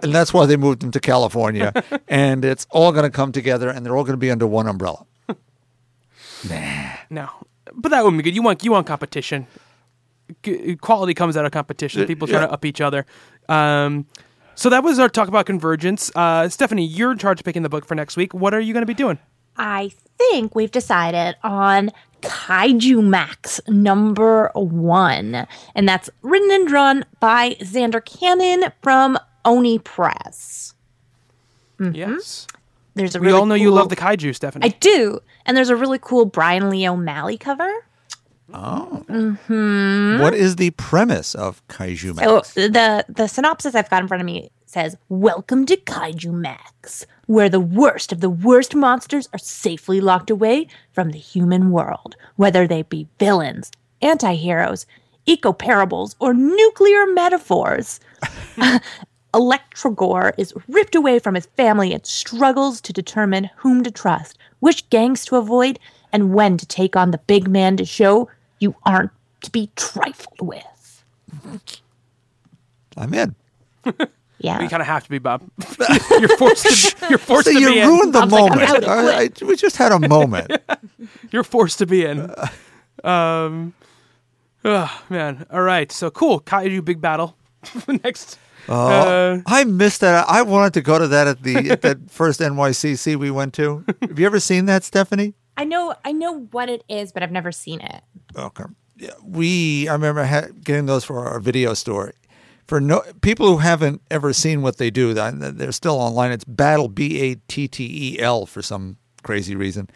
and that's why they moved them to California. and it's all going to come together and they're all going to be under one umbrella. nah. no, but that wouldn't be good. You want you want competition. G- quality comes out of competition. People trying yeah. to up each other. Um, so that was our talk about convergence. Uh, Stephanie, you're in charge of picking the book for next week. What are you going to be doing? I think we've decided on Kaiju Max number one. And that's written and drawn by Zander Cannon from Oni Press. Yes, There's a we all know you love the kaiju, Stephanie. I do. And there's a really cool Brian Lee O'Malley cover. Oh. Mm-hmm. What is the premise of Kaiju Max? So the the synopsis I've got in front of me says, "Welcome to Kaiju Max, where the worst of the worst monsters are safely locked away from the human world, whether they be villains, anti-heroes, eco-parables, or nuclear metaphors." Electrogor is ripped away from his family and struggles to determine whom to trust, which gangs to avoid, and when to take on the big man to show you aren't to be trifled with. I'm in. Yeah. you kind of have to be Bob. you're forced to. You're forced So to you be in. ruined the Bob's like, moment. out, I- I- we just had a moment. You're forced to be in. Um, oh, man. All right. So cool. Kaiju big battle. Next. Uh, I missed that. I wanted to go to that at the at that first NYCC we went to. Have you ever seen that, Stephanie? I know I know what it is, but I've never seen it. Okay. Yeah, we I remember ha- getting those for our video store. For no people who haven't ever seen what they do, they're still online. It's Battel B A T T E L for some crazy reason.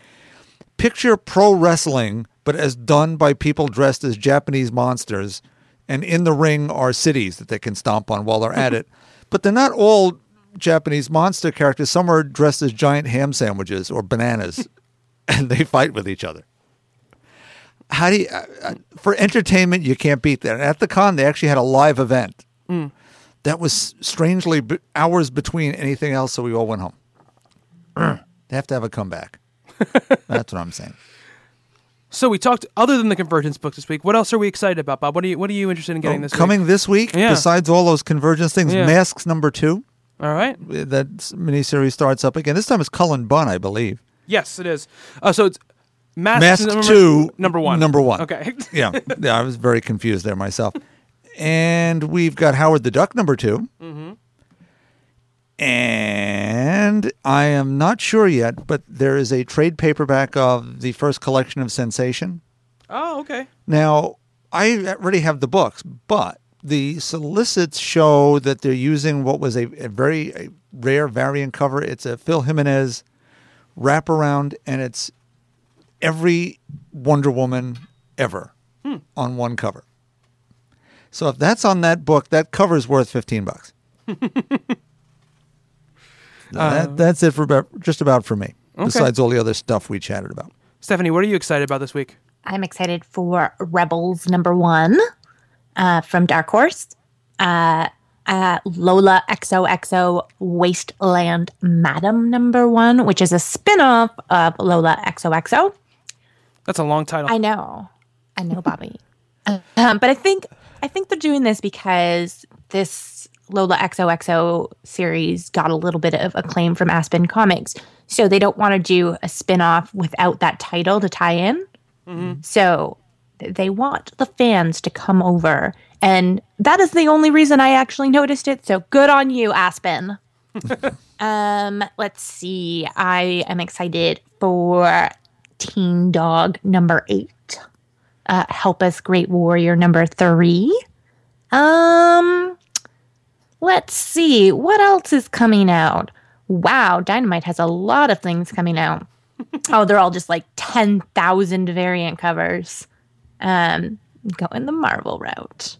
Picture pro wrestling, but as done by people dressed as Japanese monsters, and in the ring are cities that they can stomp on while they're at it. But they're not all Japanese monster characters. Some are dressed as giant ham sandwiches or bananas, and they fight with each other how do you uh, uh, for entertainment you can't beat that at the con they actually had a live event that was strangely b- hours between anything else so we all went home they have to have a comeback that's what i'm saying So we talked other than the Convergence books this week. What else are we excited about, Bob? What are you What are you interested in getting this Oh, Coming week? this week, Yeah. besides all those convergence things, Yeah. Masks number two. All right. That miniseries starts up again. This time it's Cullen Bunn, I believe. Yes, it is. Uh, so it's Mask, Mask number, two, number one. number one. Okay. Yeah, yeah. I was very confused there myself. And we've got Howard the Duck number 2 Mm-hmm. And I am not sure yet, but there is a trade paperback of the first collection of Sensation. oh, okay. Now, I already have the books, but the solicits show that they're using what was a, a very a rare variant cover. It's a Phil Jimenez wraparound, and it's every Wonder Woman ever on one cover. So if that's on that book, that cover's worth fifteen bucks. that, that's it for about, just about for me. Besides all the other stuff we chatted about. Stephanie, what are you excited about this week? I'm excited for Rebels number one uh, from Dark Horse. Uh, uh, Lola XOXO Wasteland Madam number one, which is a spin off of Lola XOXO. That's a long title. I know. I know, Bobby. um, but I think I think they're doing this because this Lola XOXO series got a little bit of acclaim from Aspen Comics. So they don't want to do a spin-off without that title to tie in. So they want the fans to come over. And that is the only reason I actually noticed it. So good on you, Aspen. um, let's see. I am excited for Teen Dog number eight. Uh, Help Us Great Warrior number three. Um, let's see. What else is coming out? Wow, Dynamite has a lot of things coming out. oh, they're all just like 10,000 variant covers. Um, going the Marvel route.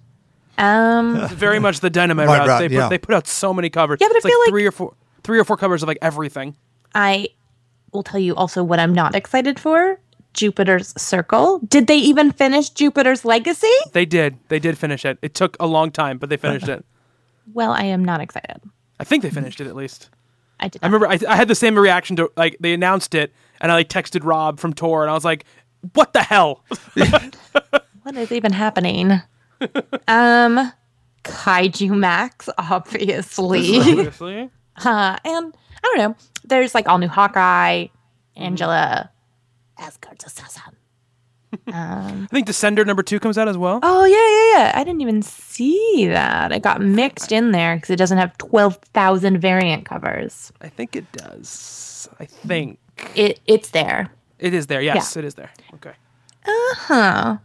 Um, It's very much the dynamite Right, route. they, put, yeah. they put out so many covers. Yeah, but I it's like feel like- three or four, three or four covers of like everything. I will tell you also what I'm not excited for Jupiter's Circle. Did they even finish Jupiter's Legacy? They did. They did finish it. It took a long time, but they finished it. Well, I am not excited. I think they finished it at least. I did. I remember I, I had the same reaction to like they announced it, and I like texted Rob from Tor, and I was like, "What the hell?" What is even happening? Um, Kaiju Max, obviously. Seriously? uh, and I don't know. There's like all new Hawkeye, Angela, Asgard's assassin. I think Descender number two comes out as well. Oh yeah, yeah, yeah. I didn't even see that. It got mixed in there because it doesn't have twelve thousand variant covers. I think it does. I think It it's there. it is there. Yes, it is there. Okay. Uh huh.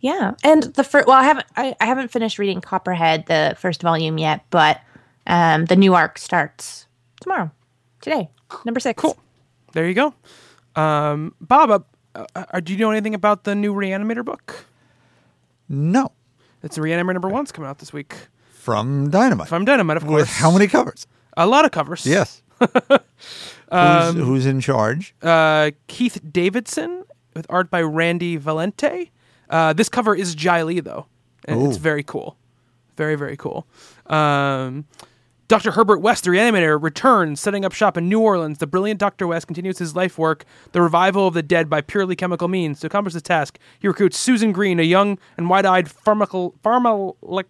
Yeah. And the first well, I haven't I, I haven't finished reading Copperhead, the first volume yet, but um the new arc starts tomorrow. Today. Number six. Cool. There you go. Um, Bob, uh, uh, do you know anything about the new Reanimator book? No, It's a Reanimator number one's coming out this week. from Dynamite. From Dynamite, of With course. how many covers? A lot of covers. Yes. Um, who's, who's in charge? uh, Keith Davidsen with art by Randy Valiente. Uh, this cover is Jae Lee though, and it's very cool, very very cool. Um, Dr. Herbert West, the reanimator, returns, setting up shop in New Orleans. The brilliant Dr. West continues his life work, the revival of the dead by purely chemical means. To accomplish the task, he recruits Susan Green, a young and wide-eyed pharmacal, pharma, like,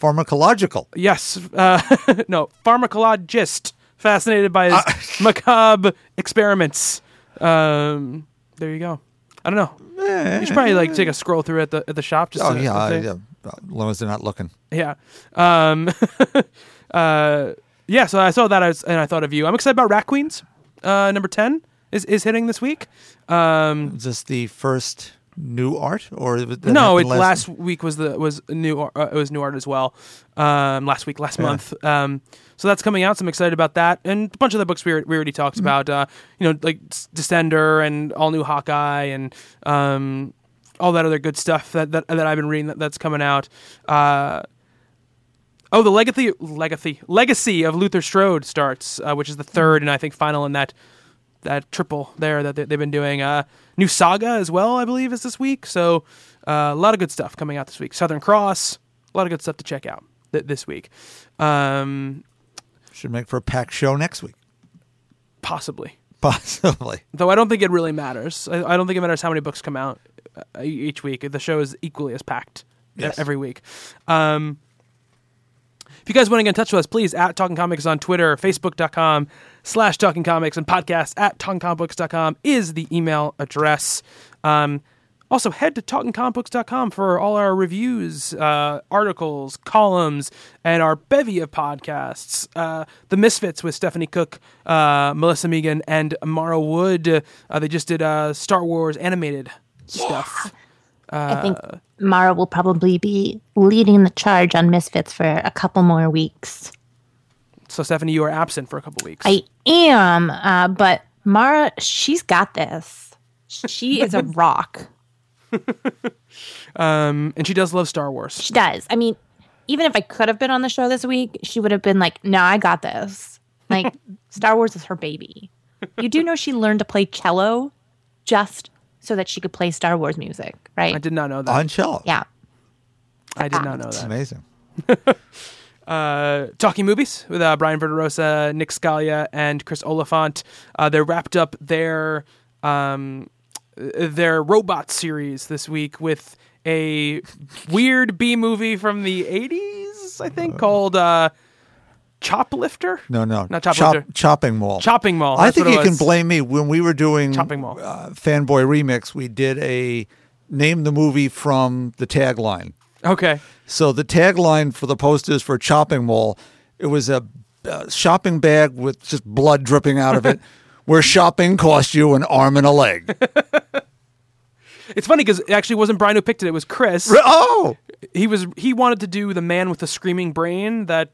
Pharmacological. yes, uh, no, pharmacologist, fascinated by his Uh, macabre experiments. Um, there you go. I don't know. You should probably like take a scroll through at the at the shop. Just Oh to- yeah, yeah, as long as they're not looking. yeah. Um, uh, yeah. So I saw that, I was, and I thought of you. I'm excited about Rat Queens. Uh, number ten is is hitting this week. Um, Is this the first new art, or no, it happened last, week was the was new uh, it was new art as well. Um, last week, last month. Um, so that's coming out. So I'm excited about that, and a bunch of the books we, we already talked Mm-hmm. about. Uh, you know, like Descender and all new Hawkeye and um, all that other good stuff that that, that I've been reading that, that's coming out. Uh, oh, the legacy legacy legacy of Luther Strode starts, uh, which is the third and I think final in that that triple there that they, they've been doing. Uh, new Saga as well, I believe, is this week. So uh, a lot of good stuff coming out this week. Southern Cross, a lot of good stuff to check out th- this week. Um, Should make for a packed show next week. possibly, Possibly. Though I don't think it really matters. I, I don't think it matters how many books come out uh, each week. The show is equally as packed e- Yes. every week. Um, if you guys want to get in touch with us, please at Talking Comics on Twitter, Facebook.com slash Talking Comics, and podcast at TalkingComicBooks.com is the email address. Um, also, head to TalkingComicBooks.com for all our reviews, uh, articles, columns, and our bevy of podcasts. Uh, the Misfits with Stephanie Cooke, uh, Melissa Megan, and Mara Wood. Uh, they just did uh, Star Wars animated stuff. I think Mara will probably be leading the charge on Misfits for a couple more weeks. So, Stephanie, you are absent for a couple weeks. I am, uh, but Mara, she's got this. She is a rock. Um, and she does love Star Wars. She does. I mean, even if I could have been on the show this week, she would have been like, "No, I got this." Like Star Wars is her baby. You do know she learned to play cello just so that she could play Star Wars music, right? I did not know that. On cello. yeah. I did not know It's that. amazing. uh, talking movies with uh, Brian Verderosa, Nick Scalia, and Chris Oliphant. Uh, they wrapped up their um, uh, their robot series this week with a weird B movie from the '80s, I think, called uh, Choplifter. No, no. Not Chop- Choplifter. chopping Mall. Chopping Mall. I think you it can blame me. When we were doing Chopping Mall. Uh, Fanboy Remix, we did a name the movie from the tagline. Okay. So the tagline for the posters for Chopping Mall, it was a, uh shopping bag with just blood dripping out of it, where shopping cost you an arm and a leg. It's funny because it actually wasn't Brian who picked it; it was Chris. oh, He was he wanted to do the man with the screaming brain. That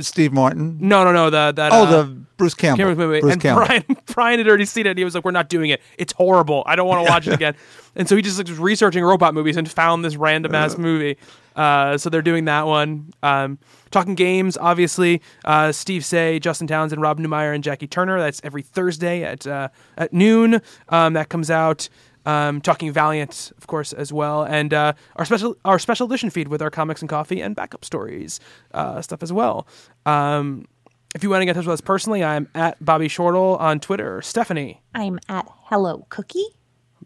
Steve Martin. no, no, no. The that Oh, uh, the Bruce Campbell. Cameron's movie. Bruce and Campbell. Brian Brian had already seen it. And he was like, "We're not doing it. It's horrible. I don't want to watch it again." And so he just like, was researching robot movies and found this random ass movie. Uh, so they're doing that one. Um, talking games, obviously. Uh, Steve Say, Justin Townsend, Rob Newmeyer, and Jackie Turner. That's every Thursday at uh, at noon. Um, that comes out. Um, talking Valiant, of course, as well, and uh, our special our special edition feed with our comics and coffee and backup stories uh, stuff as well. Um, if you want to get in touch with us personally, I'm at Bobby Shortle on Twitter. Stephanie, I'm at Hello Cookie.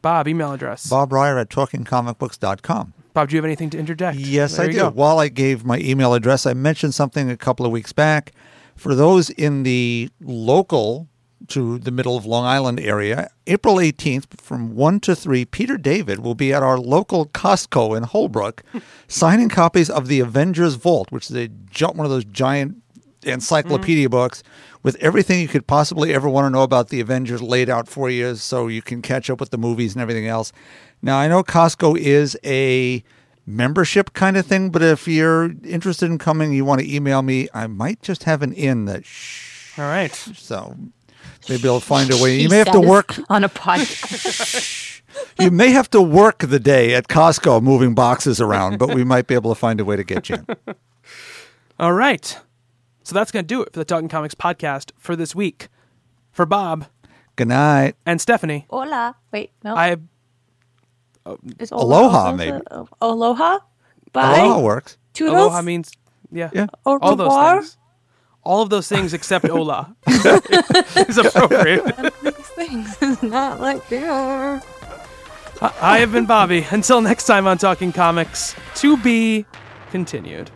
Bob, email address. Bob, Reyer at talkingcomicbooks.com. Bob, do you have anything to interject? Yes, There I do. go. While I gave my email address, I mentioned something a couple of weeks back. For those in the local to the middle of Long Island area, April 18th from 1 to 3, Peter David will be at our local Costco in Holbrook signing copies of The Avengers Vault, which is a one of those giant encyclopedia mm-hmm. books with everything you could possibly ever want to know about the Avengers laid out for you so you can catch up with the movies and everything else. Now, I know Costco is a membership kind of thing, but if you're interested in coming, you want to email me, I might just have an in that shh. All right. So maybe I'll find a way. He You may have to work. on a podcast. You may have to work the day at Costco moving boxes around, but we might be able to find a way to get you in. All right. So that's going to do it for the Talking Comics podcast for this week. For Bob Good night. and Stephanie, Hola. Wait, no. I uh, Is Aloha, also maybe. the- Aloha. Bye. Aloha works. Toodles. aloha means yeah, Yeah. Au all those things. All of those things except Ola is appropriate. These things is not like they are. I I have been Bobby. Until next time on Talking Comics, to be continued.